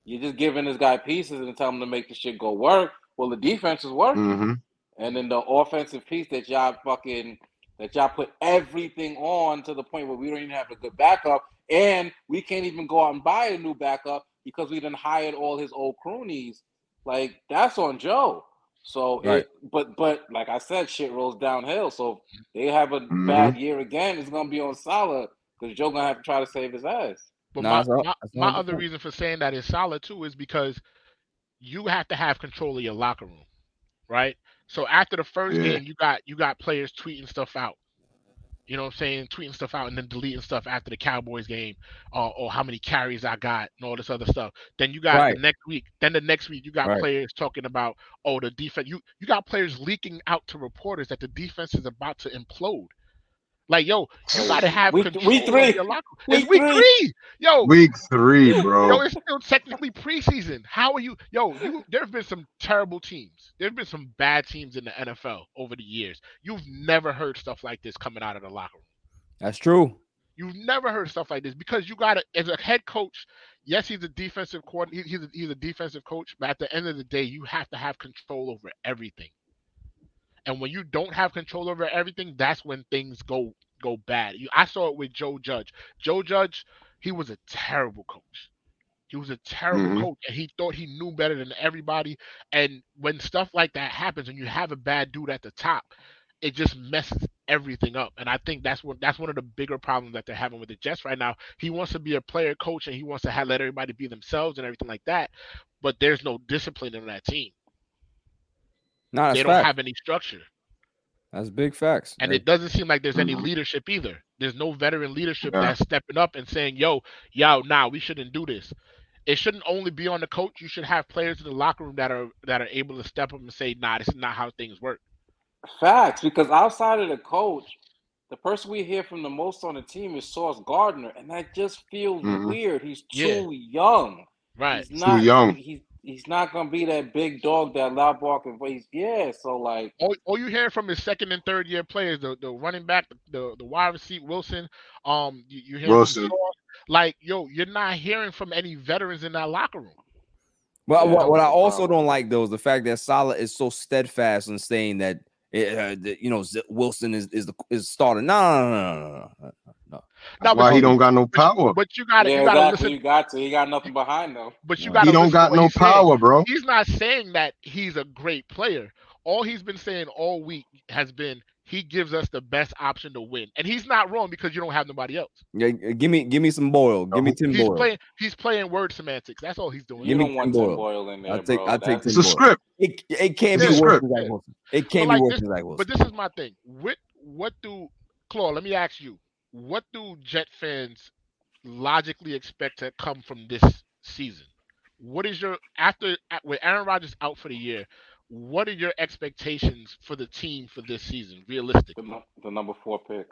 You're just giving this guy pieces and telling him to make the shit go work. Well, the defense is working, hmm and then the offensive piece that y'all fucking that y'all put everything on to the point where we don't even have a good backup, and we can't even go out and buy a new backup because we didn't hired all his old cronies. Like that's on Joe. So, Right. it, but but like I said, shit rolls downhill. So if they have a Mhm. bad year again. It's gonna be on Saleh because Joe gonna have to try to save his ass. But Nah, my, that's my, my other reason for saying that is solid too is because you have to have control of your locker room, right? So after the first Yeah. game, you got you got players tweeting stuff out. You know what I'm saying? Tweeting stuff out and then deleting stuff after the Cowboys game, uh, or how many carries I got and all this other stuff. Then you got Right. the next week. Then the next week you got Right. players talking about, oh, the defense. You you got players leaking out to reporters that the defense is about to implode. Like, yo, you gotta have week- control week three. your locker. Week It's week three. three. Yo, Week three, bro. Yo, bro. it's still technically preseason. How are you? Yo, you there have been some terrible teams. There have been some bad teams in the NFL over the years. You've never heard stuff like this coming out of the locker room. That's true. You've never heard stuff like this because you got to, as a head coach. Yes, he's a defensive coordinator. He's a, he's a defensive coach, but at the end of the day, you have to have control over everything. And when you don't have control over everything, that's when things go go bad. You, I saw it with Joe Judge. Joe Judge, he was a terrible coach. He was a terrible Mhm. coach, and he thought he knew better than everybody. And when stuff like that happens, and you have a bad dude at the top, it just messes everything up. And I think that's what that's one of the bigger problems that they're having with the Jets right now. He wants to be a player coach, and he wants to have, let everybody be themselves and everything like that. But there's no discipline in that team. Nah, they don't fact. have any structure. That's big facts. And That- it doesn't seem like there's any Mhm. leadership either. There's no veteran leadership Yeah. that's stepping up and saying, yo, yo, nah, we shouldn't do this. It shouldn't only be on the coach. You should have players in the locker room that are that are able to step up and say, nah, this is not how things work. Facts, because outside of the coach, the person we hear from the most on the team is Sauce Gardner, and that just feels Mhm. weird. He's Yeah. too young. Right. He's Too young. He's he's not gonna be that big dog that loud barking. But he's yeah. So like, All, all you hear from his second and third year players, the, the running back, the, the wide receiver Wilson, um, you, you hear Wilson. Sauce. like, yo, you're not hearing from any veterans in that locker room. But Yeah, what, what I also don't like though is the fact that Saleh is so steadfast in saying that, it, uh, that you know Z- Wilson is is the is starting. No, no, no, no, no, no, no, no. Now, Why he don't got no power? but you gotta yeah, you gotta exactly. listen. You got to. He got nothing behind though. But you gotta He don't got no he's saying. power, bro. He's not saying that he's a great player. All he's been saying all week has been he gives us the best option to win, and he's not wrong because you don't have nobody else. Yeah, give me give me some Boyle. Give me Tim He's Boyle. playing. He's playing word semantics. That's all he's doing. You Give me don't want Tim Tim Boyle. Boyle in there, I'll take- bro. I'll take That's- It's a script. It, it can't Yeah, be worse script. than Zach Wilson. It can't like be worse this- than Zach Wilson. But this is my thing. What what do Claw? Let me ask you. What do Jet fans logically expect to come from this season? What is your after with Aaron Rodgers out for the year? What are your expectations for the team for this season, the, realistically? nu- the number four pick.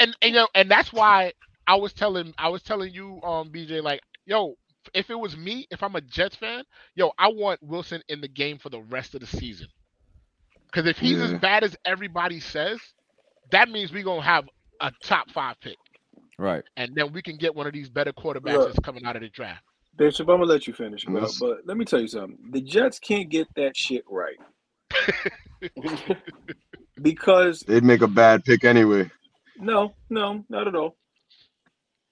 And, and you know, and that's why I was telling I was telling you, um, BJ, like, yo, if it was me, if I'm a Jets fan, yo, I want Wilson in the game for the rest of the season. Because if he's as bad as everybody says, that means we're gonna have a top five pick, right. and then we can get one of these better quarterbacks Look. that's coming out of the draft. Bishop, I'm gonna let you finish, bro. Yes. But let me tell you something. The Jets can't get that shit right because They'd make a bad pick anyway. no, no, not at all.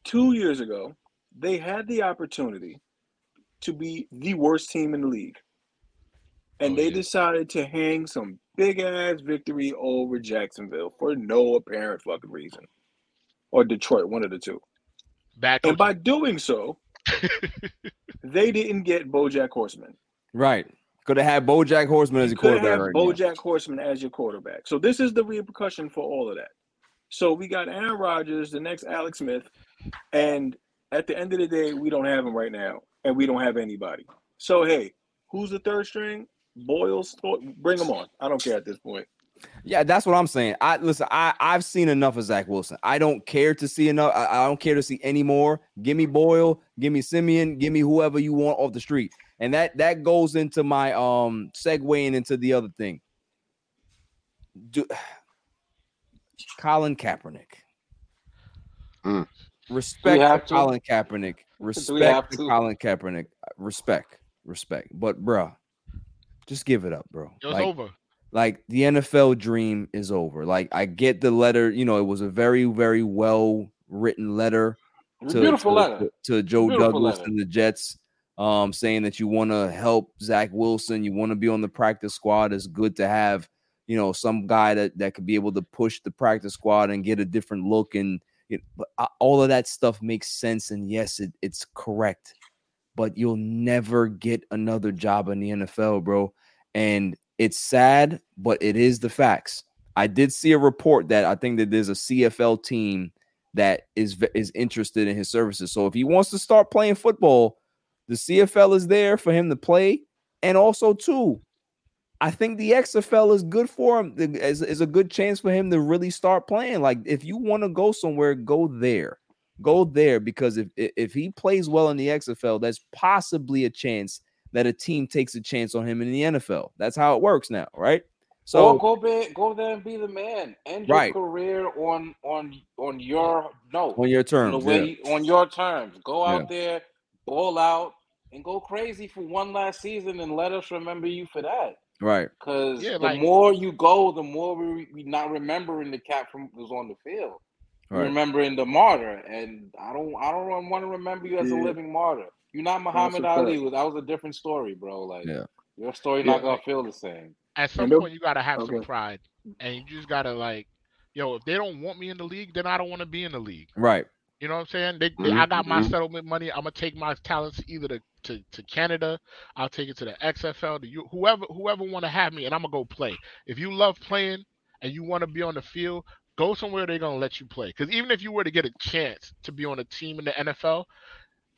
Two years ago, they had the opportunity to be the worst team in the league, and Oh, they yeah. decided to hang some big ass victory over Jacksonville for no apparent fucking reason, or Detroit, one of the two. Bad And by doing so, they didn't get BoJack Horseman. Right. Could have had BoJack Horseman as a You could quarterback have right now. Horseman as your quarterback. So this is the repercussion for all of that. So we got Aaron Rodgers, the next Alex Smith, and at the end of the day, we don't have him right now, and we don't have anybody. So hey, who's the third string? Boyles, bring him on. I don't care at this point. Yeah, that's what I'm saying. I listen. I I've seen enough of Zach Wilson. I don't care to see enough. I, I don't care to see any more. Give me Boyle. Give me Siemian. Give me whoever you want off the street. And that that goes into my um segueing into the other thing. Do, Colin Kaepernick. Mm. Respect to to? Colin Kaepernick. Respect to to? Colin Kaepernick. Respect. Respect. But bruh, just give it up, bro. it was Like, over. like the NFL dream is over. Like I get the letter, you know, it was a very, very well written letter to, Beautiful to, letter. to- to Joe Beautiful Douglas letter. and the Jets, um, saying that you want to help Zach Wilson, you want to be on the practice squad. It's good to have, you know, some guy that that could be able to push the practice squad and get a different look and but uh, all of that stuff makes sense. And yes, it, it's correct, but you'll never get another job in the NFL, bro. And it's sad, but it is the facts. I did see a report that I think that there's a CFL team that is is interested in his services. So if he wants to start playing football, the CFL is there for him to play, and also too, I think the XFL is good for him. Is, is a good chance for him to really start playing. Like if you want to go somewhere, go there, go there because if if if he plays well in the XFL, that's possibly a chance that a team takes a chance on him in the NFL. That's how it works now, right? So So go there, go there and be the man. End your Right. career on on on your no on your on the terms, yeah. on your terms. Go out Yeah. there, ball out, and go crazy for one last season, and let us remember you for that. right? Because Yeah, the like- more you go, the more we we not remembering the cat from was on the field. We Right. remembering the martyr, and I don't I don't want to remember you as a living martyr. You're not Muhammad a Ali. fact. That was a different story, bro. Like Yeah. your story Yeah. not gonna feel the same. At some point, you gotta have some pride, and you just gotta like, yo, if they don't want me in the league, then I don't want to be in the league. Right. You know what I'm saying? They, they- I got my Mhm. settlement money. I'm gonna take my talents either to, to, to Canada. I'll take it to the XFL. To you, whoever whoever want to have me, and I'm gonna go play. If you love playing and you want to be on the field, go somewhere they're gonna let you play. Because even if you were to get a chance to be on a team in the NFL,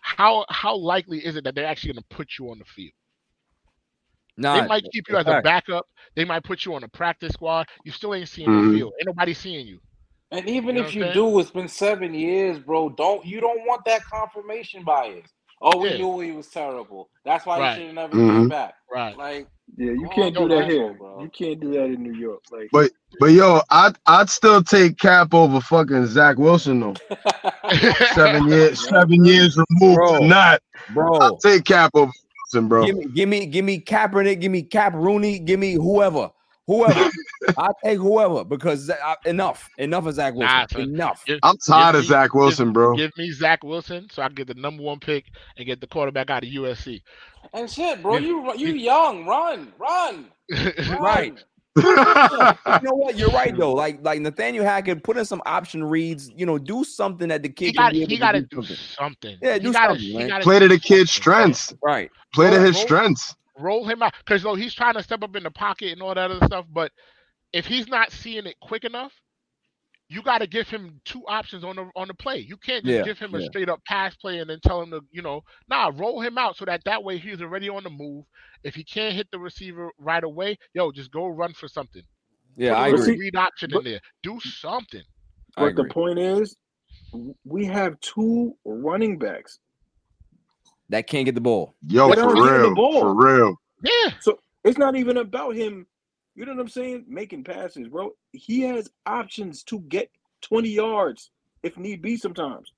how how likely is it that they're actually gonna put you on the field? Nah, they might keep you as a backup. They might put you on a practice squad. You still ain't seeing Mhm. the field. Ain't nobody seeing you. And even You know if you I'm do, it's been seven years, bro. Don't you don't want that confirmation bias? Oh, we Yeah. knew he was terrible. That's why Right. he should have never came Mhm. back. Right. Like, Yeah, you Oh, can't do that here. bro. You can't do that in New York. Like, But but yo, I'd I'd still take Cap over fucking Zach Wilson though. Seven years, seven years removed Bro. or not. bro. I'll take Cap over Wilson, bro. Give me, give me, give me Kaepernick, give me Cap Rooney, give me whoever, whoever. I take whoever because Za- I- enough, enough of Zach Wilson. Nah, enough. Give- I'm tired of me- Zach Wilson, bro. Give me Zach Wilson so I can get the number one pick and get the quarterback out of USC. and shit, bro. Yeah. You you young. Run, run, run. Right. you know what? You're right though. Like like Nathaniel Hackett, put in some option reads. You know, do something that the kid he got be able he to do do something. something. Yeah, He do gotta- something, he man. Play to the kid's strengths. Right. Play to his roll- strengths. Roll him out because no, he's trying to step up in the pocket and all that other stuff. But if he's not seeing it quick enough, you got to give him two options on the on the play. You can't just Yeah, give him a yeah. straight up pass play and then tell him to you know nah roll him out so that that way he's already on the move. If he can't hit the receiver right away, yo, just go run for something. Yeah, Put a I little see- agree. Read option but- in there. Do something. But the point is, we have two running backs. That can't get the ball. Yo, for don't the real. ball. For real. Yeah. So it's not even about him. You know what I'm saying? Making passes, bro. He has options to get 20 yards if need be. Sometimes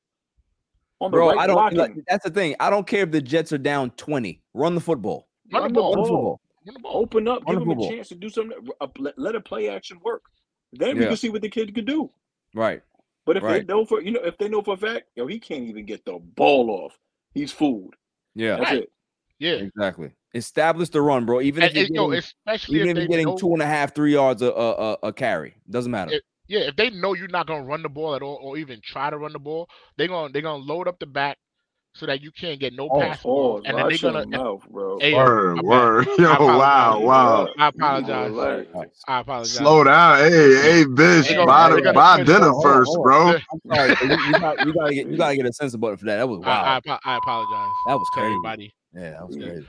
on the Bro, right I don't like, that's the thing. I don't care if the Jets are down 20. Run the football. Run the Run the ball. Run the football. Run the ball. Open up, Run give the him a chance to do something. uh, Let, let a play action work. Then we can see what the kid can do. Right. But if Right. they know for you know if they know for a fact, yo, he can't even get the ball off. He's fooled. Yeah. That's Right. it. Yeah. Exactly. Establish the run, bro. Even if And, you're and, yo, getting, especially even if if they you're getting know, two and a half, three yards a, a, a, a carry. Doesn't matter. It- yeah, if they know you're not gonna run the ball at all, or even try to run the ball, they're gonna they're gonna load up the back so that you can't get no Oh, pass Pause, and then they're gonna. my mouth, bro. Hey, Word, my bad. word. Yo, I wow, wow. I apologize. Relax. I apologize. Slow down. Hey, hey, bitch. They buy the, gonna buy dinner Hold first, hold bro. I'm sorry. you, you, got, you gotta get you gotta get a sense button for that. That was I, wow. I, I apologize that was crazy. everybody. Yeah, that was Yeah.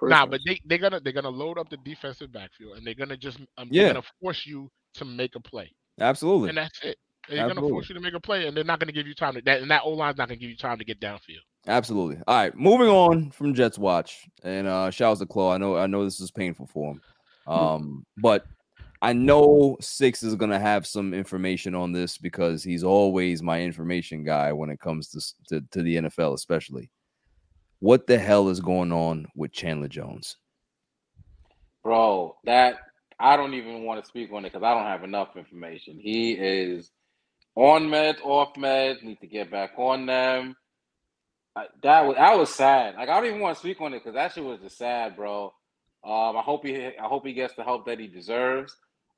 Crazy. Nah, but they they're gonna they're gonna load up the defensive backfield and they're gonna just um, Yeah. they're gonna force you to make a play, Absolutely. and that's it. They're gonna force you to make a play, and they're not gonna give you time to that, and that O line's not gonna give you time to get downfield. Absolutely. All right, moving on from Jets watch, and uh shouts to Claw. I know, I know this is painful for him, um, but I know Six is gonna have some information on this because he's always my information guy when it comes to to, to the NFL, especially. What the hell is going on with Chandler Jones? bro. That I don't even want to speak on it because I don't have enough information. He is on meds, off meds. Need to get back on them. I, that was that was sad. Like I don't even want to speak on it because that shit was just sad, bro. Um, I hope he I hope he gets the help that he deserves.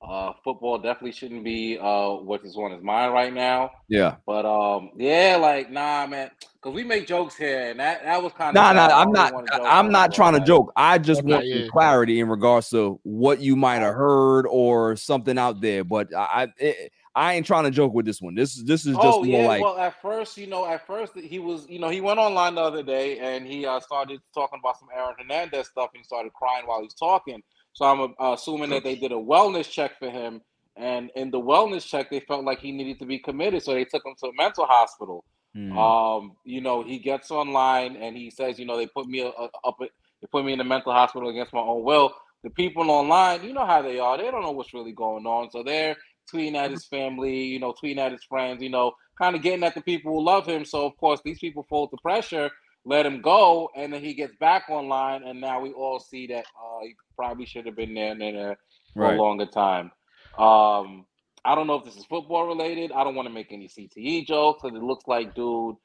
Uh, football definitely shouldn't be uh what is on his mind right now. Yeah. But um, yeah, like nah, man, because we make jokes here, and that that was kind of Nah, nah, I'm not. I'm not trying to joke. I just Okay, want yeah. some clarity in regards to what you might have heard or something out there. But I, I, it, I ain't trying to joke with this one. This is this is just Oh more yeah, like well at first, you know, at first he was, you know, he went online the other day and he uh, started talking about some Aaron Hernandez stuff and he started crying while he's talking. So I'm uh, assuming that they did a wellness check for him, and in the wellness check, they felt like he needed to be committed, so they took him to a mental hospital. hmm, Um, you know, he gets online and he says, you know, they put me uh, up, they put me in a mental hospital against my own will. The people online, you know how they are. They don't know what's really going on, so they're tweeting at his family, you know, tweeting at his friends, you know, kind of getting at the people who love him. So of course, these people fold the pressure, let him go, and then he gets back online, and now we all see that uh, he probably should have been there and there for right. a longer time. Um, I don't know if this is football related. I don't want to make any CTE jokes because it looks like, dude,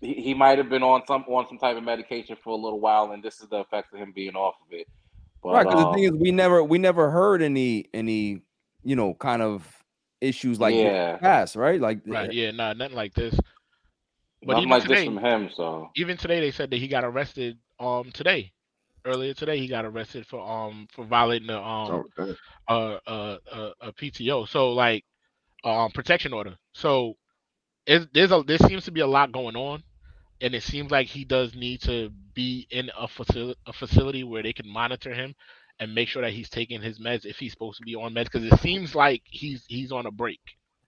he, he might have been on some on some type of medication for a little while, and this is the effect of him being off of it. But, right. Because um, the thing is, we never we never heard any any you know kind of issues like in the Yeah. past, right? Like Right. Yeah. Nah. Nothing like this. But nothing even like today, from him. So even today, they said that he got arrested. Um, today, earlier today, he got arrested for um for violating the um Oh, damn. uh, uh, uh, a PTO. So like, um, protection order. So, is there's a there seems to be a lot going on, and it seems like he does need to be in a facility a facility where they can monitor him and make sure that he's taking his meds if he's supposed to be on meds because it seems like he's he's on a break.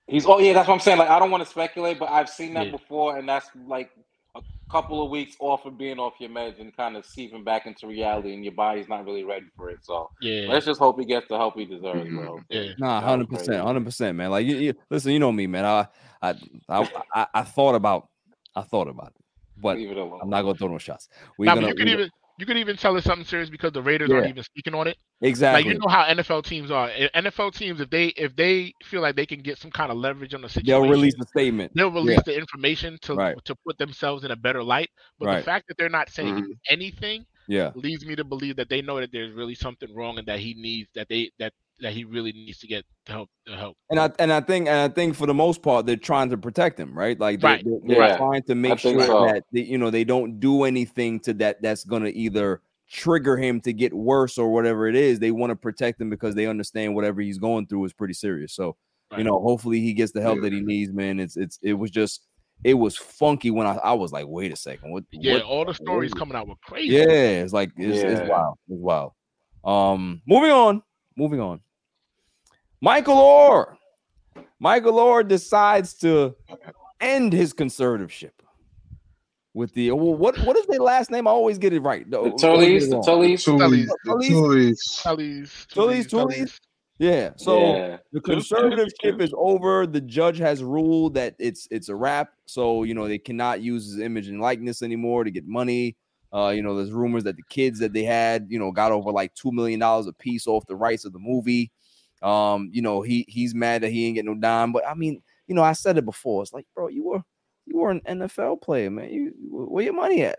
He's oh yeah, that's what I'm saying. Like I don't want to speculate, but I've seen that Yeah. before, and that's like a couple of weeks off of being off your meds and kind of seeping back into reality, and your body's not really ready for it. So Yeah. let's just hope he gets the help he deserves, bro. Yeah. Nah, hundred percent, hundred percent, man. Like you, you, listen, you know me, man. I, I, I, I, I thought about, I thought about it, but it. I'm not gonna throw no shots. We Nah, gonna, but you could we- even you could even tell it's something serious because the Raiders aren't even speaking on it. exactly. Like you know how NFL teams are. NFL teams, if they if they feel like they can get some kind of leverage on the situation, They'll release a statement. they'll release Yeah. the information to Right. to put themselves in a better light. But Right. the fact that they're not saying Mhm. anything Yeah, leads me to believe that they know that there's really something wrong and that he needs that they that that he really needs to get the help the help. and I and I think and I think for the most part they're trying to protect him, right? Like they're, Right. they're, they're Yeah. trying to make think sure so. that they, you know they don't do anything to that that's gonna either trigger him to get worse or whatever it is. They want to protect him because they understand whatever he's going through is pretty serious. So you know, hopefully he gets the help Yeah. that he needs, man. It's it's it was just it was funky when I, I was like, wait a second, what? Yeah, what all the stories is coming out were crazy. Yeah, it's like it's, it's wild. It's wild. Um, moving on, moving on. Michael Oher. Michael Oher decides to end his conservatorship with the well, what what is their last name? I always get it right. The I always get Tullies, it the wrong. Tullies. Tullies, the Tullies. Tullies. Tullies, Tullies, Tullies. Yeah. So yeah. the conservatorship is over. The judge has ruled that it's it's a wrap. So you know they cannot use his image and likeness anymore to get money. Uh, you know, there's rumors that the kids that they had, you know, got over like two million dollars a piece off the rights of the movie. Um, you know, he he's mad that he ain't get no dime. But I mean, you know, I said it before. It's like, bro, you were you were an NFL player, man. You where your money at?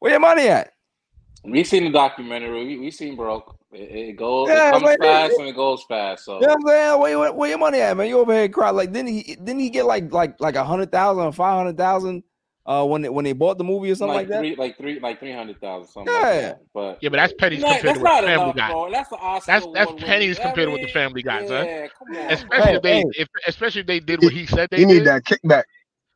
Where your money at? We seen the documentary. We, we seen broke. It, it goes. Yeah, it comes like, fast it- and it goes fast. So You know what I'm saying? Where, where, where your money at, man? You over here cry like didn't he didn't he get like like like a hundred thousand or five hundred thousand uh when they, when they bought the movie or something like, like, that? three, like three, like three hundred thousand, something Yeah. like that. But Yeah, but that's pennies Nah, compared that's to what the Family enough, got. bro. That's the Oscar That's that's award pennies winning- compared to I what the Family got, son. Yeah, come on. Especially Hey, if they, hey. if, especially if they did what he said they He need that kickback.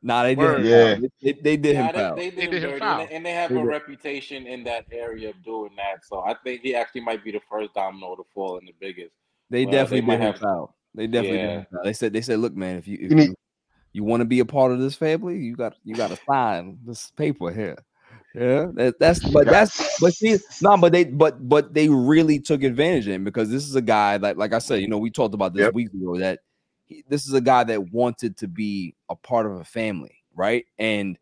Nah, they did Word. him Yeah. They, they, they did him Yeah, foul. they, they, They did him did him dirty, foul. and, they, and they have They a did. reputation in that area of doing that. So I think he actually might be the first domino to fall and the biggest. They Well, definitely they might did have- foul. They definitely did Yeah. him. They said they said, look, man, if you if You need- you, you want to be a part of this family, you got you got to sign this paper here. Yeah, that, that's but that's but see, no, but they but but they really took advantage of him because this is a guy that, like I said, you know, we talked about this Yep. weeks ago that he, this is a guy that wanted to be a part of a family, right? And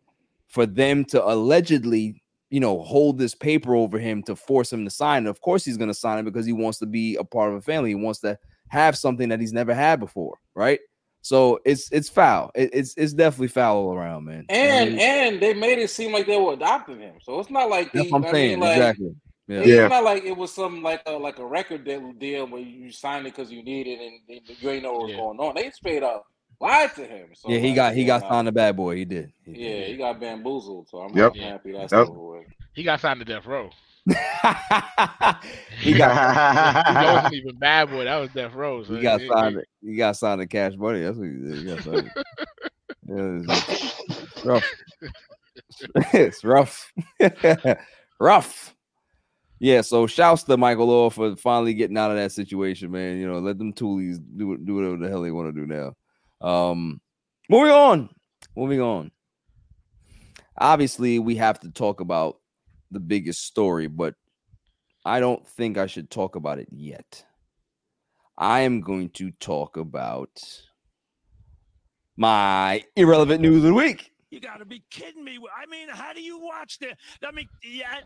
for them to allegedly, you know, hold this paper over him to force him to sign it, of course he's going to sign it because he wants to be a part of a family. He wants to have something that he's never had before, right? So it's it's foul. It, it's it's definitely foul all around, man. And I mean, and they made it seem like they were adopting him. So it's not like that's he, what I'm I saying. mean, like, exactly. Yeah. It's Yeah. not like it was some like a like a record deal deal where you signed it because you need it and, and you ain't know what was Yeah. going on. They straight up lied to him. So Yeah, he like, got he got yeah, signed a bad boy. He did. He did. Yeah, he got bamboozled. So I'm Yep. Happy that's Yep. over with. He got signed to death row. he got That wasn't even bad boy. That was death row. So he got signed. it- He got signed to Cash Money. That's what he did. He got signed. it's rough. it's rough. rough. Yeah. So shouts to Michael Oher for finally getting out of that situation, man. You know, let them toolies do do whatever the hell they want to do now. Um, moving on. Moving on. Obviously, we have to talk about the biggest story, but I don't think I should talk about it yet. I am going to talk about my irrelevant news of the week. You got to be kidding me. I mean, how do you watch the? I mean, yeah.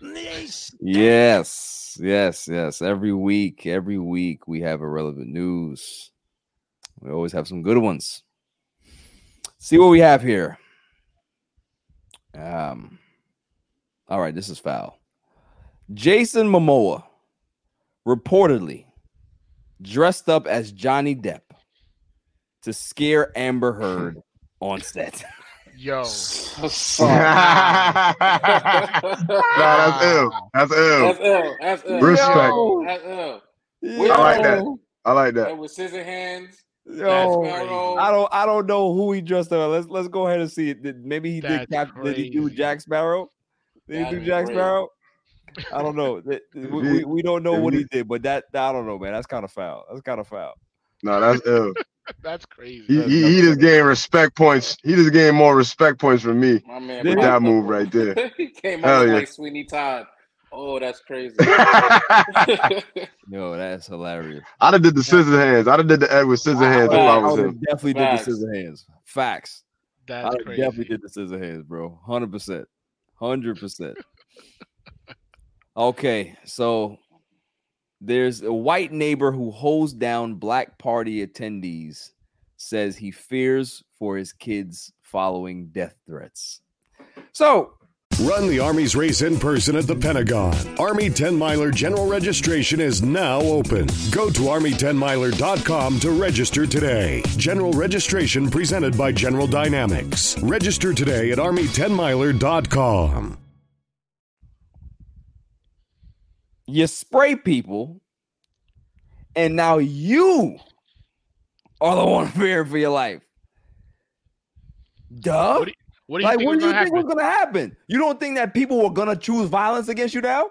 Yes. Yes, yes, yes. Every week, every week we have irrelevant news. We always have some good ones. See what we have here. Um, all right, this is foul. Jason Momoa reportedly dressed up as Johnny Depp to scare Amber Heard on set. Yo. nah, that's ill. That's ill. That's ill. That's ill. Respect. Yo, That's ill. I like that. I like that. And with scissor hands. Yo, I don't I don't know who he dressed up. Let's let's go ahead and see it. Did, maybe he did Cap, did he do. Jack Sparrow? Did he That'd do Jack great. Sparrow? I don't know. We, we, we don't know what he did, but that I don't know, man. That's kind of foul. That's kind of foul. No, that's ill. That's crazy. He, he, he just gained respect points. He just gained more respect points from me My man. With that move right there. he came Hell out yeah. like Sweeney Todd. Oh, that's crazy. no, that's hilarious. I'd have did the scissor hands. I'd have did the Edward scissor hands if I I was would him. definitely Facts. did the scissor hands. Facts. I That's would've crazy. definitely did the scissor hands, bro. Hundred percent. Hundred percent. Okay, so there's a white neighbor who holds down black party attendees, says he fears for his kids following death threats. So Run the Army's race in person at the Pentagon. Army 10 Miler general registration is now open. Go to Army10miler.com to register today. General registration presented by General Dynamics. Register today at Army10miler.com. you spray people, and now you are the one fearing for your life. Duh. What do you, what do you like, think what was do you gonna think happen? was gonna happen? You don't think that people were gonna choose violence against you now?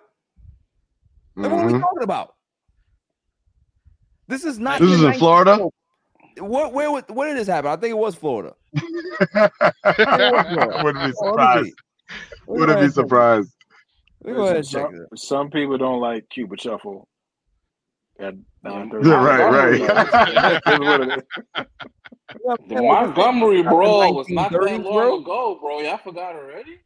Like, what are we Mhm. talking about? This is not. This is in 19 Florida? What? Where? was- Where did this happen? I think it was Florida. Wouldn't be surprised. Wouldn't be surprised. We go ahead and check some, some people don't like Cupid Shuffle. At 9:30. Yeah, right, right. That's what it is. the Montgomery brawl was not that 1930s, long bro? ago, bro. Y'all forgot already?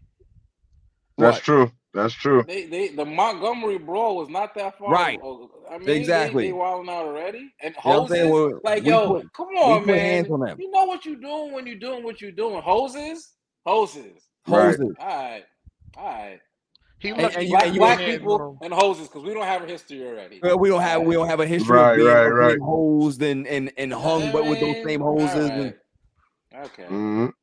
That's What? true. That's true. They, they, the Montgomery brawl was not that far. Right. ago. I mean, Exactly. They, they wilding out already, and You know what hoses. Well, like, yo, put- come on, man. hands on them. You know what you doing when you're doing what you're doing. Hoses, hoses. Right. Hoses. All right, all right. He And- and you- Black, you- black people him. and hoses because we don't have a history already. Well, we don't have we don't have a history Right, of being, right, right. hosed and, and, and hung, but with those same mean, all hoses. And, right. Okay. Mhm.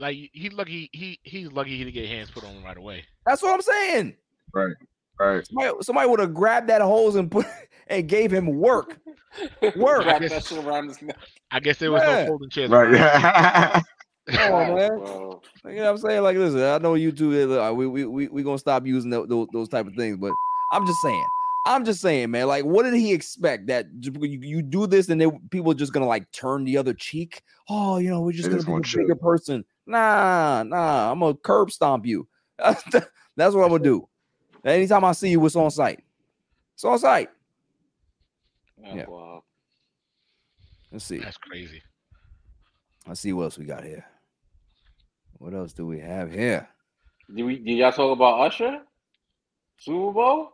Like he's lucky he he's lucky he didn't get hands put on him right away. that's what I'm saying. Right. Somebody, somebody would have grabbed that hose and put and gave him work. Work. I guess- shit around his neck. I guess there was Yeah. no folding chairs. Right. around. Come on, man. Bro. You know what I'm saying? Like, listen, I know you two. We we we we gonna stop using tho- those those type of things, but I'm just saying. I'm just saying, man. Like, what did he expect that you, you do this and then people are just gonna like turn the other cheek? Oh, you know, we're just They gonna just be a bigger you. person. Nah, nah. I'm gonna curb stomp you. That's what I'm gonna do. Anytime I see you, it's on site. It's on site. Yeah. Yeah. Wow. Let's see. That's crazy. Let's see what else we got here. What else do we have here? Did we? Did y'all talk about Usher? Super Bowl?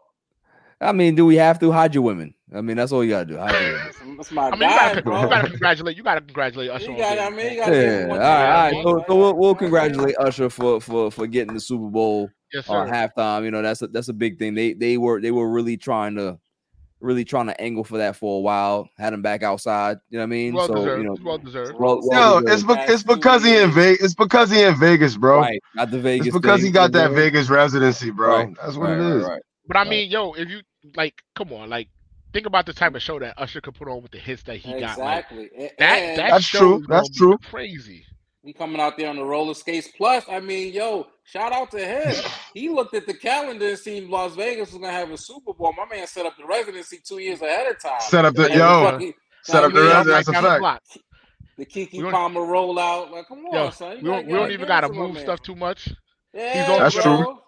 I mean, do we have to hide your women? I mean, that's all you gotta do. Hide your women. That's, that's my I mean, you gotta, bro. you gotta congratulate. You gotta congratulate us. You on got, I mean, you got to Yeah, all right, all right. So, so we'll, we'll congratulate Usher for for for getting the Super Bowl. Yes, sir. halftime. You know, that's a, that's a big thing. They they were they were really trying to really trying to angle for that for a while. Had him back outside. You know what I mean? well so deserved. you know, well deserved. well, Yo, well it's be- it's because he in Vegas. It's because he in Vegas, bro. right. Not the Vegas. It's because he got that know? Vegas residency, bro. Right, That's what right, it right, right. But I mean, yo, if you like, come on, like, think about the type of show that Usher could put on with the hits that he got. Exactly. A- that and that That's true, that's true. Crazy. We coming out there on the roller skates. Plus, I mean, yo, shout out to him. He looked at the calendar and seen Las Vegas was gonna have a Super Bowl. My man set up the residency two years ahead of time. Set up the And yo, fucking- set up the mean, that's a the fact. The Keke Palmer rollout. Like, come on, Yo, son. You we gotta don't, we don't even gotta move stuff too much. Yeah, That's true.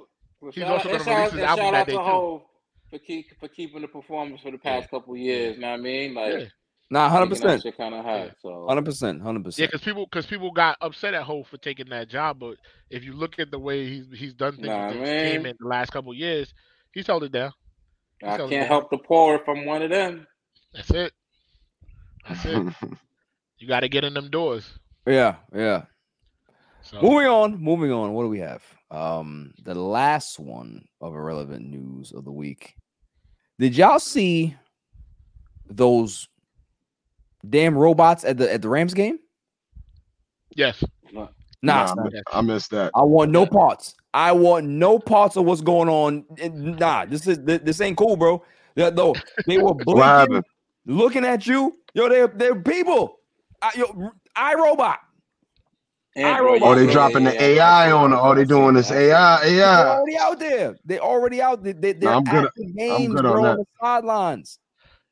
Well, He's shout also out- gonna shout release out- his album that day, to too. For keep for keeping the performance for the past couple years. You know what I mean? Like, Yeah, Nah, hundred making that percent, shit kind of hot. So hundred percent, hundred yeah, because people because people got upset at Hov for taking that job, but if you look at the way he's he's done things Nah, with the man. entertainment the last couple years, he's held it down. He's I can't down. help the poor if I'm one of them. That's it. That's it. You got to get in them doors. Yeah, yeah. So Moving on, moving on. What do we have? Um, the last one of irrelevant news of the week. Did y'all see those damn robots at the at the Rams game? yes, Nah, Nah, son. I missed that. I want no parts. I want no parts of what's going on. Nah, this is this ain't cool, bro. Yeah, No, they were What blinking, looking at you. Yo, they're they're people. I, yo, iRobot. Android, Oh, they dropping the. AI on. Oh, they doing this AI. They're AI. already out there. They're already out there. They, they're I'm good- active games, good bro, on on, that. the sidelines.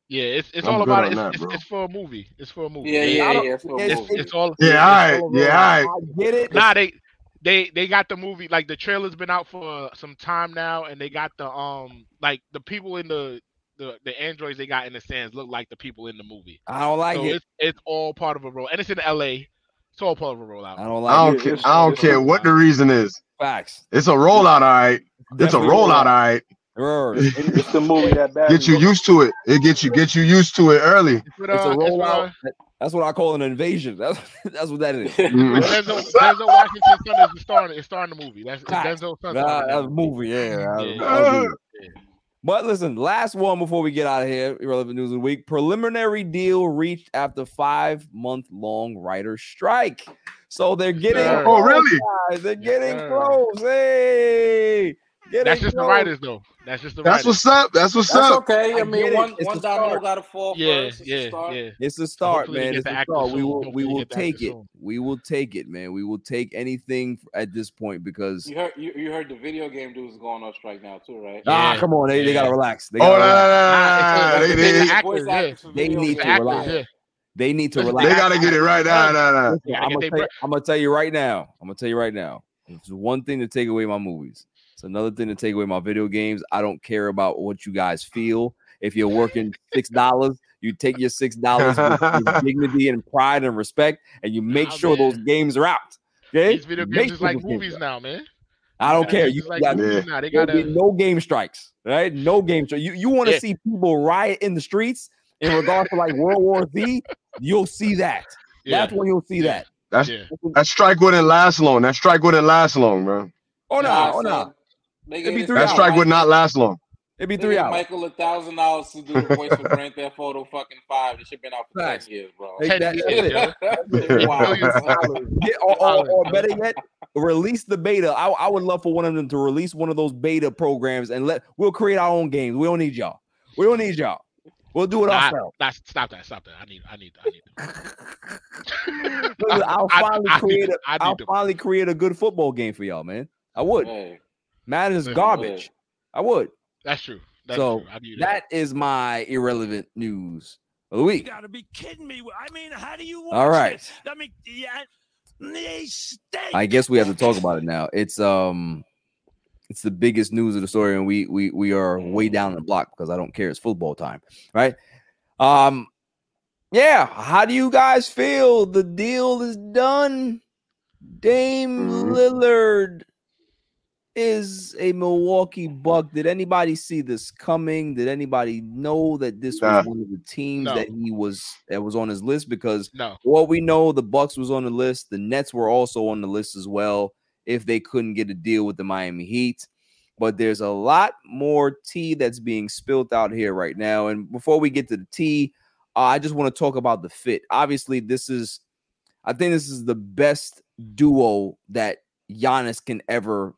Yeah, it's it's I'm all about it. It's, bro. it's, it's for a movie. It's for a movie. Yeah, They- yeah, yeah. don't- It's for a it's- movie. It's all Yeah, it's all right. all Yeah, around. all right. I get it. Nah, they they they got the movie like the trailer's been out for some time now, and they got the um like the people in the the the androids they got in the stands look like the people in the movie. I don't like so it. it's it's all part of a role, and it's in L.A. It's all part of a rollout. I don't I like don't it. care. I don't care what the reason is. Facts. It's a rollout, all right. It's a Definitely rollout, all right. It's the movie that bad. Get you used to it. It gets you get you used to it early. It's, with, It's a uh, it's with, rollout. uh, That's what I call an invasion. That's that's what that is. Mm. Denzel, Denzel Washington's son is the star. Is starring the movie. That's it's Facts. Denzel's son. Nah, that's a movie. movie. Yeah. I- I'll do it. But listen, last one before we get out of here. Irrelevant news of the week. Preliminary deal reached after five month long writer strike. So they're getting sir. Oh, really? guys. They're getting sir. close. Hey, getting That's just the writers, though. That's just the That's writers. what's up. That's what's That's up. okay. I, I mean, one It's one a domino got to fall yeah, first. It's a yeah, start. yeah. It's a start, Hopefully man. It's a actors start. We will, we Hopefully they will take it. soon. We will take it, man. We will take anything at this point because You heard you, you heard the video game dudes going on strike now too, right? ah, come on, they, they gotta relax. They Oh, gotta no, no, relax. no, no, no. Nah, They, they, they, actors, actors They need to relax. They need to relax. they gotta get it right now. Nah, nah. Listen, Yeah, I'm, get gonna they tell you, bre- I'm gonna tell you right now. I'm gonna tell you right now. It's one thing to take away my movies. It's another thing to take away my video games. I don't care about what you guys feel. If you're working six dollars, you take your six dollars with, with dignity and pride and respect, and you make Nah, sure those games are out. Okay, These video Make games is like movies now, man. I don't care. You is like got Yeah. now. They gotta. be no game strikes, right? No game strikes. You you want to Yeah. see people riot in the streets in regards to like World War Z? You'll see that. Yeah. That's when you'll see Yeah. that. That's Yeah. that strike wouldn't last long. That strike wouldn't last long, bro. Oh no, Nah, oh no. son. They It'd be three That hours. strike would not last long. It'd be three gave hours. Michael a thousand dollars to do the voice for Grand Theft Auto fucking five. It should been out for Facts. ten years, bro. Hey, Ten that- years, that's it. Wow. Millions of dollars. Yeah, or, or, or better yet, release the beta. I, I would love for one of them to release one of those beta programs and let we'll create our own games. We don't need y'all. We don't need y'all. We'll do it Nah, ourselves. nah, stop that. Stop that. I need. I need. I need. I'll finally I need create. them. A, I need I'll finally create a good football game for y'all, man. I would. Hey, Madden is garbage. I would. That's true. That's So, true. That. That is my irrelevant news of the week. You gotta be kidding me. I mean, how do you watch All right. it? I mean, yeah, they stink. I guess we have to talk about it now. It's um it's the biggest news of the story, and we we we are way down the block because I don't care. It's football time, right? Um yeah, how do you guys feel? The deal is done. Dame Mhm. Lillard is a Milwaukee Buck. Did anybody see this coming? Did anybody know that this Nah. was one of the teams No. that he was that was on his list? Because No. what we know, the Bucks was on the list. The Nets were also on the list as well. If they couldn't get a deal with the Miami Heat, but there's a lot more tea that's being spilled out here right now. And before we get to the tea, uh, I just want to talk about the fit. Obviously, this is, I think this is the best duo that Giannis can ever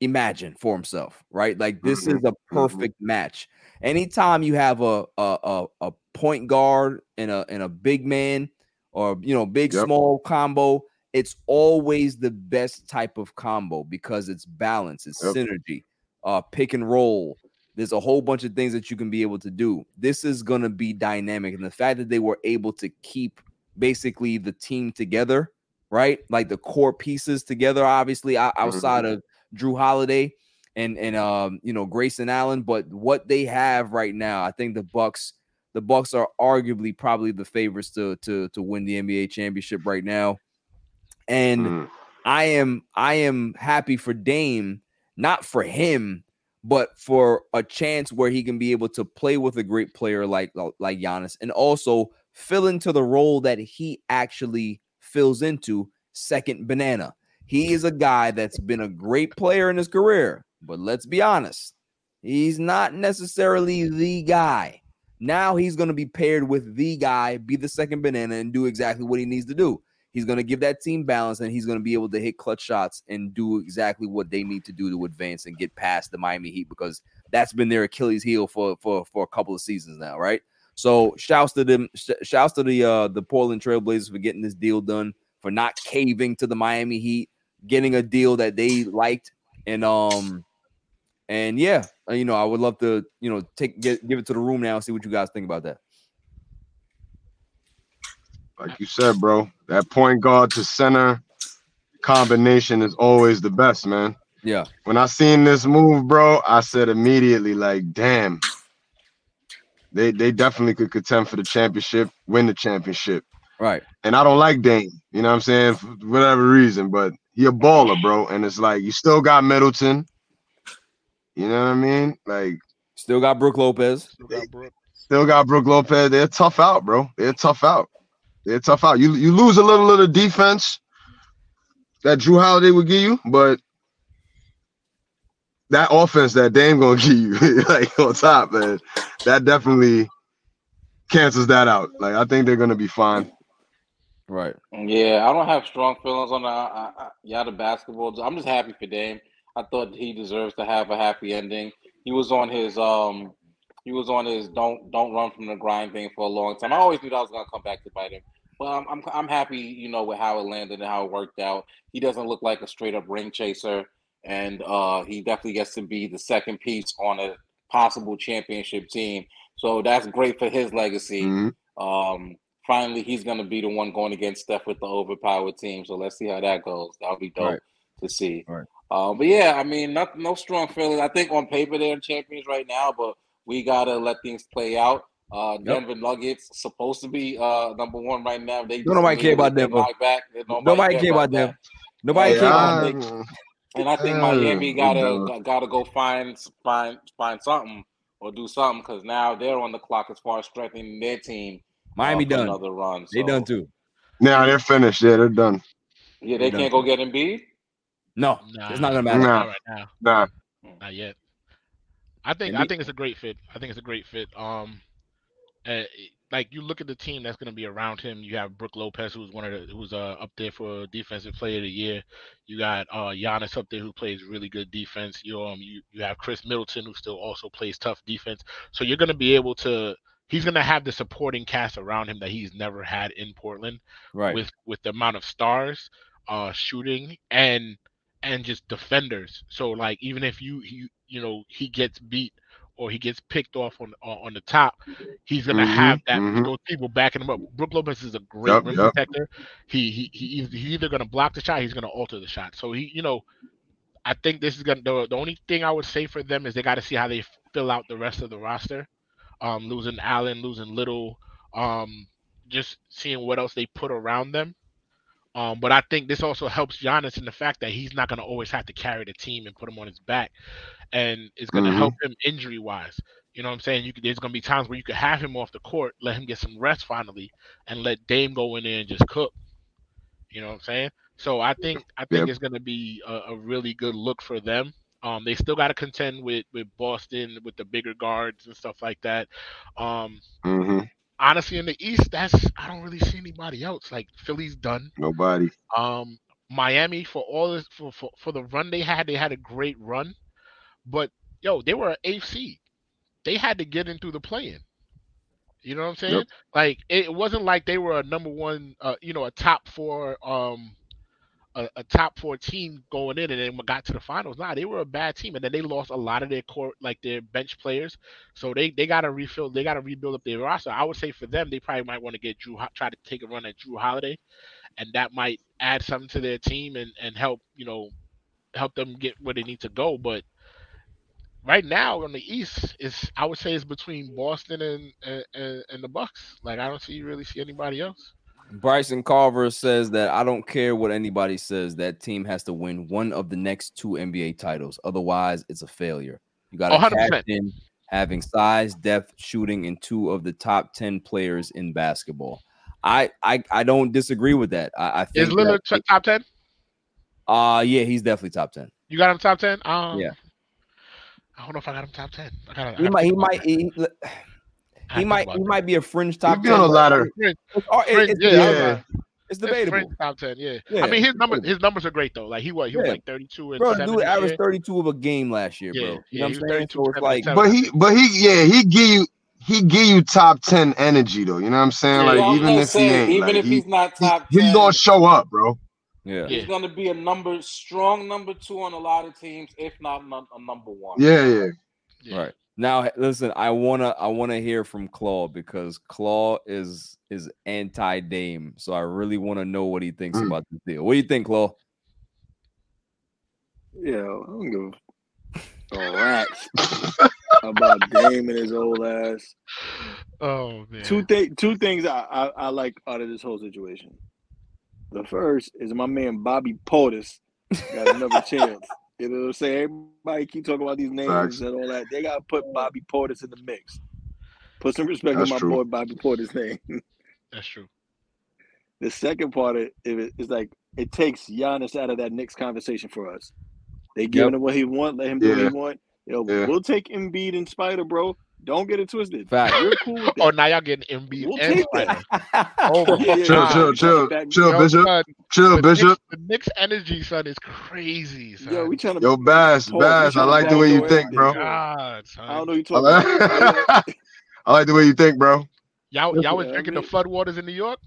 imagine for himself, right? Like this Mhm, is a perfect match. Anytime you have a a a, point guard and a and a big man or you know big Yep. small combo, it's always the best type of combo because it's balance, it's Yep. synergy, uh pick and roll. There's a whole bunch of things that you can be able to do. This is going to be dynamic and the fact that they were able to keep basically the team together, right? Like the core pieces together obviously outside of Jrue Holiday and and um you know Grayson Allen, but what they have right now, I think the Bucks the Bucks are arguably probably the favorites to to to win the NBA championship right now. And Mhm. I am I am happy for Dame, not for him, but for a chance where he can be able to play with a great player like like Giannis and also fill into the role that he actually fills into second banana. He is a guy that's been a great player in his career, but let's be honest, he's not necessarily the guy. Now he's going to be paired with the guy, be the second banana, and do exactly what he needs to do. He's going to give that team balance and he's going to be able to hit clutch shots and do exactly what they need to do to advance and get past the Miami Heat because that's been their Achilles heel for for for a couple of seasons now, right? So shouts to them, sh- shouts to the uh the Portland Trailblazers for getting this deal done, for not caving to the Miami Heat, getting a deal that they liked, and um and yeah, uh, you know, I would love to, you know, take get, give it to the room now and see what you guys think about that. Like you said, bro, that point guard to center combination is always the best, man. Yeah, When I seen this move, bro, I said immediately, like, damn, they they definitely could contend for the championship, win the championship. right. And I don't like Dame, you know what I'm saying, for whatever reason, but he a baller, bro. And it's like you still got Middleton. You know what I mean? Like Still got Brook Lopez. Still got Brook. still got Brook Lopez. They're tough out, bro. They're tough out. They're tough out. You you lose a little of the defense that Jrue Holiday would give you, but that offense that Dame gonna give you, like on top, man, that definitely cancels that out. Like I think they're gonna be fine. Right. Yeah, I don't have strong feelings on the I, I, yeah the basketball. I'm just happy for Dame. I thought he deserves to have a happy ending. He was on his um, he was on his don't don't run from the grind thing for a long time. I always knew that I was gonna come back to bite him. But I'm I'm, I'm happy, you know, with how it landed and how it worked out. He doesn't look like a straight up ring chaser, and uh, he definitely gets to be the second piece on a possible championship team. So that's great for his legacy. Mhm. Um, finally, he's going to be the one going against Steph with the overpowered team. So let's see how that goes. That'll be dope Right. to see. Right. Uh, but yeah, I mean, not, no strong feelings. I think on paper they're champions right now, but we got to let things play out. Uh, Denver Nuggets supposed to be uh, number one right now. They Don't nobody care about immediately Denver. Back. Nobody, Nobody care about them. Nobody care about think- Uh, And I think Miami gotta gotta go find find find something or do something because now they're on the clock as far as strengthening their team. Miami for done. another run. They done too. now they're finished. Yeah, they're done. Yeah, they They can't done go get Embiid. No, Nah, it's not gonna matter. Nah. not right now. Nah. Not yet. I think And I think it's a great fit. I think it's a great fit. Um, uh, like you look at the team that's going to be around him. You have Brook Lopez, who's one of the who's uh, up there for defensive player of the year. You got uh Giannis up there who plays really good defense. You um you, you have Khris Middleton who still also plays tough defense. So you're going to be able to. He's going to have the supporting cast around him that he's never had in Portland Right. with with the amount of stars, uh, shooting and and just defenders. So like even if you you you know he gets beat or he gets picked off on on, on the top, he's gonna Mhm, have that mhm. those people backing him up. Brook Lopez is a great Yup, rim yup. protector. He he he he's he's either gonna block the shot, he's gonna alter the shot. So he you know. I think this is gonna the, the only thing I would say for them is they got to see how they fill out the rest of the roster. Um, losing Allen, losing Little, um, just seeing what else they put around them. Um, but I think this also helps Giannis in the fact that he's not going to always have to carry the team and put him on his back, and it's going to Mhm. help him injury wise. You know what I'm saying? You could, there's going to be times where you could have him off the court, let him get some rest finally, and let Dame go in there and just cook. You know what I'm saying? So I think I think Yep. it's going to be a, a really good look for them. Um, they still got to contend with with Boston with the bigger guards and stuff like that. Um, hmm honestly, in the East, that's I don't really see anybody else. Like Philly's done. Nobody. Um, Miami for all this for, for for the run they had, they had a great run, but yo, they were an eighth seed. They had to get in through the play-in. You know what I'm saying? Yep. Like it wasn't like they were a number one, uh, you know, a top four, um, a, a top four team going in and then got to the finals. Nah, they were a bad team, and then they lost a lot of their core, like their bench players. So they they got to refill, they got to rebuild up their roster. I would say for them, they probably might want to get Drew, try to take a run at Jrue Holiday, and that might add something to their team and and help you know help them get where they need to go. But right now on the East, is I would say it's between Boston and and, and, the Bucks. Like I don't see really see anybody else. Bryson Carver says that I don't care what anybody says. That team has to win one of the next two NBA titles. Otherwise, it's a failure. You got a 100%. captain having size, depth, shooting, and two of the top ten players in basketball. I I, I don't disagree with that. I, I Is Lillard that- top ten? uh yeah, he's definitely top ten. You got him top ten? Um, Yeah. I don't know if I got him top ten. Gotta, He might he might he, he might he that. might be a fringe top He'd be 10. on a but ladder. Fringe- It's, it- it's yeah, debatable. It's It's debatable. Fringe top ten, yeah. Yeah, I mean, his numbers his numbers are great though. Like he was he was Yeah. like thirty two and Bro, dude this averaged 32 of a game last year, Yeah, bro. You know he what I'm saying? 32, So it's like. But he, but he, yeah, he give you, he give you top ten energy though. You know what I'm saying? Yeah, Like Yeah, I was even gonna if he ain't, even like, if he, he's not he- top he's gonna show up, bro. yeah. he's going to be a number strong number two on a lot of teams, if not num- a number one. Yeah, yeah. Yeah. Right. Now listen, I wanna I wanna hear from Claw because Claw is is anti Dame. So I really want to know what he thinks Mm. about this deal. What do you think, Claw? Yeah, I don't give a rats about Dame and his old ass. Oh man. Two thing, two things I, I I like out of this whole situation. The first is my man Bobby Portis got another chance. You know what I'm saying? Everybody keep talking about these names Facts. and all that. They gotta put Bobby Portis in the mix. Put some respect That's on my true. boy Bobby Portis' name. That's true. the second part of it is like it takes Giannis out of that Knicks conversation for us. They giving him what he want, let him do what he want. Yo, Yeah. we'll take Embiid and Spider, bro. Don't get it twisted. Fact. We're cool with Oh, now y'all getting Embiid We'll and take Spider. that. Oh Yeah, yeah, Chill, yeah. chill, chill, Back- chill, Yo, Bishop. son, Chill, the Knicks, Bishop. the Knicks energy, son, is crazy, son. Yo, we trying to Yo, Bass, Pause, Bass. I like the way you think, bro. God, son. I don't know you talking about. like, I like the way you think, bro. Y'all, y'all was Yeah, I drinking the mean- flood waters in New York.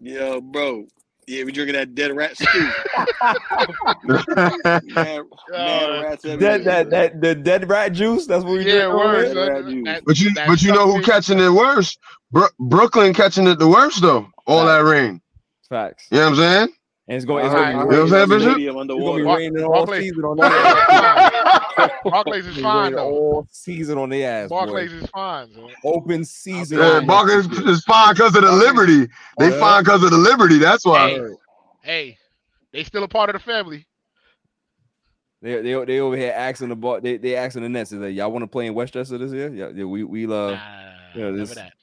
Yo, bro. Yeah, we drinking that dead rat stew. man, man, that that that the dead rat juice. That's what we yeah, did. worse. there? Rat juice. But you, but you know who catching it worse? Bro- Brooklyn catching it the worst though. All that rain. Facts. You know what I'm saying? And it's going. It's I gonna be I You know what I'm saying, heard Bishop? stadium It's gonna be. Bar- raining all Barclays- season on Barclays their Barclays is fine though. all season on their ass. boy. Barclays is fine. son. Open season. Yeah, Barclays is fine because of the Liberty. They Yeah. fine because of the Liberty. That's why. Hey. Hey, they still a part of the family. They they they over here asking the bar. They they asking the Nets. Is like, y'all want to play in Westchester this year? Yeah, yeah. We we uh Nah, yeah, never this- that.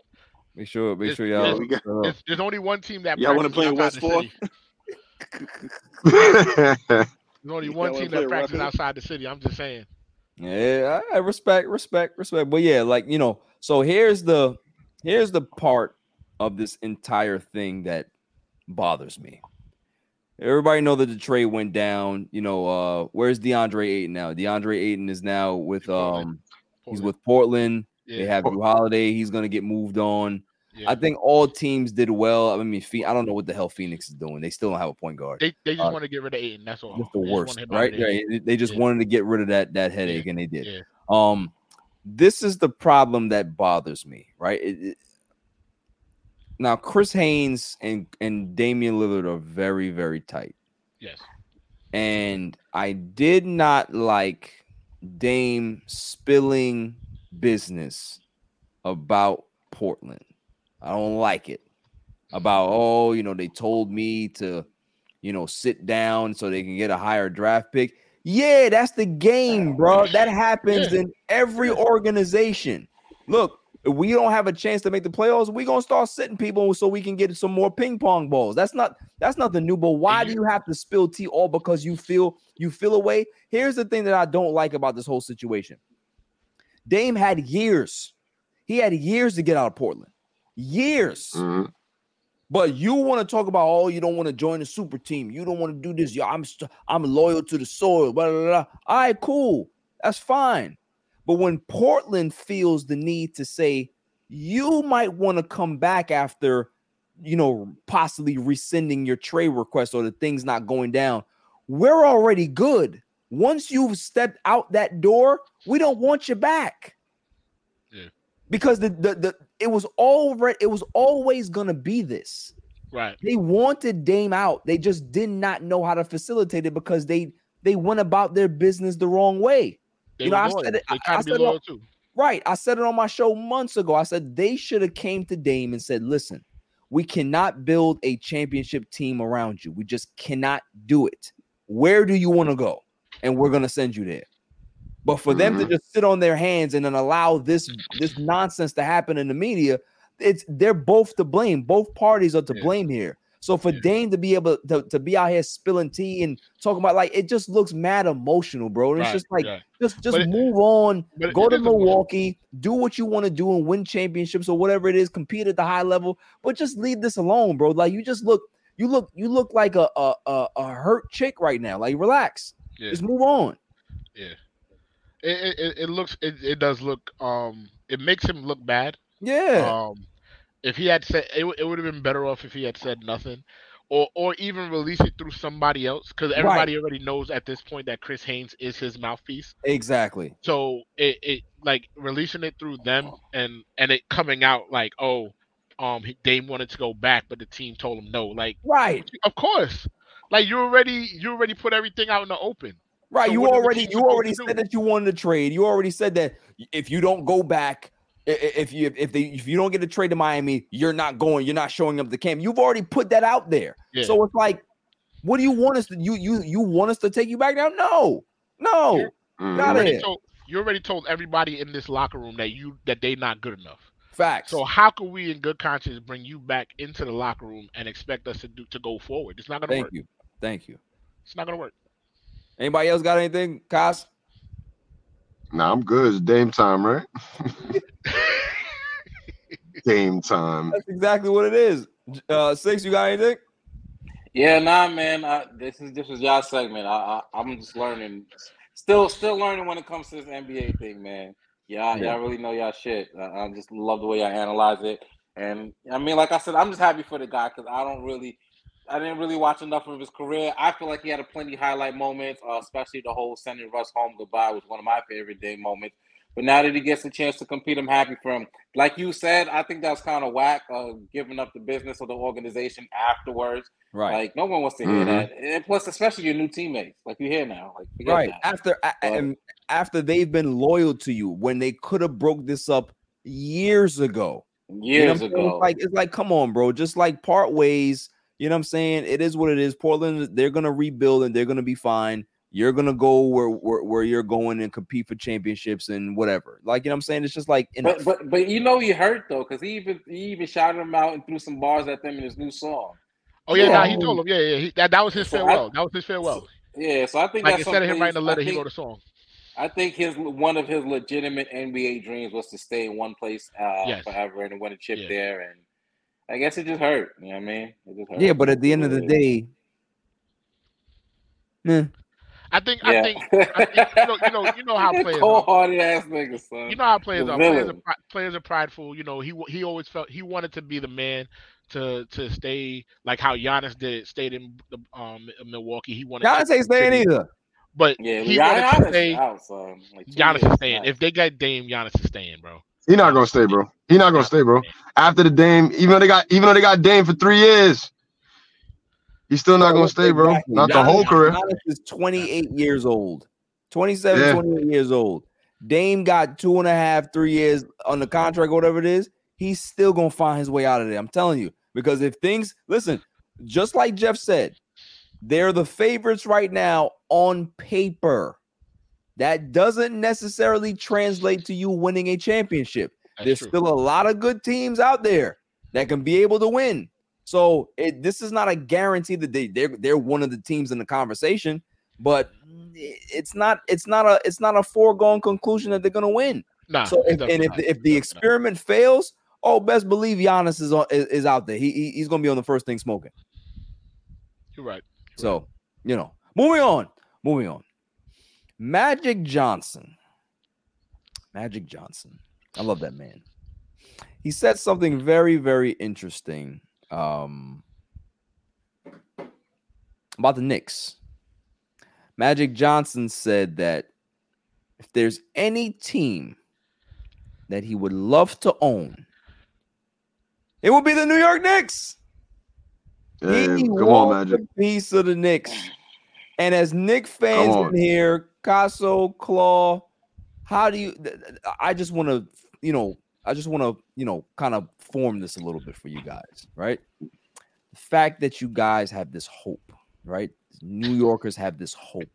make sure make This- sure y'all. we got- uh, There's, there's only one team that Y'all wanna play in outside West Four? City. There's only one team play that practices Rapids? outside the city. I'm just saying. Yeah, I I respect, respect, respect. But yeah, like you know, so here's the here's the part of this entire thing that bothers me. Everybody know that the trade went down. You know, uh, where's DeAndre Ayton now? DeAndre Ayton is now with Portland. um he's with Portland. yeah, They have Jrue Holiday. He's gonna get moved on. Yeah. I think all teams did well. I mean, I don't know what the hell Phoenix is doing. They still don't have a point guard. they they just uh, want to get rid of Ayton. That's all. That's the They worst, want him out of right? Right. They- They just Yeah. wanted to get rid of that that headache, and they did. Yeah. Um, this is the problem that bothers me, right? It- it- now, Chris Haynes and and Damian Lillard are very very tight, Yes. and I did not like Dame spilling business about Portland. I don't like it. About oh, you know, they told me to, you know, sit down so they can get a higher draft pick. Yeah, that's the game, bro. That happens in every organization. Look, if we don't have a chance to make the playoffs, we're gonna start sitting people so we can get some more ping pong balls. That's not that's nothing new. But why do you have to spill tea all because you feel you feel away? Here's the thing that I don't like about this whole situation. Dame had years. He had years to get out of Portland. Years. Mhm. But you want to talk about oh, you don't want to join the super team. You don't want to do this. Yeah, I'm st- I'm loyal to the soil. Blah, blah, blah. All right, cool. That's fine. But when Portland feels the need to say you might want to come back after, you know, possibly rescinding your trade request or the things not going down, we're already good. Once you've stepped out that door, we don't want you back. Yeah. Because the the, the it was already it was always gonna be this. Right. They wanted Dame out. They just did not know how to facilitate it because they they went about their business the wrong way. They You know, I said it- I- I said it- loyal too. Right. I said it on my show months ago. I said they should have came to Dame and said, "Listen, we cannot build a championship team around you. We just cannot do it. Where do you want to go? And we're going to send you there." But for them to Mhm. just sit on their hands and then allow this this nonsense to happen in the media, it's they're both to blame. Both parties are to Yeah. blame here. So for Yeah. Dame to be able to, to be out here spilling tea and talking about like it just looks mad emotional, bro. And it's Right, just like just just But it- move on, go to. Milwaukee, do what you want to do and win championships or whatever it is, compete at the high level, but just leave this alone, bro. Like you just look, you look, you look like a a a, a hurt chick right now. Like relax, Yeah. just move on. Yeah. It, it- it looks it, it does look um it makes him look bad. Yeah, Um if he had said it, would- it would have been better off if he had said nothing. Or, or even release it through somebody else because everybody already knows at this point that Chris Haynes is his mouthpiece. exactly. So it, it like releasing it through them and and it coming out like oh um he, Dame wanted to go back but the team told him no like Right, of course like you already you already put everything out in the open right. So you the already you already said that you wanted to trade. You already said that if you don't go back. If you if they if you don't get a trade to Miami, you're not going. You're not showing up to camp. You've already put that out there. yeah So it's like, what do you want us to you you you want us to take you back now? No, no. Got you it. told you already told everybody in this locker room that you that they not good enough facts. so how can we in good conscience bring you back into the locker room and expect us to do to go forward it's not gonna Thank work Thank you, thank you. it's not gonna work Anybody else got anything, Kaz? Nah, I'm good. It's Dame time, right? Dame time. That's exactly what it is. Uh, six, you got anything? Yeah, nah, man. I, this is this is y'all segment. I, I I'm just learning, still still learning when it comes to this NBA thing, man. Y'all Yeah. y'all really know y'all shit. I, I just love the way y'all analyze it, and I mean, like I said, I'm just happy for the guy because I don't really, I didn't really watch enough of his career. I feel like he had a plenty highlight moments, uh, especially the whole sending Russ home goodbye was one of my favorite day moments. But now that he gets a chance to compete, I'm happy for him. Like you said, I think that's kind of whack, uh, giving up the business of the organization afterwards. Right, Like no one wants to hear Mhm. that. And plus, especially your new teammates, like you hear now. Like forget right. that. After But- and after they've been loyal to you when they could have broke this up years ago. You know Years ago. It's like it's like, come on, bro. Just like part ways. You know what I'm saying? It is what it is. Portland, they're gonna rebuild and they're gonna be fine. You're gonna go where where, where you're going and compete for championships and whatever. Like you know what I'm saying? It's just like enough. but but but you know he hurt though, because he even he even shouted him out and threw some bars at them in his new song. oh yeah, Yeah. nah, he told him yeah yeah he, that that was his So I- farewell that was his farewell Yeah, so I think like that's instead of him writing a letter I he wrote a song I think his one of his legitimate NBA dreams was to stay in one place uh, Yes. forever and win a chip Yeah. there, and I guess it just hurt. You know what I mean? It just hurt. yeah, but at the end of the day, eh, I think Yeah. I think I think you know you know you know how players are. cold-hearted ass nigga, son. You know how players The are. Players are, players are prideful. You know, he he always felt he wanted to be the man to to stay like how Giannis did stayed in the, um Milwaukee. He wanted Giannis to ain't staying continue- either. but yeah, he Gian- wanted to Giannis stay. is out, son. Like, two Giannis is staying. out. If they got Dame, Giannis is staying, bro. He not gonna stay, bro. He not gonna stay, bro. After the Dame, even though they got even though they got Dame for three years, he's still not gonna stay, bro. Exactly. Not the whole career. Giannis is 28 years old. 27, Yeah. 28 years old. Dame got two and a half, three years on the contract, whatever it is. He's still gonna find his way out of there. I'm telling you. Because if things listen, just like Jeff said, they're the favorites right now on paper. That doesn't necessarily translate to you winning a championship. That's there's true. still a lot of good teams out there that can be able to win. So it, this is not a guarantee that they they're they're one of the teams in the conversation, but it's not it's not a it's not a foregone conclusion that they're gonna win. Nah, So if, and if the, if the Definitely not. experiment fails, oh, best believe Giannis is on is, is out there. He, he he's gonna be on the first thing smoking. You're right. So you know, moving on, moving on. Magic Johnson, Magic Johnson. I love that man. He said something very very interesting um, about the Knicks. Magic Johnson said that if there's any team that he would love to own, it would be the New York Knicks. Damn, he come on, Magic. a piece of the Knicks. And as Knick fans in here, Casso, Claw, how do you? I just want to, you know, I just want to, you know, kind of form this a little bit for you guys, right? The fact that you guys have this hope, right? New Yorkers have this hope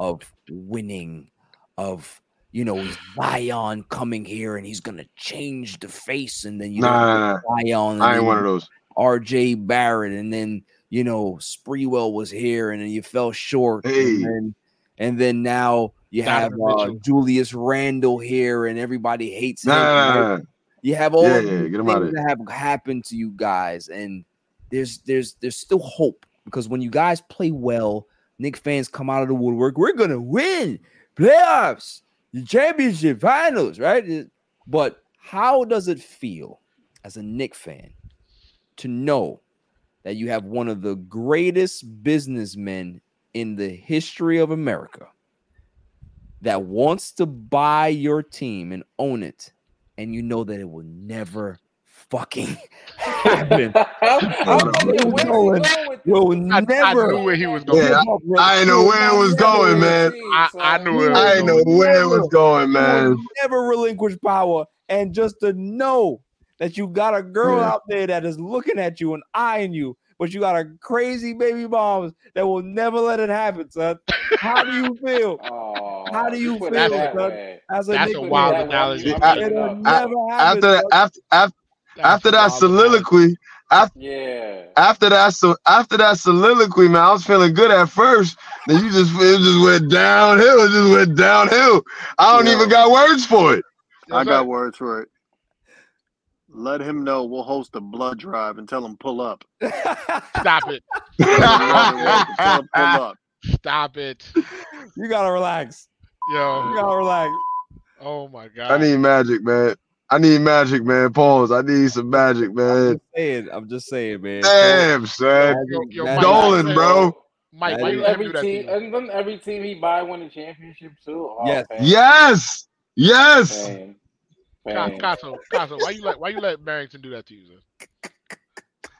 of winning, of you know, Zion coming here and he's gonna change the face, and then you know, nah. Zion, I ain't one of those. RJ Barrett, and then you know Sprewell was here, and then you fell short, Hey. and then and then now you have uh, Julius Randle here, and everybody hates him. Nah, nah, right? nah, nah. You have all Yeah, yeah, get him outta things that have happened to you guys, and there's there's there's still hope because when you guys play well, Knick fans come out of the woodwork. We're gonna win playoffs, the championship finals, right? But how does it feel as a Knick fan to know that you have one of the greatest businessmen in the history of America that wants to buy your team and own it, and you know that it will never fucking happen. I'm wondering where Going- he's going with Will I, I never. knew where he was going. Yeah, I ain't know where it was going, man. I, I knew it I ain't know where it was going, man. Never relinquish power, and just to know that you got a girl Yeah. out there that is looking at you and eyeing you, but you got a crazy baby moms that will never let it happen, son. How do you feel Oh, How do you feel, it that son? way. as a That's Knicks a wild That way, analogy. I'm I- giving It'll up. never happen. After son. after after That's after that soliloquy, after Yeah. after that so after that soliloquy, man, I was feeling good at first. Then you just it just went downhill. It just went downhill. I don't Yo. even got words for it. I got sir. words for it. Let him know we'll host a blood drive and tell him pull up. Stop it. tell him pull up. Stop it. you gotta relax. Yo. You gotta relax. Oh my god. I need magic, man. I need magic, man. Pause. I need some magic, I'm man. just saying. I'm just saying, man. Damn, son. Yo, yo, Magic- Mike, Dolan, Mike, bro. Mike, why you Every do team, you? and then every team he buy win the championship too. Oh, Yes. man. Yes. Yes. Pain. Ca- Pain. Casso, Casso, why you let why you let Barrington do that to you? Sir?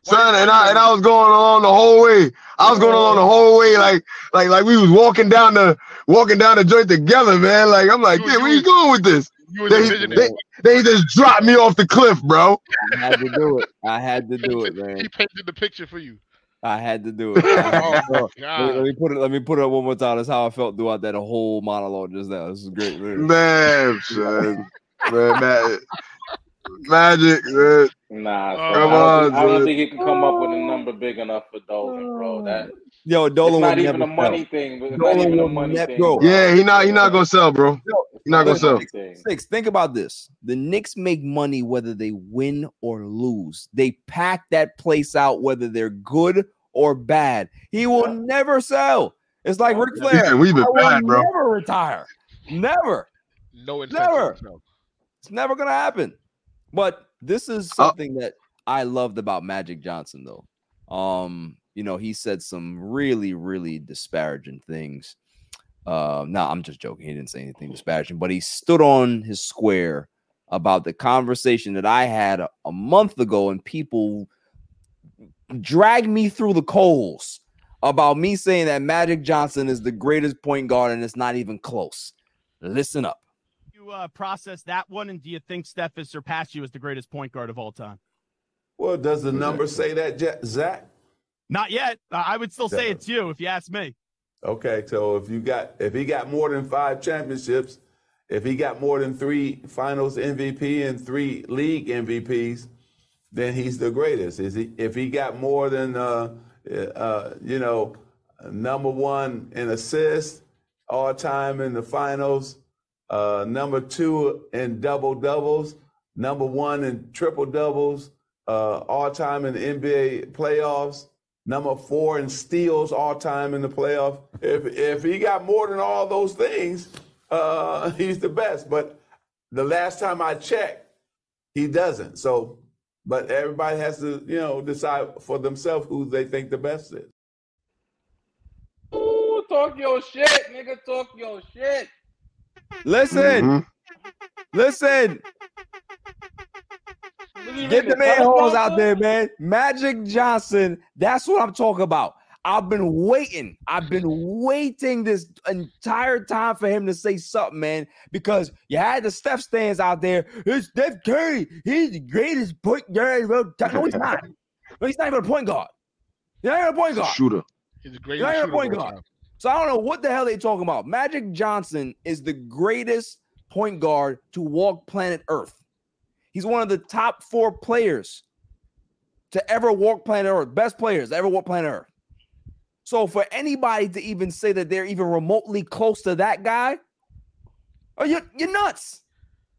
Son, and I and I was going along the whole way. I was going along the oh. whole way, like like like we was walking down the walking down the joint together, man. Like I'm like, yeah, where you going with this? They, they, they just dropped me off the cliff, bro. I had to do it. I had to do it, man. He painted the picture for you. I had to do it. I had to Oh do. Let, me, let me put it. Let me put it up one more time. That's how I felt throughout that whole monologue just now. This is great, man. Damn, son. Man, ma- magic, man. Nah, Oh, son, Come I, don't on, think, I don't son. think he can come up with a number big enough for Dolan, bro. Oh. That Yo, it's Dolan not will even never a money sell. thing. But it's Dolan not even a money thing. bro. bro. Yeah, he not he not gonna sell, bro. He not gonna sell. money. Six. Think about this. The Knicks make money whether they win or lose. They pack that place out whether they're good or bad. He will Yeah. never sell. It's like Ric Flair. Yeah, we've been I will bad, bro. never retire. Never. No incentive. Never. It's never gonna happen. But this is Oh. something that I loved about Magic Johnson, though. Um, you know, he said some really, really disparaging things. Uh, no, I'm just joking. He didn't say anything disparaging, but he stood on his square about the conversation that I had a, a month ago, and people dragged me through the coals about me saying that Magic Johnson is the greatest point guard, and it's not even close. Listen up. You uh, process that one, and do you think Steph has surpassed you as the greatest point guard of all time? Well, does the number say that, Ja- Zach? Not yet. I would still say it's you if you ask me. Okay, so if you got if he got more than five championships if he got more than three Finals MVP and three league MVPs, then he's the greatest. Is he? If he got more than uh, uh, you know number one in assists all time in the finals, uh, number two in double doubles, number one in triple doubles, uh, all time in the NBA playoffs, number four in steals all time in the playoff. If if he got more than all those things, uh, he's the best. But the last time I checked, he doesn't. So, but everybody has to you know decide for themselves who they think the best is. Ooh, talk your shit, nigga. Talk your shit. Listen, Mhm. listen. Get the man holes out there, man. Magic Johnson. That's what I'm talking about. I've been waiting. I've been waiting this entire time for him to say something, man. Because you had the Steph stands out there. It's Steph Curry. He's the greatest point guard. of all time." No, he's not. No, he's not even a point guard. He's not even a point guard. Shooter. He's the He's greatest not even a shooter point of all guard. So I don't know what the hell they talking about. Magic Johnson is the greatest point guard to walk planet Earth. He's one of the top four players to ever walk planet Earth, best players ever walk planet Earth. So for anybody to even say that they're even remotely close to that guy, oh, you're, you're nuts.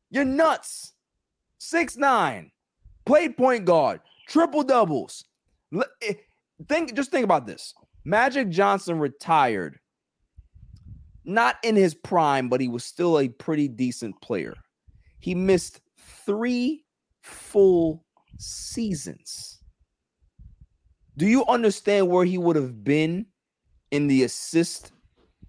You're nuts. Six nine, played point guard, triple doubles. Eh, Think, just think about this. Magic Johnson retired, not in his prime, but he was still a pretty decent player. He missed three full seasons. Do you understand where he would have been in the assist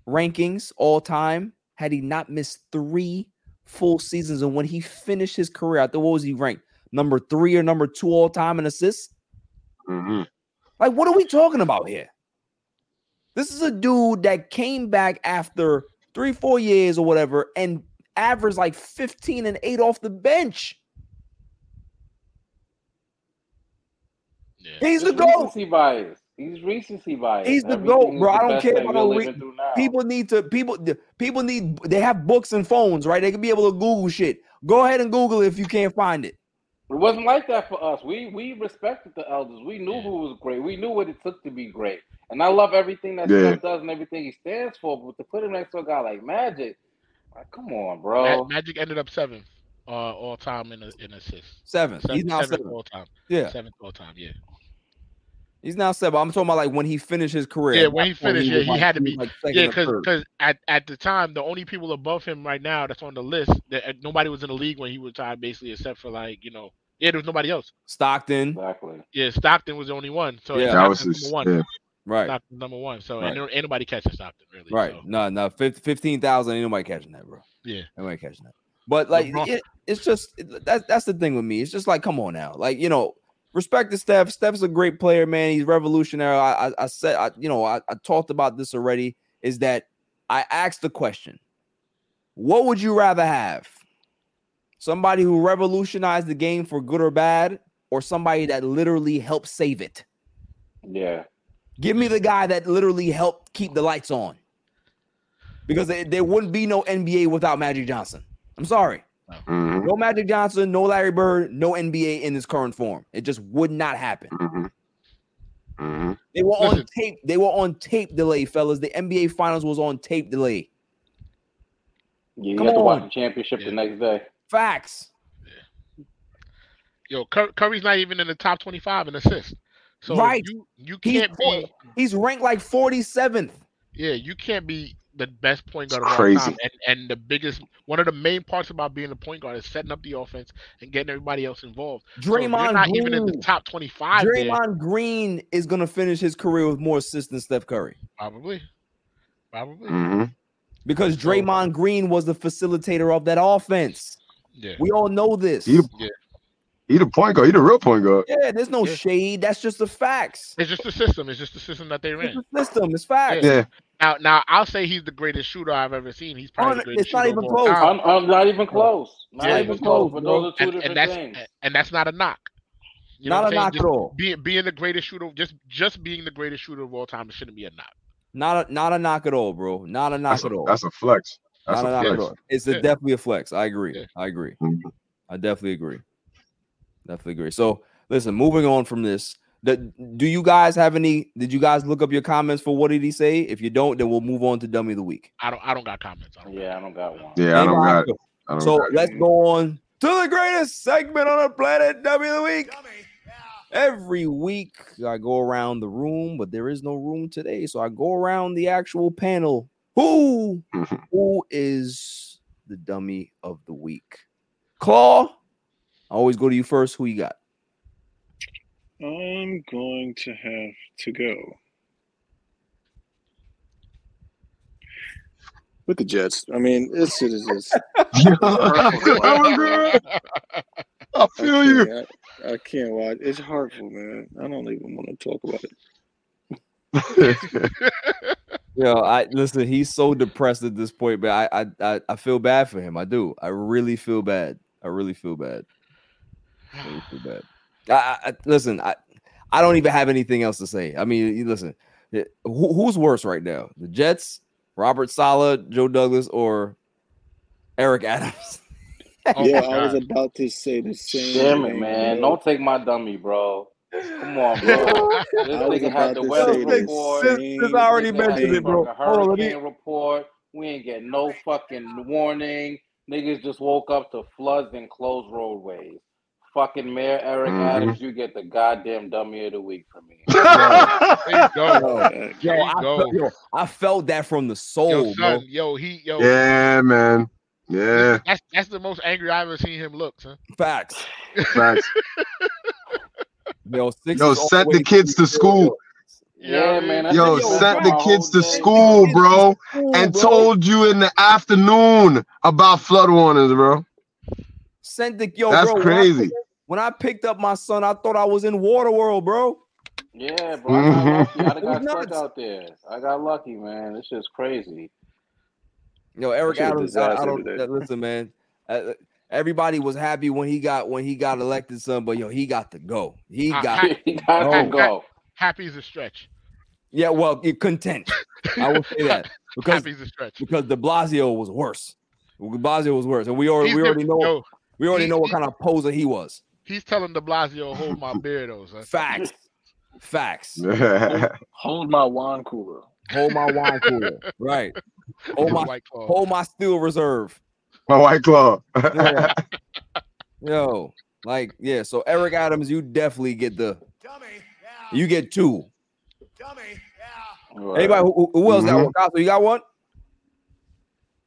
rankings all time had he not missed three full seasons? And when he finished his career, I thought what was he ranked? Number three or number two all time in assists? hmm Like, what are we talking about here? This is a dude that came back after three, four years or whatever and averaged like 15 and 8 off the bench. Yeah. He's the It's GOAT. recency bias. He's recency bias. He's the Everything GOAT, bro. the I don't care that about we're no re- People need to people people need they have books and phones, right? They can be able to Google shit. Go ahead and Google it if you can't find it. It wasn't like that for us. We we respected the elders. We knew Yeah. who was great. We knew what it took to be great. And I love everything that Yeah. Steph does and everything he stands for. But to put him next to a guy like Magic, like, come on, bro. Magic ended up seventh uh, all time in a, in assists. Seven. Seven, He's now seventh seven. all time. Yeah. Seventh all time. Yeah. He's now seven. I'm talking about like when he finished his career. Yeah, when he point, finished, yeah, was he like- had to be- like Yeah, or because at, at the time the only people above him right now that's on the list that uh, nobody was in the league when he retired basically except for like you know yeah there was nobody else. Stockton. Exactly. Yeah, Stockton was the only one. So Yeah. yeah, That was Stockton's his. number one. Yeah. Right. Stockton's number one. So Right. and there- ain't nobody catching Stockton really. Right. so, No, no. fif- 15,000 ain't nobody catching that, bro. yeah. Nobody catching that. But like it, it's just it- that's that's the thing with me. It's just like, come on now. Like, you know, respect to Steph. Steph's a great player, man. He's revolutionary. I I, I said I, you know, I, I talked about this already. Is that I asked the question, what would you rather have? Somebody who revolutionized the game for good or bad, or somebody that literally helped save it? Yeah. Give me the guy that literally helped keep the lights on. Because there, there wouldn't be no NBA without Magic Johnson. I'm sorry. Hmm No Magic Johnson, no Larry Bird, no NBA in this current form. It just would not happen. hmm hmm They were on tape. They were on tape delay, fellas. The NBA Finals was on tape delay. Yeah, you Come have to watch the championship Yeah. the next day. Facts. Yo, Cur- Curry's not even in the top twenty-five in assists. So Right. you you can't be He's ranked like 47th. yeah you can't be the best point guard It's of all time. crazy. And and the biggest one of the main parts about being a point guard is setting up the offense and getting everybody else involved. So if you're Draymond not even in the top twenty-five. there, Draymond Green is gonna finish his career with more assists than Steph Curry. probably, probably. hmm Because So- Draymond Green was the facilitator of that offense. Yeah. We all know this. Yeah. He the point guard. He the real point guard. Yeah, there's no Yeah. shade. That's just the facts. It's just the system. It's just the system that they It's ran. the system. It's facts. Yeah. Yeah. Now, now I'll say he's the greatest shooter I've ever seen. He's probably Oh, the greatest it's not shooter even close. I'm, I'm not even close. Not Yeah, even close. close, But those are two and, different and that's things. and that's not a knock. You Not what a I'm saying? knock Just at all. Being being the greatest shooter, just just being the greatest shooter of all time, it shouldn't be a knock. Not a not a knock at all, bro. Not a knock That's a, at all. that's a flex. That's Not a an flex. entrepreneur. It's a, Yeah. definitely a flex. I agree. Yeah. I agree. Mhm. I definitely agree. Definitely agree. So listen, moving on from this. The, do you guys have any? Did you guys look up your comments for what did he say? If you don't, then we'll move on to dummy of the week. I don't. I don't got comments. I don't Yeah, I don't got one. Yeah, I don't got it. I don't So got it. let's go on to the greatest segment on the planet, dummy of the week. Every week I go around the room, but there is no room today, so I go around the actual panel. Who who is the dummy of the week? Claw. I always go to you first. Who you got? I'm going to have to go with the Jets. I mean, this shit is just. I feel you. I, I can't watch. It's hurtful, man. I don't even want to talk about it. Yo, I listen. He's so depressed at this point, but I, I, I, I feel bad for him. I do. I really feel bad. I really feel bad. I bad. I, I, I- listen. I, I don't even have anything else to say. I mean, listen. eh, Who, who's worse right now? The Jets, Robert Saleh, Joe Douglas, or Eric Adams? Oh yeah, I was about to say the same. Damn it, thing, man. Don't take my dummy, bro. Come on, bro. This nigga had the weather report. Sis- same already mentioned it, bro. fucking Hold on, let me- Hurricane report. We ain't get no fucking warning. Niggas just woke up to floods and closed roadways. Fucking Mayor Eric Mhm. Adams, you get the goddamn dummy of the week from me. There you go. Uh, Yo, I go. felt, yo, I felt that from the soul, Yo, bro. son. Yo, he. Yo. yeah, man. Yeah, That's that's the most angry I've ever seen him look, son. Facts. facts. Yo, six Yo, is sent the kids to school. Yeah, man. that Yo, nigga was sent the kids to school, bro, School, and bro. told you in the afternoon about flood warnings, bro. Sent the yo, That's bro. crazy. Picked- When I picked up my son, I thought I was in Waterworld, bro. Yeah, bro. I got lucky. I It was got stuck out there. I got lucky, man. This shit's crazy. Yo, Eric Shit was Adams. I, I disaster don't today. uh, listen, man. Uh, everybody was happy when he got when he got elected, son. But yo, he got to go. He I- got. he got to go. Happy's a stretch. yeah, well, you content. I will say that because Happy's a stretch. because De Blasio was worse. De Blasio was worse, and we already He's we already the- know yo, we already he- know what kind of poser he was. He's telling De Blasio, hold my beer, though, son. Facts, facts. hold my wine cooler. Hold my wine cooler, right? Hold my White Claw. hold my steel reserve. My white claw. Yeah. Yo, like yeah. So Eric Adams, you definitely get the. Dummy. You get two. Right. Anybody who, who else got Mhm. one? Cosmo, you got one?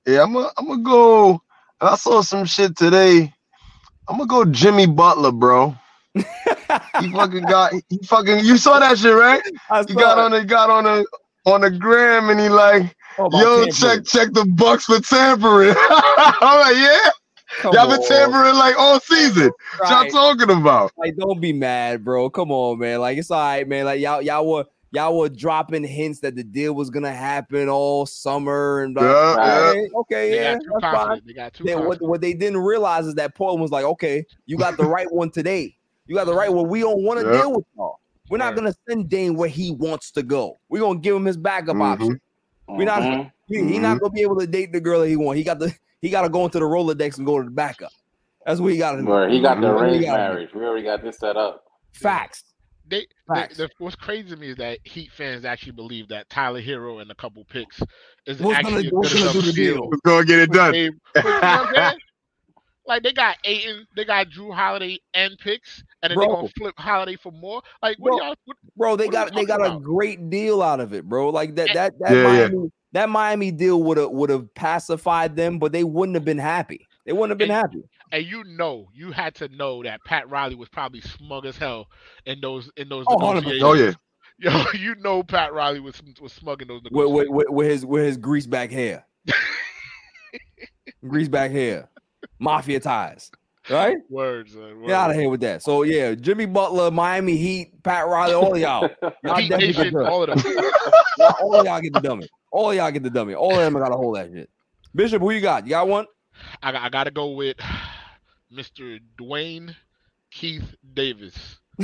Yeah, I'm gonna I'm gonna go. I saw some shit today. I'm gonna go Jimmy Butler, bro. He fucking got he fucking you saw that shit, right? He got on the got on the on the gram and he like, oh, yo, check check the Bucks for tampering. I'm like, yeah, y'all been tampering like all season. What y'all Right. talking about? Like, don't be mad, bro. Come on, man. Like, it's all right, man. Like, y'all, y'all were y'all were dropping hints that the deal was gonna happen all summer and blah. Yeah, blah. yeah. Okay, okay, They yeah, got that's fine. They got too Then what, what they didn't realize is that Portland was like, okay, you got the right one today. You got the right one. We don't want to Yeah. deal with y'all. We're not Right. gonna send Dame where he wants to go. We're gonna give him his backup Mhm. option. We're not. Mhm. He, he not gonna be able to date the girl that he want. He got the. He got to go into the Rolodex and go to the backup. That's what he got to do. He got the That's arranged marriage. We already got this set up. Facts. They, they, Facts. the, what's crazy to me is that Heat fans actually believe that Tyler Herro and a couple picks is What's actually gonna- a what's good gonna enough do the deal. deal? Let's go get it done. Dave- but you know what I'm saying? Like they got Ayton, they got Jrue Holiday and picks, and then Bro. they gonna flip Holiday for more. Like what Bro. y'all? What, bro. They What got they got talking a great deal out of it, bro. Like that Yeah. that that Yeah, yeah. Miami that Miami deal would have would have pacified them, but they wouldn't have been happy. They wouldn't have been And- happy. and you know, you had to know that Pat Riley was probably smug as hell in those in those Oh, negotiations. Oh yeah. Yo, you know Pat Riley was was smug in those With, negotiations. with, with, with his with his grease back hair, grease back hair, mafia ties, right? Words, uh, words. Get out of here with that. So yeah, Jimmy Butler, Miami Heat, Pat Riley, all of y'all, y'all Heat definitely Nation, all of them. y'all- all of y'all get the dummy. All of y'all get the dummy. All of them got to hold that shit. Bishop, who you got? You got one? I, got- I got to go with Mr. Duane Keith Davis,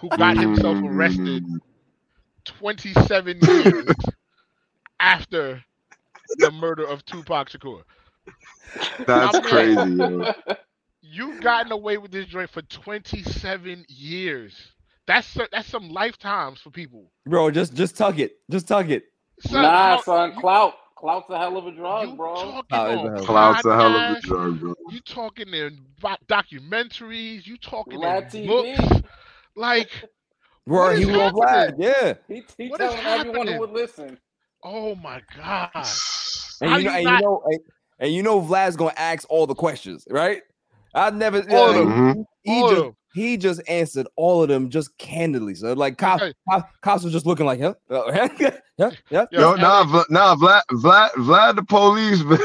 who got himself arrested Mm, 27 years after the murder of Tupac Shakur. That's My crazy. man, You've gotten away with this joint for 27 years. That's that's some lifetimes for people. Bro, just just tuck it. Just tuck it. Son, nah, how- son, clout. Clout's a hell of a drug, you bro. talking a hell of a- Clout's a hell of a drug, bro. You talking in documentaries? You talking Vlad in TV. books? Like, Bro, What he is was on Vlad. happening? Yeah. He, he What is telling everyone happening? who would listen. oh my god! And How you know, you and not- you know, and, and you know, Vlad's gonna ask all the questions, right? I never. All of like, them. Mm-hmm. He just them. he just answered all of them just candidly. So like, cops, Okay. cops, cops was just looking like, huh, Uh, yeah, yeah, yeah. Yo, Yo, nah, Vla, nah, Vlad, Vlad, Vlad, the police, man.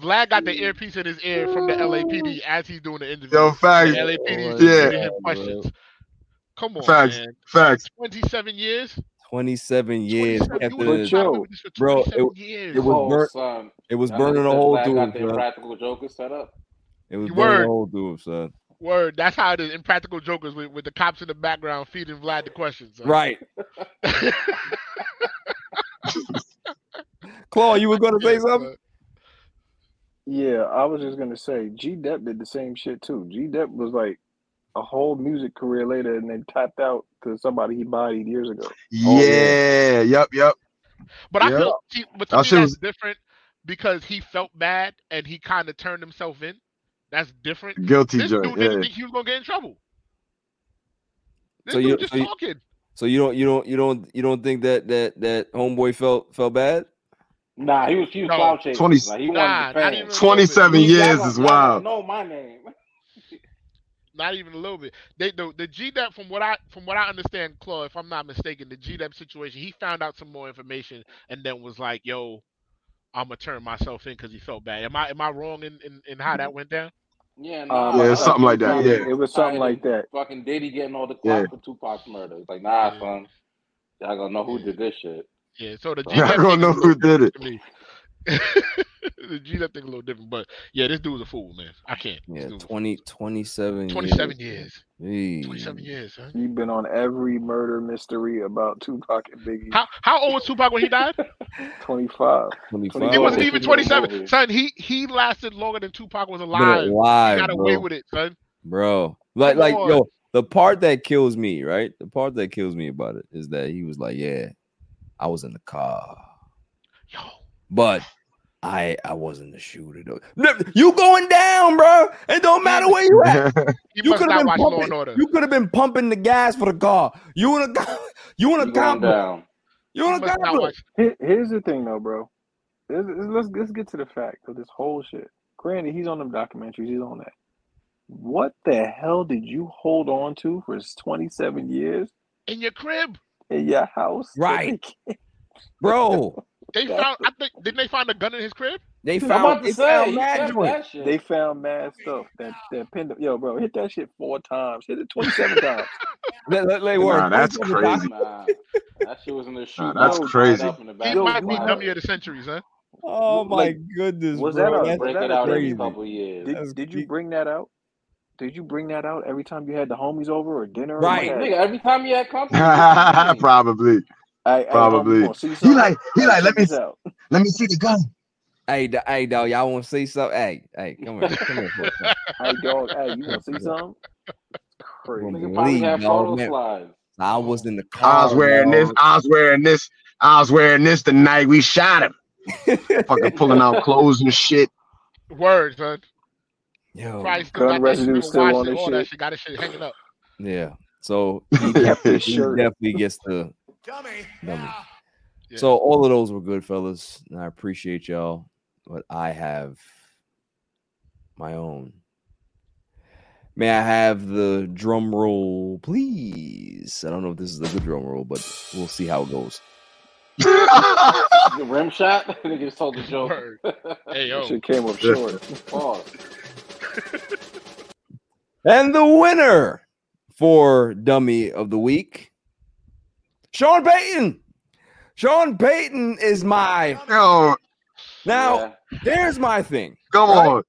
Vlad got the earpiece in his ear from the LAPD as he's doing the interview. Yo, The facts, LAPD is Yeah. giving him questions. Come on, facts, man. facts. 27 years? Twenty-seven years. 27 kept you it- was But in prison yo, with this for bro, it- years. it was oh, burnt- It was burning a hole through got him, the son. joker set up. It was You burning word. a hole son. Word. That's how it is. Impractical jokers with, with the cops in the background feeding Vlad the questions. son. Right. Claw, you were gonna say something? Yeah, I was just gonna say G Dep did the same shit too. G Dep was like a whole music career later and then tapped out to somebody he bodied years ago. Oh, Yeah, yep, yep. But I feel, but to That me that's was- different because he felt bad and he kind of turned himself in. That's different. Guilty This joint. dude didn't Yeah. think he was gonna get in trouble. This So dude you- just so you- talking. So you don't, you don't, you don't, you don't think that that that homeboy felt felt bad? Nah, he was he was No. clout chasing. 20 Like, he Nah, not even a little bit. 27 years is wild. Know my name. Not even a little bit. They the the G Dep from what I from what I understand, Claw, if I'm not mistaken, the G Dep situation, he found out some more information and then was like, "Yo, I'm gonna turn myself in because he felt bad." Am I am I wrong in, in, in how that went down? Yeah, Um, Yeah, I something like that, yeah. It was something like that. Fucking Diddy getting all the clout Yeah. for Tupac's murder. It's like, nah, Yeah. son. Y'all gonna know who did this shit. Yeah. So the G I Dep don't thing know who did it. to the G Dep thing a little different, but yeah, this dude was a fool, man. I can't. Yeah, dude 20, 27 27 years. years. 27 years, huh? You've been on every murder mystery about Tupac and Biggie. How how old was Tupac when he died? 25. 25. He wasn't even is a movie. 27. Son, he he lasted longer than Tupac was alive. alive, he got away bro. with it, son. bro. Like, Come like, on. yo, the part that kills me, right? The part that kills me about it is that he was like, "Yeah, I was in the car, Yo, but I I wasn't the shooter." Though. You going down, bro? It don't matter where you at. You could have been watch Law and pumping. You could have been pumping the gas for the car. You want to? You want You to going compliment? down. You He want to must not compliment? watch. Here- Here's the thing, though, bro. Let's, let's let's get to the fact of this whole shit. Granted, he's on them documentaries. He's on that. What the hell did you hold on to for 27 years In your crib, in your house? Right. Bro, they That's found. I think didn't they find a gun in his crib? they I'm found about they to say, found he mad that shit. They found mad stuff that that pinned up. Yo, bro, hit that shit four times. Hit it 27 times. Let, let, let Nah, that's What's on the crazy. Nah, that shit was in the shoe. that's tied crazy. Up in He might be know- dummy of the centuries, huh? Oh my Like, goodness, was bro. that a- Break that it a out every couple years. Did, That's did you bring that out? Did you bring that out every time you had the homies over or dinner? Right. what have Nigga, every time you had company, what you mean? Probably. Hey, hey, um, Probably. homie, you He like, he like, let me, out. let me see the gun. Hey, d- hey, dog, y'all want to see something? Hey, hey, come here, come here. For a second. Hey, dog. Hey, you want to see something? Crazy. Woman. Nigga probably had Leave, dog, man. I was in the car. I was wearing this. I was wearing this. I was wearing this the night we shot him. Fucking pulling out clothes and shit. Words, son. Yo, Probably still Gun got that residue still on and his all shit. shit. Got his shit hanging up. yeah. So he, Kept his he shirt. definitely gets the Dummy. dummy. Yeah. So all of those were good, fellas, and I appreciate y'all. But I have my own. May I have the drum roll, please? I don't know if this is a good drum roll, but we'll see how it goes. The rim shot. Nigga just told the joke. Hey yo, That shit came up short. Pause. And the winner for Dummy of the Week, Sean Payton. Sean Payton is my. Yo, Now, Yeah. there's my thing. come Right? on.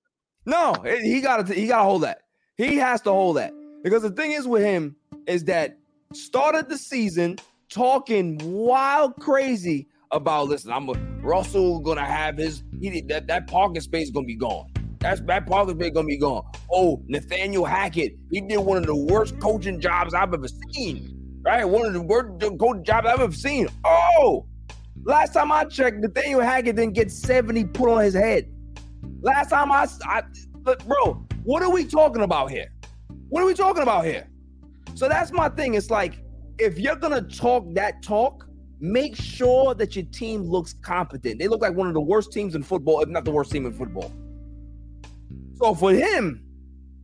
No, he got to he got to hold that. He has to hold that because the thing is with him is that started the season talking wild crazy about listen, I'm a, Russell gonna have his he, that that parking space gonna be gone. That's that parking space gonna be gone. Oh, Nathaniel Hackett, he did one of the worst coaching jobs I've ever seen. Right, one of the worst coaching jobs I've ever seen. Oh, last time I checked, Nathaniel Hackett didn't get 70 put on his head. Last time I, I bro, what are we talking about here? What are we talking about here? So that's my thing. It's like if you're gonna talk that talk, make sure that your team looks competent. They look like one of the worst teams in football, if not the worst team in football. So for him,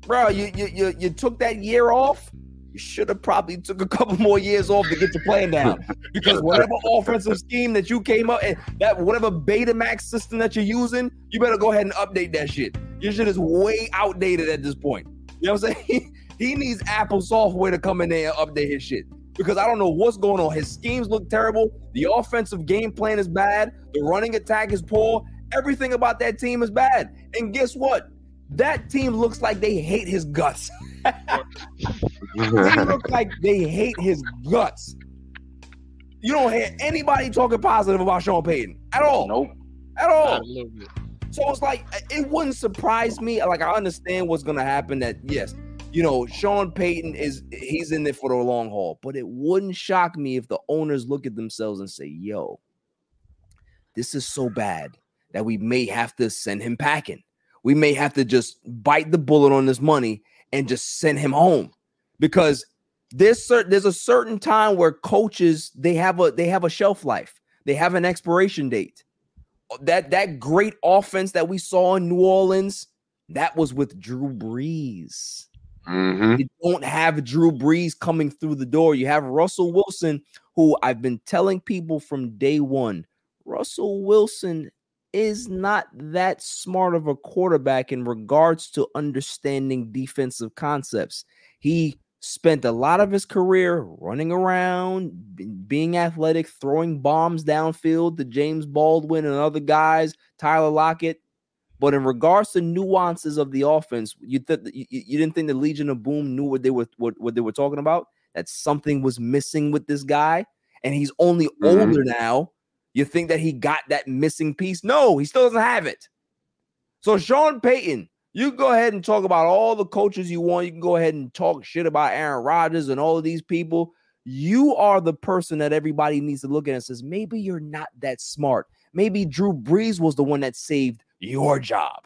bro, you you you, you took that year off. You should have probably took a couple more years off to get your plan down. Because whatever offensive scheme that you came up and that whatever Betamax system that you're using, you better go ahead and update that shit. Your shit is way outdated at this point. You know what I'm saying? He needs Apple software to come in there and update his shit because I don't know what's going on. His schemes look terrible. The offensive game plan is bad. The running attack is poor. Everything about that team is bad. And guess what? That team looks like they hate his guts. they look like they hate his guts. You don't hear anybody talking positive about Sean Payton at all. Nope. At all. Not a little bit. So it's like it wouldn't surprise me. Like I understand what's gonna happen. That yes, you know, Sean Payton is he's in there for the long haul. But it wouldn't shock me if the owners look at themselves and say, "Yo, this is so bad that we may have to send him packing. We may have to just bite the bullet on this money and just send him home because there's certain there's a certain time where coaches they have a they have a shelf life. They have an expiration date. That that great offense that we saw in New Orleans, that was with Drew Brees. hmm You don't have Drew Brees coming through the door. You have Russell Wilson, who I've been telling people from day one. Russell Wilson is not that smart of a quarterback in regards to understanding defensive concepts. He spent a lot of his career running around, being athletic, throwing bombs downfield to James Baldwin and other guys, Tyler Lockett. But in regards to nuances of the offense, you th- you, you didn't think the Legion of Boom knew what they were what, what they were talking about? That something was missing with this guy, and he's only Mhm. older now. You think that he got that missing piece? No, he still doesn't have it. So Sean Payton, you go ahead and talk about all the coaches you want. You can go ahead and talk shit about Aaron Rodgers and all of these people. You are the person that everybody needs to look at and says, maybe you're not that smart. Maybe Drew Brees was the one that saved your job.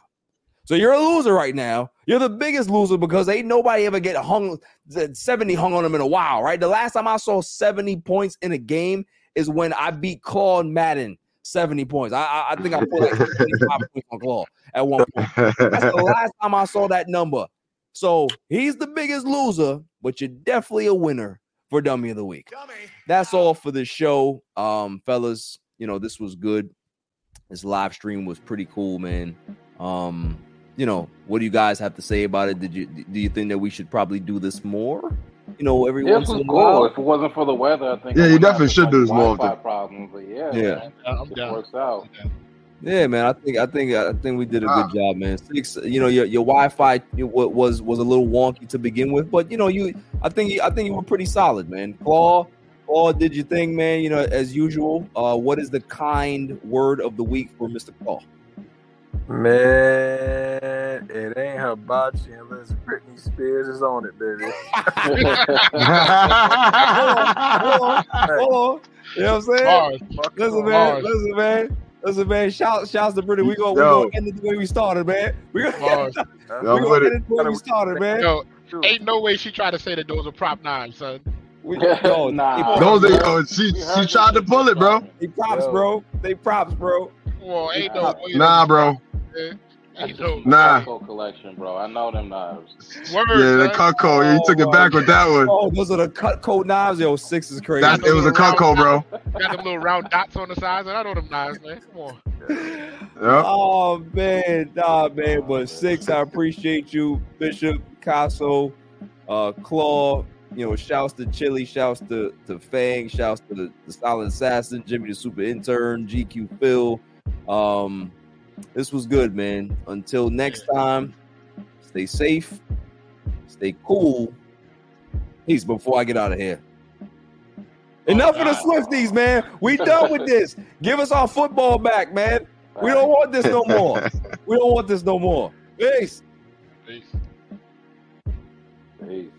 So you're a loser right now. You're the biggest loser because ain't nobody ever get hung 70 hung on him in a while, right? The last time I saw 70 points in a game is when I beat Claude Madden 70 points. I I, I think I put like 75 points on Claw at one point. That's the last time I saw that number. So he's the biggest loser, but you're definitely a winner for Dummy of the Week. That's all for the show. Um, fellas, you know, this was good. This live stream was pretty cool, man. Um, you know, what do you guys have to say about it? Did you do you think that we should probably do this more? You know, every Yeah, once in was a while. If it wasn't for the weather, I think Yeah, you definitely should like, do this more often. problems, but yeah, Yeah. man, I'm it works out. Yeah, man. I think I think I think we did a Ah. good job, man. Six, you know, your, your Wi-Fi was was a little wonky to begin with, but you know, you I think you- I think you were pretty solid, man. Claw, Claw did your thing, man. You know, as usual. Uh, what is the kind word of the week for Mister Claw? Man, it ain't hibachi unless Britney Spears is on it, baby. Hold on, hold on. You know what I'm saying? Bars. Fuck Listen, man. Bars. Listen, man. Listen, man. Shout, shouts to Britney. We gonna we Yo. gonna end it the way we started, man. We gonna, Bars. We gonna put end it- it the way we started, man. Yo, ain't no way she tried to say that those are prop nines, son. We, yo, Nah. they Those are, bro. oh, she, she tried to pull it, bro. They props, Yo. bro. They props, bro. Well, ain't no Nah. way. Nah, bro. man. Ain't no Nah. Costco collection, bro. I know them knives. word. Yeah, the son. Cutco. Yeah, you took it back with that one. Oh, those are the Cutco knives. Yo, six is crazy. That, it was a Cutco, bro. Got them little round dots on the sides, and I know them knives, man. Come on. Yep. Oh man, nah, man. But six, I appreciate you, Bishop, Casso, uh, Claw. You know, shouts to Chili, shouts to to Fang, shouts to the, the Silent Assassin, Jimmy the Super Intern, GQ Phil. Um, this was good, man. Until next time, stay safe, stay cool. Peace. Before I get out of here. Enough of the Swifties, man. We done with this. Give us our football back, man. We don't want this no more. We don't want this no more. Peace. Peace. Peace.